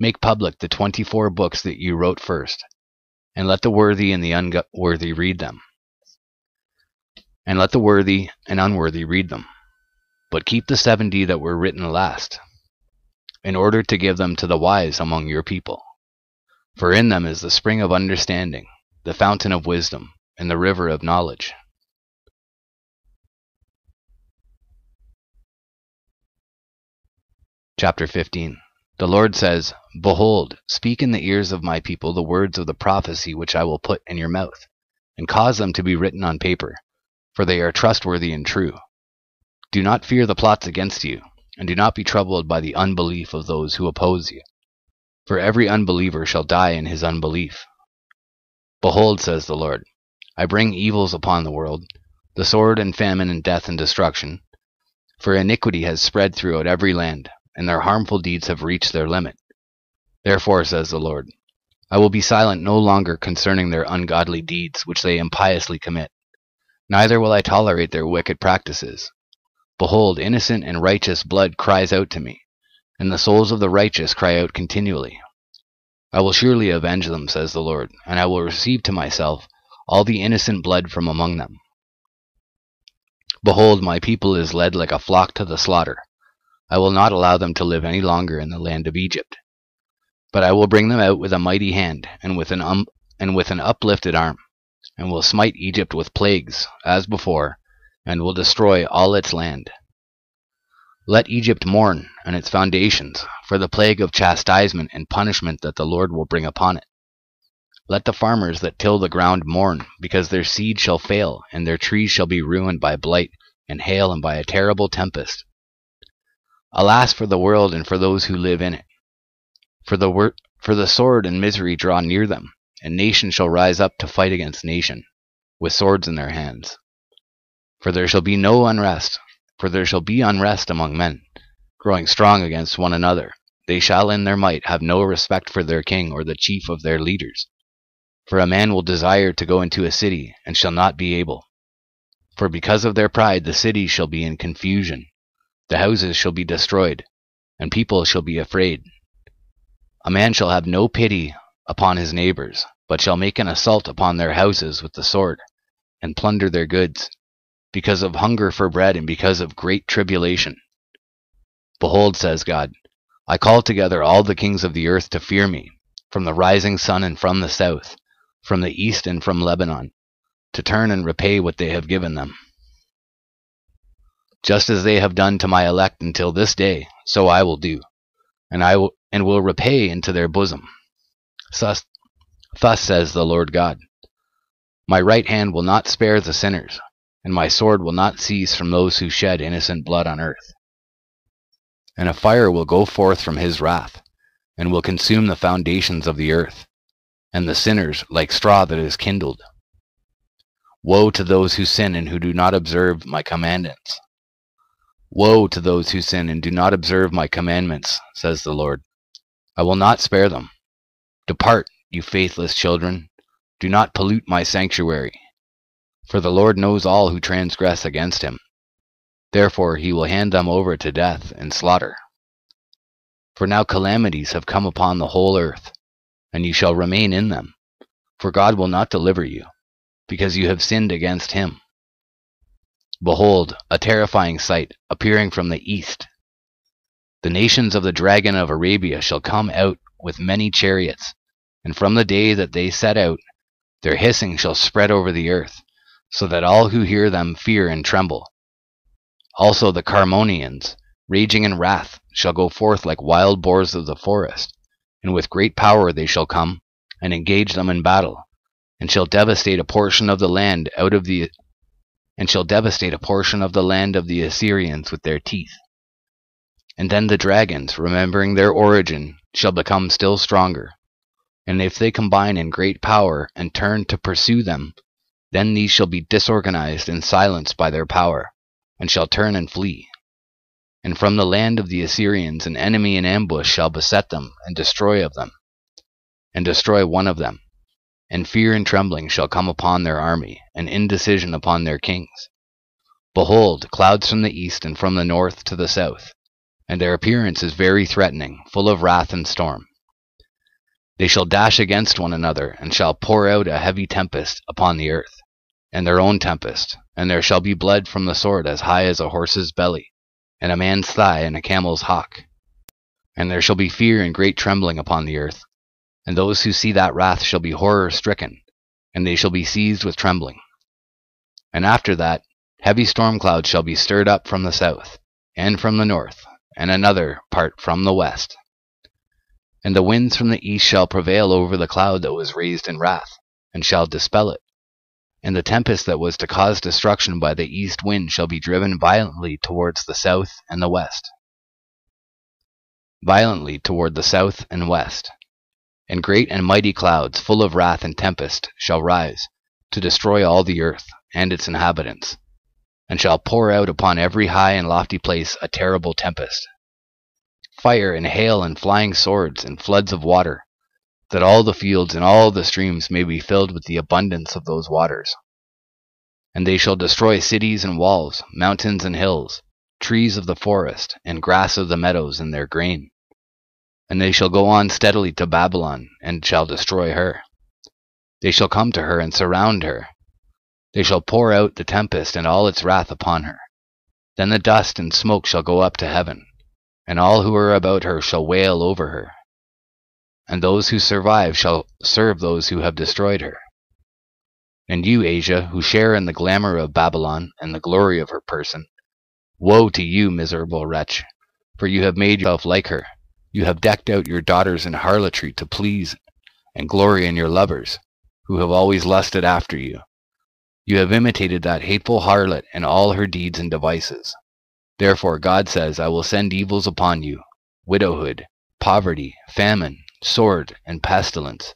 Make public the twenty four books that you wrote first, and let the worthy and the unworthy read them. And let the worthy and unworthy read them. But keep the seventy that were written last, in order to give them to the wise among your people. For in them is the spring of understanding, the fountain of wisdom, and the river of knowledge. Chapter 15 The Lord says, Behold, speak in the ears of my people the words of the prophecy which I will put in your mouth, and cause them to be written on paper, for they are trustworthy and true. Do not fear the plots against you, and do not be troubled by the unbelief of those who oppose you. For every unbeliever shall die in his unbelief. Behold, says the Lord, I bring evils upon the world, the sword and famine and death and destruction. For iniquity has spread throughout every land, and their harmful deeds have reached their limit. Therefore, says the Lord, I will be silent no longer concerning their ungodly deeds which they impiously commit, neither will I tolerate their wicked practices. Behold, innocent and righteous blood cries out to me, and the souls of the righteous cry out continually. I will surely avenge them, says the Lord, and I will receive to myself all the innocent blood from among them. Behold, my people is led like a flock to the slaughter. I will not allow them to live any longer in the land of Egypt. But I will bring them out with a mighty hand, and with an, um, and with an uplifted arm, and will smite Egypt with plagues, as before, and will destroy all its land. Let Egypt mourn and its foundations for the plague of chastisement and punishment that the Lord will bring upon it. Let the farmers that till the ground mourn, because their seed shall fail, and their trees shall be ruined by blight and hail and by a terrible tempest. Alas for the world and for those who live in it. For the wor- for the sword and misery draw near them, and nation shall rise up to fight against nation, with swords in their hands. For there shall be no unrest, for there shall be unrest among men, growing strong against one another. They shall in their might have no respect for their king or the chief of their leaders. For a man will desire to go into a city, and shall not be able. For because of their pride the city shall be in confusion, the houses shall be destroyed, and people shall be afraid. A man shall have no pity upon his neighbors, but shall make an assault upon their houses with the sword, and plunder their goods because of hunger for bread and because of great tribulation. Behold, says God, I call together all the kings of the earth to fear me, from the rising sun and from the south, from the east and from Lebanon, to turn and repay what they have given them. Just as they have done to my elect until this day, so I will do, and I will and will repay into their bosom. Thus, thus says the Lord God. My right hand will not spare the sinners, and my sword will not cease from those who shed innocent blood on earth. And a fire will go forth from his wrath, and will consume the foundations of the earth, and the sinners like straw that is kindled. Woe to those who sin and who do not observe my commandments. Woe to those who sin and do not observe my commandments, says the Lord. I will not spare them. Depart, you faithless children. Do not pollute my sanctuary. For the Lord knows all who transgress against him. Therefore he will hand them over to death and slaughter. For now calamities have come upon the whole earth, and you shall remain in them. For God will not deliver you, because you have sinned against him. Behold, a terrifying sight appearing from the east. The nations of the dragon of Arabia shall come out with many chariots, and from the day that they set out, their hissing shall spread over the earth so that all who hear them fear and tremble. Also the Carmonians, raging in wrath, shall go forth like wild boars of the forest, and with great power they shall come, and engage them in battle, and shall devastate a portion of the land out of the and shall devastate a portion of the land of the Assyrians with their teeth. And then the dragons, remembering their origin, shall become still stronger. And if they combine in great power and turn to pursue them, then these shall be disorganized and silenced by their power, and shall turn and flee. And from the land of the Assyrians an enemy in ambush shall beset them, and destroy of them, and destroy one of them. And fear and trembling shall come upon their army, and indecision upon their kings. Behold, clouds from the east and from the north to the south, and their appearance is very threatening, full of wrath and storm. They shall dash against one another, and shall pour out a heavy tempest upon the earth and their own tempest, and there shall be blood from the sword as high as a horse's belly, and a man's thigh, and a camel's hock. And there shall be fear and great trembling upon the earth, and those who see that wrath shall be horror stricken, and they shall be seized with trembling. And after that, heavy storm clouds shall be stirred up from the south, and from the north, and another part from the west. And the winds from the east shall prevail over the cloud that was raised in wrath, and shall dispel it. And the tempest that was to cause destruction by the east wind shall be driven violently towards the south and the west. Violently toward the south and west. And great and mighty clouds, full of wrath and tempest, shall rise, to destroy all the earth and its inhabitants, and shall pour out upon every high and lofty place a terrible tempest. Fire and hail and flying swords and floods of water, that all the fields and all the streams may be filled with the abundance of those waters. And they shall destroy cities and walls, mountains and hills, trees of the forest, and grass of the meadows and their grain. And they shall go on steadily to Babylon, and shall destroy her. They shall come to her and surround her. They shall pour out the tempest and all its wrath upon her. Then the dust and smoke shall go up to heaven, and all who are about her shall wail over her and those who survive shall serve those who have destroyed her. And you, Asia, who share in the glamour of Babylon and the glory of her person, woe to you, miserable wretch, for you have made yourself like her. You have decked out your daughters in harlotry to please and glory in your lovers, who have always lusted after you. You have imitated that hateful harlot and all her deeds and devices. Therefore God says, I will send evils upon you, widowhood, poverty, famine, sword, and pestilence,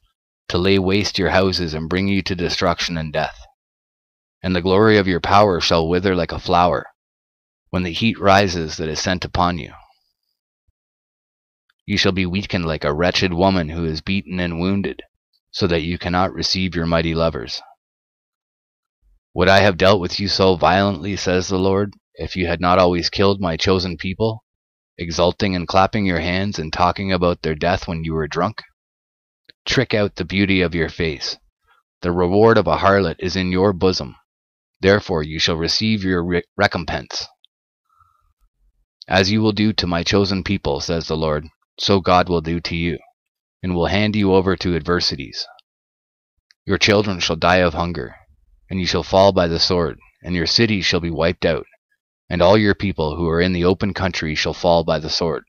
to lay waste your houses and bring you to destruction and death. And the glory of your power shall wither like a flower, when the heat rises that is sent upon you. You shall be weakened like a wretched woman who is beaten and wounded, so that you cannot receive your mighty lovers. Would I have dealt with you so violently, says the Lord, if you had not always killed my chosen people, exulting and clapping your hands and talking about their death when you were drunk? Trick out the beauty of your face. The reward of a harlot is in your bosom. Therefore you shall receive your re- recompense. As you will do to my chosen people, says the Lord, so God will do to you, and will hand you over to adversities. Your children shall die of hunger, and you shall fall by the sword, and your cities shall be wiped out, and all your people who are in the open country shall fall by the sword.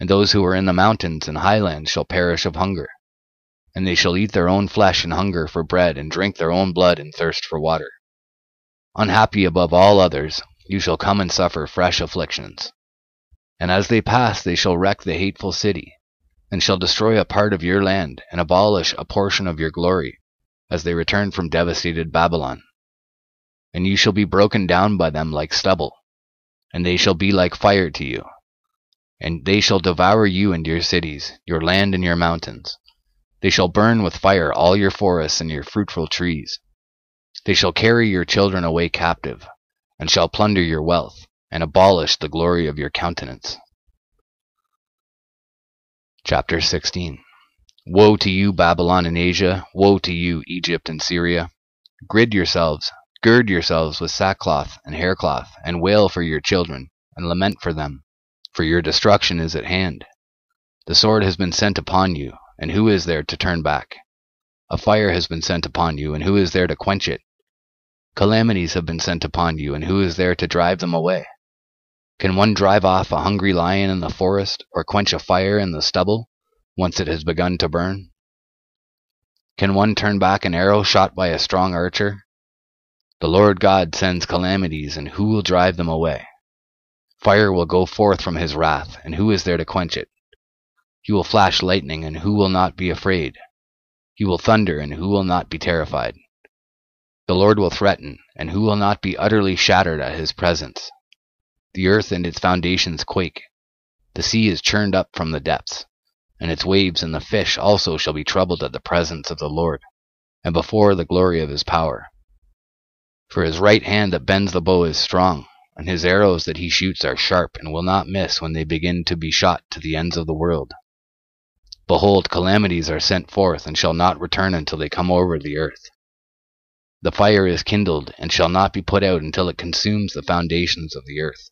And those who are in the mountains and highlands shall perish of hunger. And they shall eat their own flesh in hunger for bread, and drink their own blood in thirst for water. Unhappy above all others, you shall come and suffer fresh afflictions. And as they pass, they shall wreck the hateful city, and shall destroy a part of your land, and abolish a portion of your glory, as they return from devastated Babylon and you shall be broken down by them like stubble, and they shall be like fire to you. And they shall devour you and your cities, your land and your mountains. They shall burn with fire all your forests and your fruitful trees. They shall carry your children away captive, and shall plunder your wealth, and abolish the glory of your countenance. Chapter 16 Woe to you, Babylon and Asia! Woe to you, Egypt and Syria! Grid yourselves, Gird yourselves with sackcloth and haircloth, and wail for your children, and lament for them, for your destruction is at hand. The sword has been sent upon you, and who is there to turn back? A fire has been sent upon you, and who is there to quench it? Calamities have been sent upon you, and who is there to drive them away? Can one drive off a hungry lion in the forest, or quench a fire in the stubble, once it has begun to burn? Can one turn back an arrow shot by a strong archer? The Lord God sends calamities, and who will drive them away? Fire will go forth from his wrath, and who is there to quench it? He will flash lightning, and who will not be afraid? He will thunder, and who will not be terrified? The Lord will threaten, and who will not be utterly shattered at his presence? The earth and its foundations quake. The sea is churned up from the depths, and its waves and the fish also shall be troubled at the presence of the Lord, and before the glory of his power. For his right hand that bends the bow is strong, and his arrows that he shoots are sharp, and will not miss when they begin to be shot to the ends of the world. Behold, calamities are sent forth, and shall not return until they come over the earth. The fire is kindled, and shall not be put out until it consumes the foundations of the earth.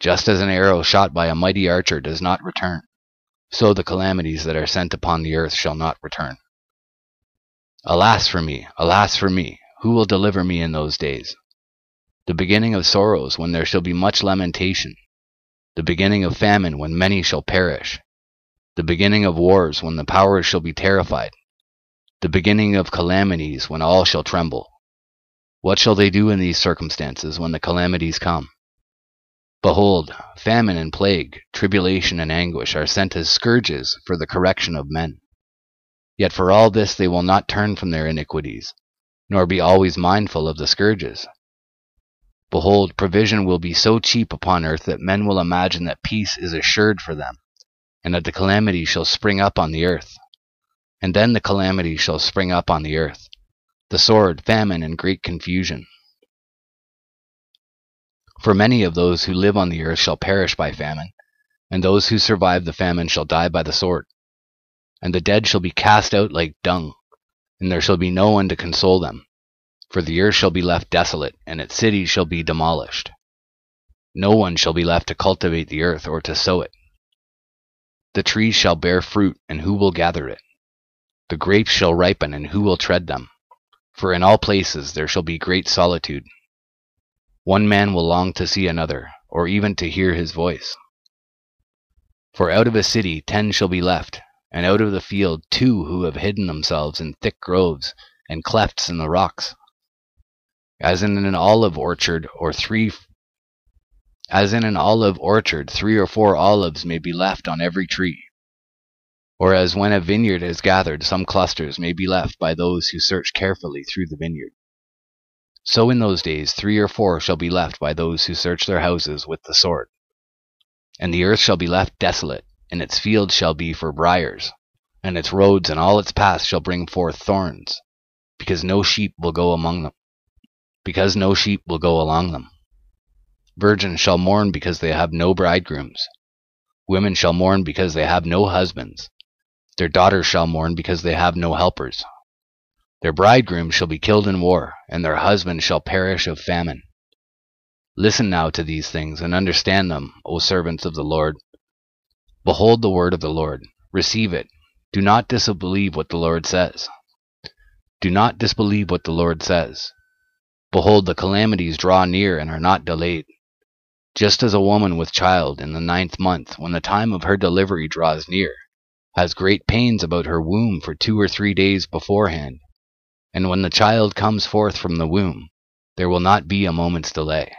Just as an arrow shot by a mighty archer does not return, so the calamities that are sent upon the earth shall not return. Alas for me! Alas for me! Who will deliver me in those days? The beginning of sorrows, when there shall be much lamentation. The beginning of famine, when many shall perish. The beginning of wars when the powers shall be terrified, the beginning of calamities when all shall tremble. What shall they do in these circumstances when the calamities come? Behold, famine and plague, tribulation and anguish are sent as scourges for the correction of men. Yet for all this they will not turn from their iniquities, nor be always mindful of the scourges. Behold, provision will be so cheap upon earth that men will imagine that peace is assured for them, and that the calamity shall spring up on the earth. And then the calamity shall spring up on the earth, the sword, famine, and great confusion. For many of those who live on the earth shall perish by famine, and those who survive the famine shall die by the sword. And the dead shall be cast out like dung, and there shall be no one to console them. For the earth shall be left desolate, and its cities shall be demolished. No one shall be left to cultivate the earth or to sow it. The trees shall bear fruit, and who will gather it? The grapes shall ripen, and who will tread them? For in all places there shall be great solitude. One man will long to see another, or even to hear his voice. For out of a city ten shall be left, and out of the field two who have hidden themselves in thick groves and clefts in the rocks. As in an olive orchard or three as in an olive orchard three or four olives may be left on every tree. Or as when a vineyard is gathered some clusters may be left by those who search carefully through the vineyard. So in those days three or four shall be left by those who search their houses with the sword. And the earth shall be left desolate, and its fields shall be for briers, and its roads and all its paths shall bring forth thorns, because no sheep will go among them, because no sheep will go along them. Virgins shall mourn because they have no bridegrooms. Women shall mourn because they have no husbands. Their daughters shall mourn because they have no helpers. Their bridegrooms shall be killed in war, and their husbands shall perish of famine. Listen now to these things, and understand them, O servants of the Lord. Behold the word of the Lord. Receive it. Do not disbelieve what the Lord says. Do not disbelieve what the Lord says. Behold, the calamities draw near and are not delayed. Just as a woman with child in the ninth month, when the time of her delivery draws near, has great pains about her womb for two or three days beforehand, and when the child comes forth from the womb, there will not be a moment's delay.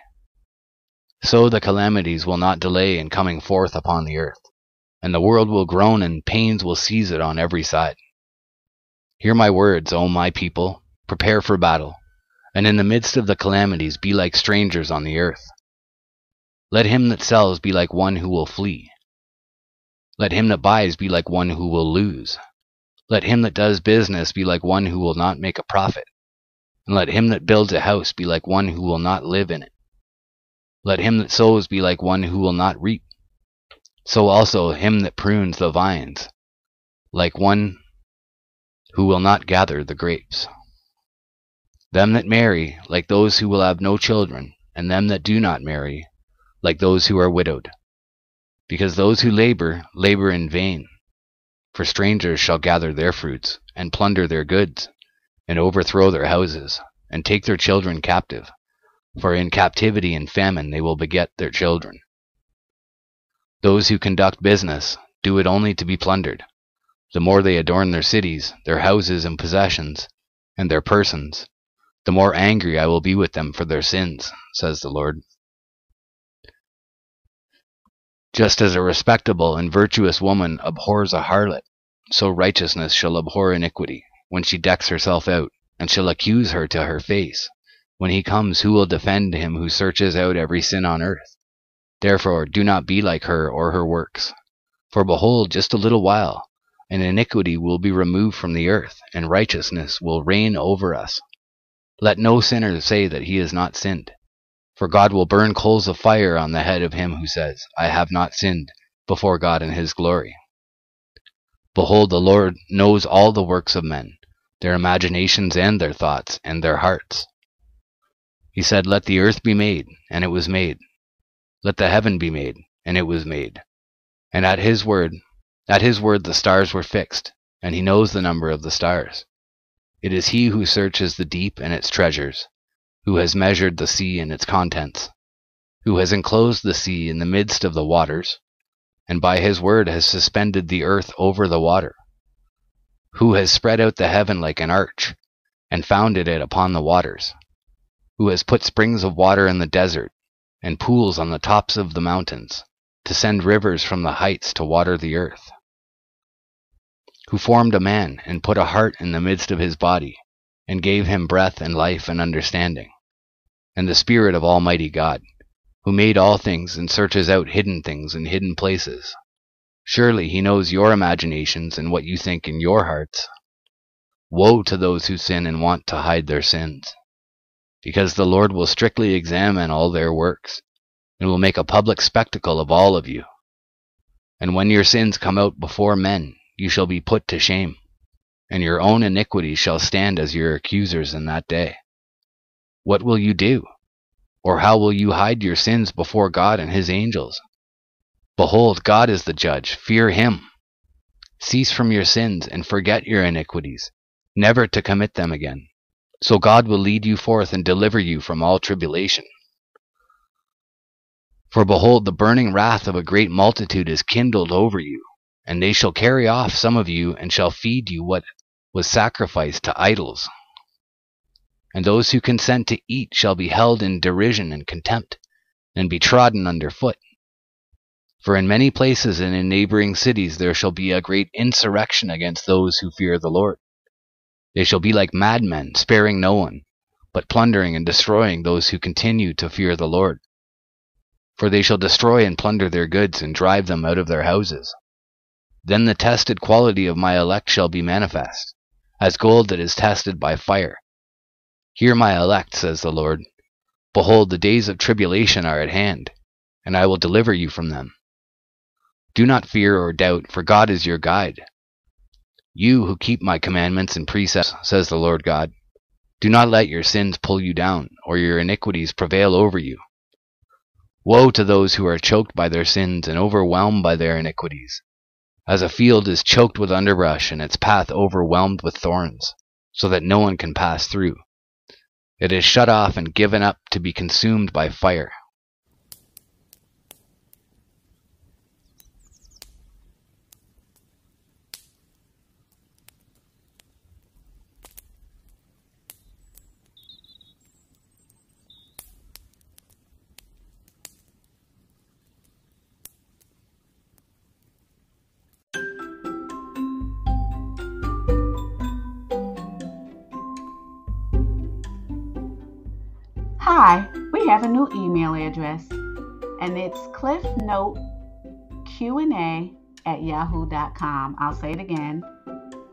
So the calamities will not delay in coming forth upon the earth, and the world will groan and pains will seize it on every side. Hear my words, O my people, prepare for battle, and in the midst of the calamities be like strangers on the earth. Let him that sells be like one who will flee. Let him that buys be like one who will lose. Let him that does business be like one who will not make a profit. And let him that builds a house be like one who will not live in it. Let him that sows be like one who will not reap. So also him that prunes the vines, like one who will not gather the grapes. Them that marry, like those who will have no children, and them that do not marry, like those who are widowed. Because those who labor, labor in vain. For strangers shall gather their fruits, and plunder their goods, and overthrow their houses, and take their children captive. For in captivity and famine they will beget their children. Those who conduct business do it only to be plundered. The more they adorn their cities, their houses and possessions, and their persons, the more angry I will be with them for their sins, says the Lord. Just as a respectable and virtuous woman abhors a harlot, so righteousness shall abhor iniquity, when she decks herself out, and shall accuse her to her face. When he comes, who will defend him who searches out every sin on earth? Therefore do not be like her or her works. For behold, just a little while, and iniquity will be removed from the earth, and righteousness will reign over us. Let no sinner say that he has not sinned. For God will burn coals of fire on the head of him who says, I have not sinned, before God in his glory. Behold, the Lord knows all the works of men, their imaginations and their thoughts, and their hearts. He said, Let the earth be made, and it was made. Let the heaven be made, and it was made. And at his word, at his word the stars were fixed, and he knows the number of the stars. It is he who searches the deep and its treasures, who has measured the sea and its contents, who has enclosed the sea in the midst of the waters, and by his word has suspended the earth over the water? Who has spread out the heaven like an arch, and founded it upon the waters? Who has put springs of water in the desert, and pools on the tops of the mountains, to send rivers from the heights to water the earth? Who formed a man, and put a heart in the midst of his body, and gave him breath and life and understanding? And the Spirit of Almighty God, who made all things and searches out hidden things in hidden places. Surely he knows your imaginations and what you think in your hearts. Woe to those who sin and want to hide their sins, because the Lord will strictly examine all their works, and will make a public spectacle of all of you. And when your sins come out before men, you shall be put to shame, and your own iniquities shall stand as your accusers in that day. What will you do? Or how will you hide your sins before God and his angels? Behold, God is the judge. Fear him. Cease from your sins and forget your iniquities, never to commit them again. So God will lead you forth and deliver you from all tribulation. For behold, the burning wrath of a great multitude is kindled over you, and they shall carry off some of you and shall feed you what was sacrificed to idols and those who consent to eat shall be held in derision and contempt, and be trodden under foot. For in many places and in neighboring cities there shall be a great insurrection against those who fear the Lord. They shall be like madmen, sparing no one, but plundering and destroying those who continue to fear the Lord. For they shall destroy and plunder their goods, and drive them out of their houses. Then the tested quality of my elect shall be manifest, as gold that is tested by fire Hear my elect, says the Lord. Behold, the days of tribulation are at hand, and I will deliver you from them. Do not fear or doubt, for God is your guide. You who keep my commandments and precepts, says the Lord God, do not let your sins pull you down, or your iniquities prevail over you. Woe to those who are choked by their sins and overwhelmed by their iniquities, as a field is choked with underbrush and its path overwhelmed with thorns, so that no one can pass through. It is shut off and given up to be consumed by fire. Hi, we have a new email address, and it's cliffnoteqna at yahoo.com. I'll say it again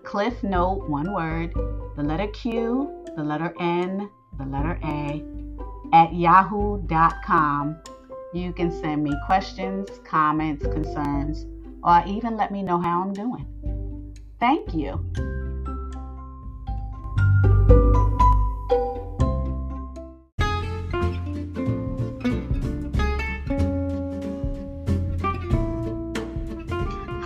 cliffnote, one word, the letter Q, the letter N, the letter A, at yahoo.com. You can send me questions, comments, concerns, or even let me know how I'm doing. Thank you.